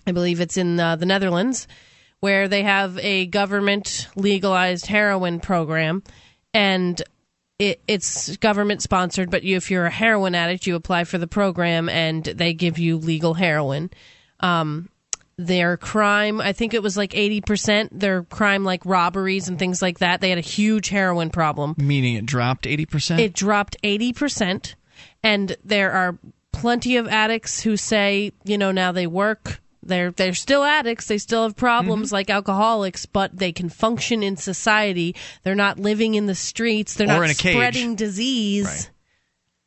I believe it's in uh, the Netherlands, where they have a government legalized heroin program. And it, it's government sponsored, but you, if you're a heroin addict, you apply for the program and they give you legal heroin. Um, their crime, I think it was like 80%, their crime like robberies and things like that. They had a huge heroin problem.
Meaning it dropped 80%?
It dropped 80%. And there are plenty of addicts who say, you know, now they work. They're they're still addicts. They still have problems
Mm-hmm.
like alcoholics, but they can function in society. They're not living in the streets. They're
Or
not
in a cage.
spreading disease.
Right.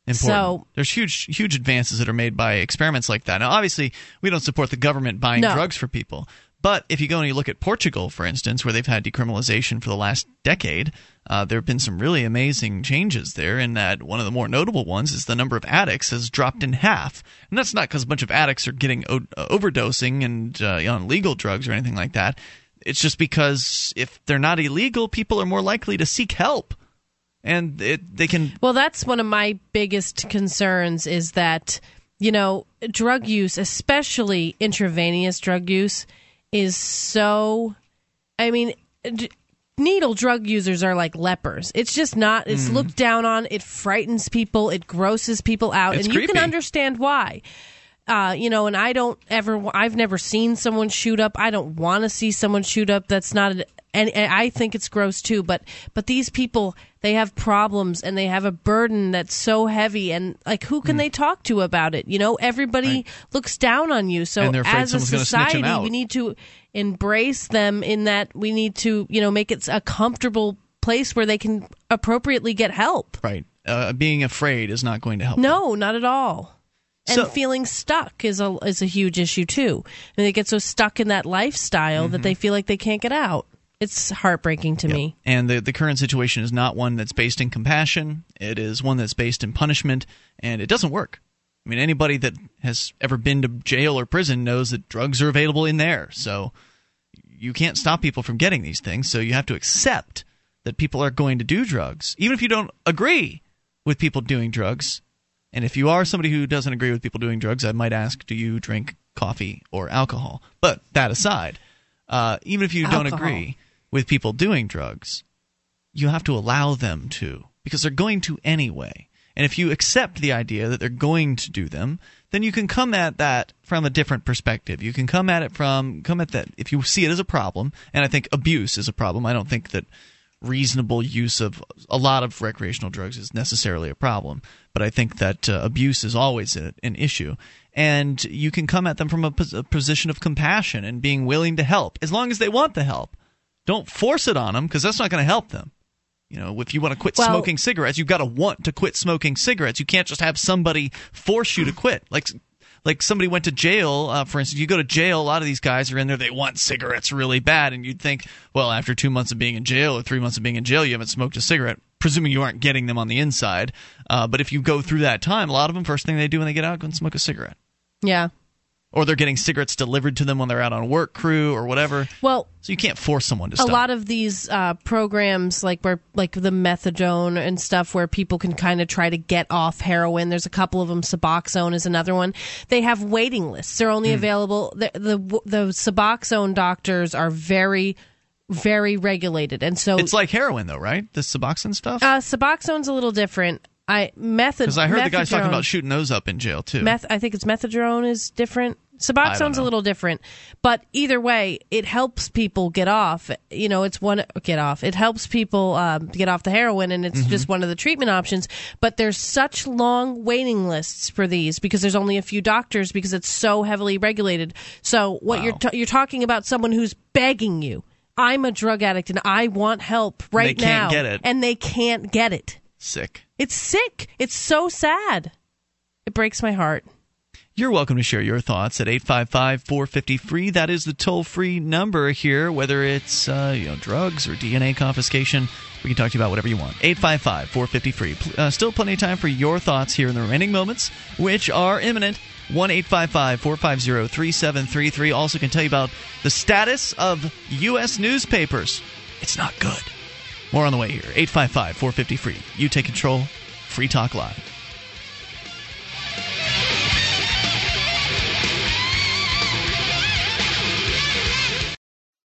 Important.
So-
there's huge huge advances that are made by experiments like that. Now, obviously, we don't support the government buying
No.
drugs for people. But if you go and you look at Portugal, for instance, where they've had decriminalization for the last decade, uh, there have been some really amazing changes there. In that one of the more notable ones is the number of addicts has dropped in half, and that's not because a bunch of addicts are getting o- uh, overdosing and uh, on legal drugs or anything like that. It's just because if they're not illegal, people are more likely to seek help, and it, they can
Well, that's one of my biggest concerns is that, you know, drug use, especially intravenous drug use, is so. I mean, d- needle drug users are like lepers. It's just not, it's
Mm.
looked down on. It frightens people, it grosses people out.
It's
and you can understand why. Uh, you know, and I don't ever, I've never seen someone shoot up. I don't want to see someone shoot up. That's not, an, and, and I think it's gross too. But, but these people, they have problems and they have a burden that's so heavy. And like, who can they talk to about it? You know, everybody looks down on you. So
And they're afraid
as a
someone's gonna snitch 'em
society, we need to embrace them in that we need to, you know, make it a comfortable place where they can appropriately get help.
right. Uh, being afraid is not going to help.
No, not at all. And
So-
feeling stuck is a is a huge issue too. And they get so stuck in that lifestyle that
Mm-hmm.
they feel like they can't get out. It's heartbreaking to me.
And the, the current situation is not one that's based in compassion. It is one that's based in punishment, and it doesn't work. I mean, anybody that has ever been to jail or prison knows that drugs are available in there. So you can't stop people from getting these things. So you have to accept that people are going to do drugs, even if you don't agree with people doing drugs. And if you are somebody who doesn't agree with people doing drugs, I might ask, do you drink coffee or alcohol? But that aside, uh, even if you don't agree with people doing drugs, you have to allow them to because they're going to anyway. And if you accept the idea that they're going to do them, then you can come at that from a different perspective. You can come at it from come at that if you see it as a problem, and I think abuse is a problem. I don't think that reasonable use of a lot of recreational drugs is necessarily a problem, but I think that uh, abuse is always a, an issue. And you can come at them from a, pos- a position of compassion and being willing to help, as long as they want the help. Don't force it on them because that's not going to help them. You know, if you want to quit
Well-
smoking cigarettes, you've got to want to quit smoking cigarettes. You can't just have somebody force you to quit. Like, like somebody went to jail, uh, for instance. You go to jail. A lot of these guys are in there. They want cigarettes really bad, and you'd think, well, after two months of being in jail or three months of being in jail, you haven't smoked a cigarette. Presuming you aren't getting them on the inside, uh, but if you go through that time, a lot of them first thing they do when they get out, go and smoke a cigarette,
Yeah.
or they're getting cigarettes delivered to them when they're out on work crew or whatever.
Well,
So you can't force someone to Stop.
a lot of these uh, programs like where like the methadone and stuff where people can kind of try to get off heroin there's a couple of them suboxone is another one they have waiting lists they're only available the, the the suboxone doctors are very very regulated and so
it's like heroin, though, right? The Suboxone stuff.
uh, suboxone's a little different i method
Because I heard the guys talking about shooting those up in jail too.
Meth, I think it's methadone is different. Suboxone's a little different, but either way, it helps people get off. You know, it's one get off. It helps people um, get off the heroin, and it's
Mm-hmm.
just one of the treatment options. But there's such long waiting lists for these because there's only a few doctors because it's so heavily regulated. So what you're
Wow.
ta- you're talking about someone who's begging you. I'm a drug addict and I want help right now.
they can't get it.
and they can't get it.
Sick.
It's sick. It's so sad. It breaks my heart.
You're welcome to share your thoughts at 855 450 free. That is the toll free number here, whether it's uh, you know drugs or DNA confiscation. We can talk to you about whatever you want. 855 450 free. Uh, still plenty of time for your thoughts here in the remaining moments, which are imminent. 1 855 450 3733. Also, can tell you about the status of U.S. newspapers. It's not good. More on the way here. 855 450 free. You take control. Free Talk Live.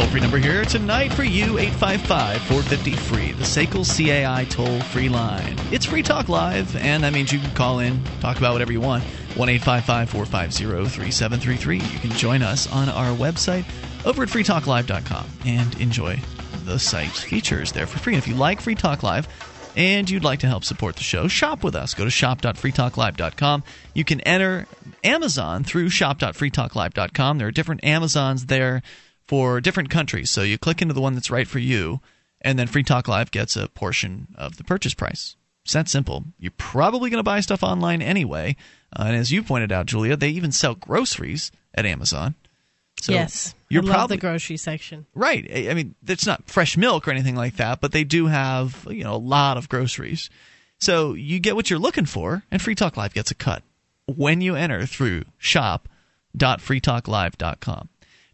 Toll free number here tonight for you 855 450 free, the SACL CAI toll free line. It's Free Talk Live, and that means you can call in, talk about whatever you want. 1 855 450 3733. You can join us on our website over at freetalklive.com and enjoy the site's features there for free. And if you like Free Talk Live, and you'd like to help support the show, shop with us. Go to shop.freetalklive.com. You can enter Amazon through shop.freetalklive.com. There are different Amazons there for different countries. So you click into the one that's right for you, and then Free Talk Live gets a portion of the purchase price. It's that simple. You're probably going to buy stuff online anyway. Uh, and as you pointed out, Julia, they even sell groceries at Amazon. So
yes,
you're
I love
probably
the grocery section.
Right. I mean, it's not fresh milk or anything like that, but they do have, you know, a lot of groceries. So you get what you're looking for, and Free Talk Live gets a cut when you enter through shop.freetalklive.com.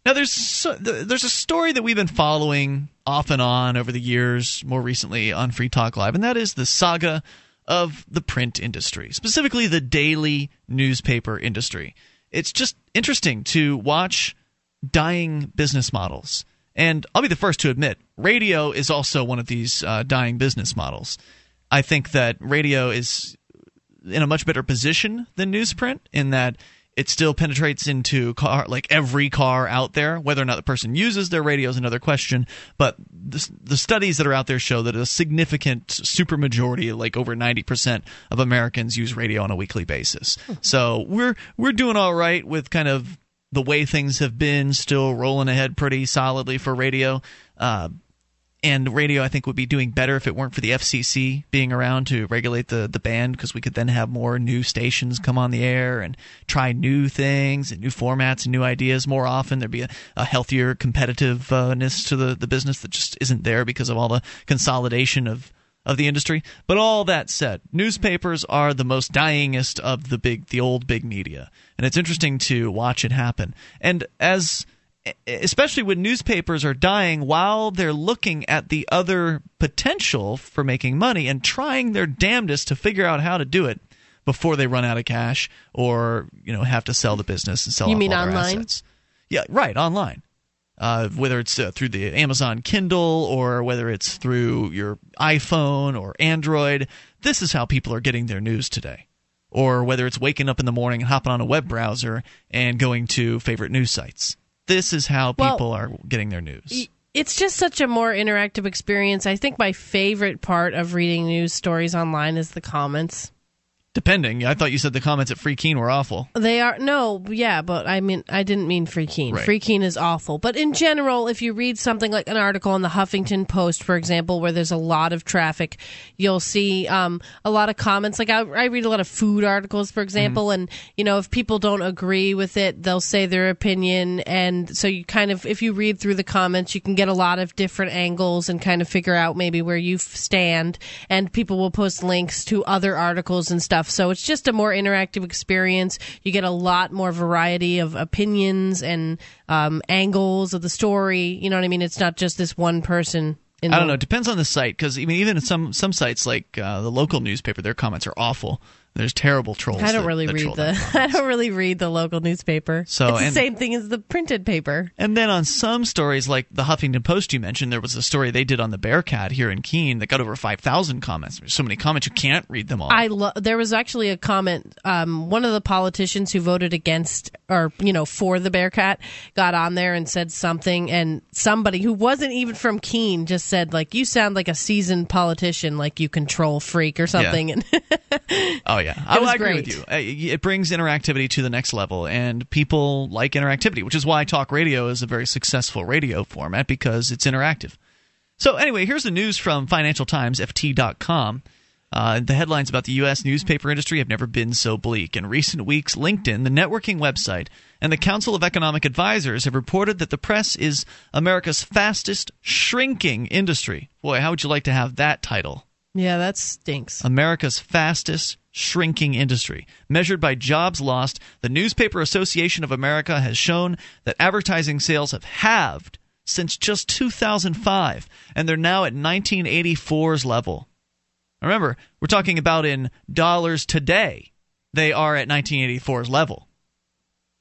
Now, there's there's a story that we've been following off and on over the years, more recently on Free Talk Live, and that is the saga of the print industry, specifically the daily newspaper industry. It's just interesting to watch dying business models. And I'll be the first to admit, radio is also one of these uh, dying business models. I think that radio is in a much better position than newsprint in that it still penetrates into car like every car out there. Whether or not the person uses their radio is another question. But the, the studies that are out there show that a significant supermajority, like over ninety percent of Americans, use radio on a weekly basis. So we're we're doing all right with kind of the way things have been, still rolling ahead pretty solidly for radio. Uh, and radio I think would be doing better if it weren't for the FCC being around to regulate the the band because we could then have more new stations come on the air and try new things and new formats and new ideas more often. There'd be a, a healthier competitiveness to the the business that just isn't there because of all the consolidation of of the industry. But all that said, newspapers are the most dyingest of the big the old big media. And it's interesting to watch it happen. And as especially when newspapers are dying while they're looking at the other potential for making money and trying their damnedest to figure out how to do it before they run out of cash or you know have to sell the business and sell
You mean
all their
online?
assets. Yeah, right, online. Uh, whether it's uh, through the Amazon Kindle or whether it's through your iPhone or Android, this is how people are getting their news today. Or whether it's waking up in the morning and hopping on a web browser and going to favorite news sites. This is how
Well,
people are getting their news.
It's just such a more interactive experience. I think my favorite part of reading news stories online is the comments.
Depending, I thought you said the comments at Free Keene were awful.
They are no, yeah, but I mean, I didn't mean Free Keene.
Right.
Free Keene is awful, but in general, if you read something like an article in the Huffington Post, for example, where there's a lot of traffic, you'll see um, a lot of comments. Like I, I read a lot of food articles, for example, and you know, if people don't agree with it, they'll say their opinion, and so you kind of, if you read through the comments, you can get a lot of different angles and kind of figure out maybe where you stand. And people will post links to other articles and stuff, so it's just a more interactive experience. You get a lot more variety of opinions and um, angles of the story. You know what I mean? It's not just this one person. In
I don't know. It depends on the site because I mean, even some some sites like uh, the local newspaper, their comments are awful. There's terrible trolls.
I don't
that-
really
that
read the. I don't really read the local newspaper.
So,
it's the same thing as the printed paper.
And then on some stories, like the Huffington Post you mentioned, there was a story they did on the Bearcat here in Keene that got over 5,000 comments. There's so many comments, you can't read them all.
I lo- there was actually a comment. Um, one of the politicians who voted against or you know for the Bearcat got on there and said something, and somebody who wasn't even from Keene just said like, "You sound like a seasoned politician, like you control freak or something." And
oh, yeah. I, oh,
was
I agree with you. It brings interactivity to the next level, and people like interactivity, which is why talk radio is a very successful radio format because it's interactive. So, anyway, here's the news from Financial Times, FT.com. Uh, the headlines about the U.S. newspaper industry have never been so bleak. In recent weeks, LinkedIn, the networking website, and the Council of Economic Advisors have reported that the press is America's fastest shrinking industry. Boy, how would you like to have that title?
yeah, that stinks.
America's fastest shrinking industry. Measured by jobs lost, the Newspaper Association of America has shown that advertising sales have halved since just 2005, and they're now at 1984's level. Remember, we're talking about in dollars today. They are at 1984's level.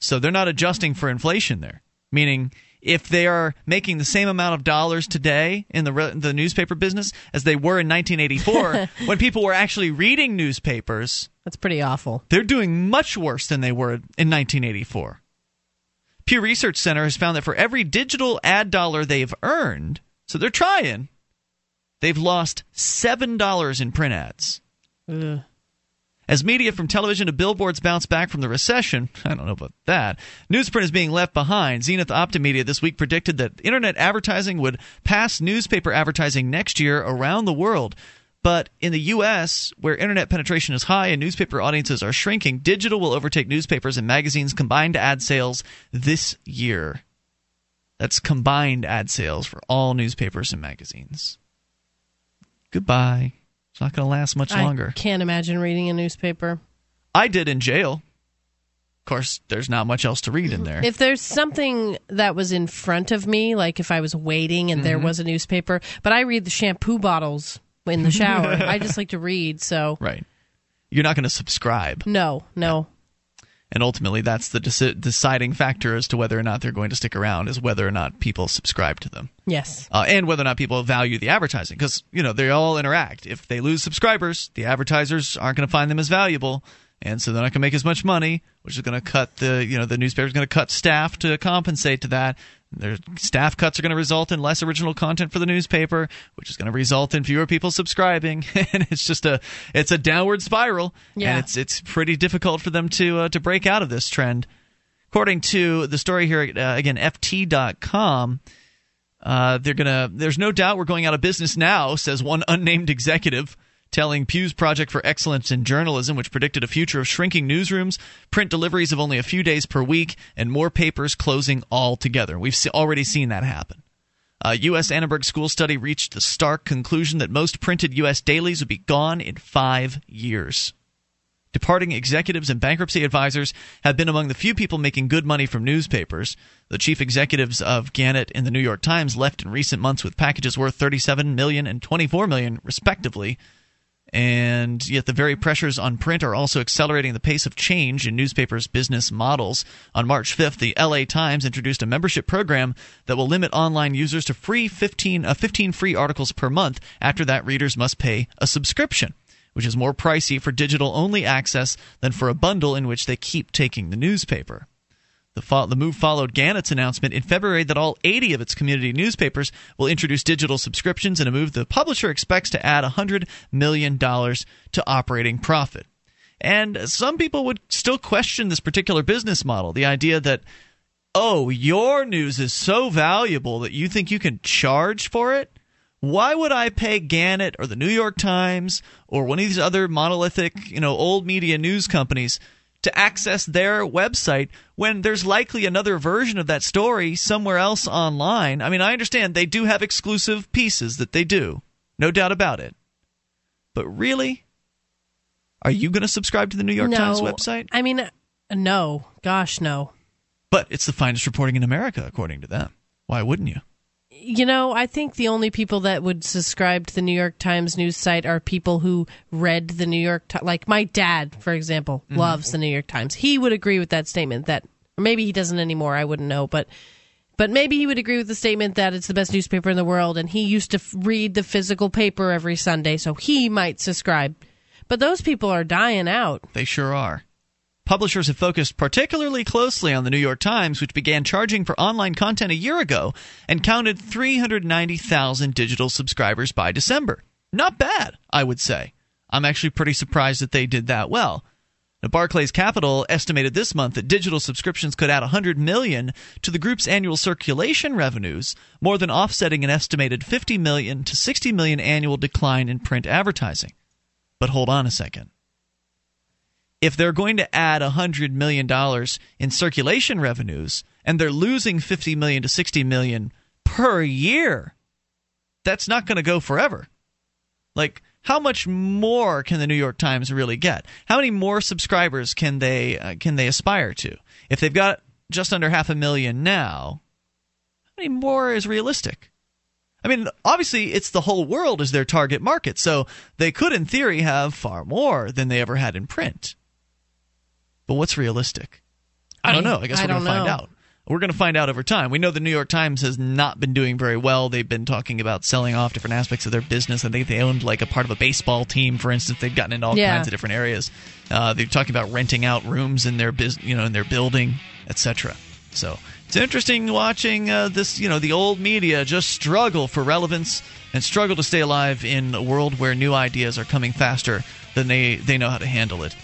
So they're not adjusting for inflation there. Meaning, if they are making the same amount of dollars today in the re- the newspaper business as they were in 1984, when people were actually reading newspapers,
That's pretty awful.
they're doing much worse than they were in 1984. Pew Research Center has found that for every digital ad dollar they've earned, so they're trying, they've lost $7 in print ads.
Ugh.
As media from television to billboards bounce back from the recession, I don't know about that. Newsprint is being left behind. Zenith Optimedia this week predicted that internet advertising would pass newspaper advertising next year around the world. But in the U.S., where internet penetration is high and newspaper audiences are shrinking, digital will overtake newspapers and magazines' combined ad sales this year. That's combined ad sales for all newspapers and magazines. Goodbye. It's not going to last much longer.
I can't imagine reading a newspaper.
I did in jail. Of course, there's not much else to read in there.
If there's something that was in front of me, like if I was waiting and there
Mhm.
was a newspaper, but I read the shampoo bottles in the shower. I just like to read, so
right. You're not going to subscribe.
no, no.
And ultimately, that's the deci- deciding factor as to whether or not they're going to stick around, is whether or not people subscribe to them.
Yes.
Uh, and whether or not people value the advertising. Because, you know, they all interact. If they lose subscribers, the advertisers aren't going to find them as valuable. and so they're not going to make as much money, which is going to cut the you know the newspaper's going to cut staff to compensate to that. Their staff cuts are going to result in less original content for the newspaper, which is going to result in fewer people subscribing, and it's just a it's a downward spiral,
Yeah.
and it's it's pretty difficult for them to uh, to break out of this trend. According to the story here uh, again, FT.com. Uh, they're gonna. There's no doubt we're going out of business now, says one unnamed executive, telling Pew's Project for Excellence in Journalism, which predicted a future of shrinking newsrooms, print deliveries of only a few days per week, and more papers closing altogether. We've already seen that happen. Uh, a U.S. Annenberg school study reached the stark conclusion that most printed U.S. dailies would be gone in five years. Departing executives and bankruptcy advisors have been among the few people making good money from newspapers. The chief executives of Gannett and the New York Times left in recent months with packages worth 37 million and 24 million respectively. And yet, the very pressures on print are also accelerating the pace of change in newspapers' business models. On March 5th, the LA Times introduced a membership program that will limit online users to free 15, uh, 15 free articles per month. After that, readers must pay a subscription, which is more pricey for digital only access than for a bundle in which they keep taking the newspaper. The, fo- the move followed Gannett's announcement in February that all 80 of its community newspapers will introduce digital subscriptions in a move the publisher expects to add $100 million to operating profit. And some people would still question this particular business model the idea that, oh, your news is so valuable that you think you can charge for it? Why would I pay Gannett or the New York Times or one of these other monolithic, you know, old media news companies to access their website when there's likely another version of that story somewhere else online? I mean, I understand they do have exclusive pieces that they do, no doubt about it. But really? Are you going to subscribe to the New York
no,
Times website?
I mean, uh, no. Gosh, no.
But it's the finest reporting in America, according to them. Why wouldn't you?
You know, I think the only people that would subscribe to the New York Times news site are people who read the New York Times. Like my dad, for example,
Mm-hmm.
loves the New York Times. He would agree with that statement. That or maybe he doesn't anymore. I wouldn't know, but but maybe he would agree with the statement that it's the best newspaper in the world, and he used to f- read the physical paper every Sunday, so he might subscribe. But those people are dying out.
They sure are. Publishers have focused particularly closely on the New York Times, which began charging for online content a year ago and counted 390,000 digital subscribers by December. Not bad, I would say. I'm actually pretty surprised that they did that well. Now, Barclays Capital estimated this month that digital subscriptions could add 100 million to the group's annual circulation revenues, more than offsetting an estimated 50 million to 60 million annual decline in print advertising. But hold on a second if they're going to add $100 million in circulation revenues and they're losing 50 million to 60 million per year, that's not going to go forever. Like, how much more can the New York Times really get? How many more subscribers can they uh, can they aspire to? If they've got just under half a million now, how many more is realistic? I mean, obviously, it's the whole world is their target market, so they could, in theory, have far more than they ever had in print. But what's realistic? I don't know. I guess
I
we're going to find out. We're going to find out over time. We know the New York Times has not been doing very well. They've been talking about selling off different aspects of their business. I think they owned like a part of a baseball team, for instance. They've gotten into all
Yeah.
kinds of different areas. Uh, they're talking about renting out rooms in their bus- you know, in their building, etc. So it's interesting watching uh, this, you know, the old media just struggle for relevance and struggle to stay alive in a world where new ideas are coming faster than they they know how to handle it.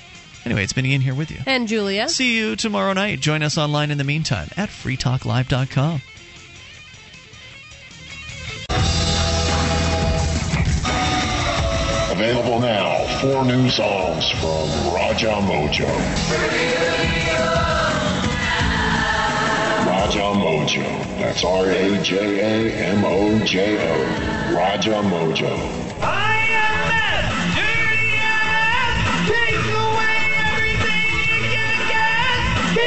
Anyway, it's been Ian here with you.
And Julia.
See you tomorrow night. Join us online in the meantime at freetalklive.com.
Available now, four new songs from Raja Mojo. Raja Mojo. That's R A J A M O J O. Raja Mojo.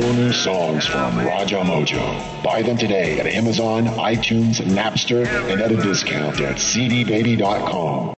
Four new songs from Raja Mojo. Buy them today at Amazon, iTunes, Napster, and at a discount at cdbaby.com.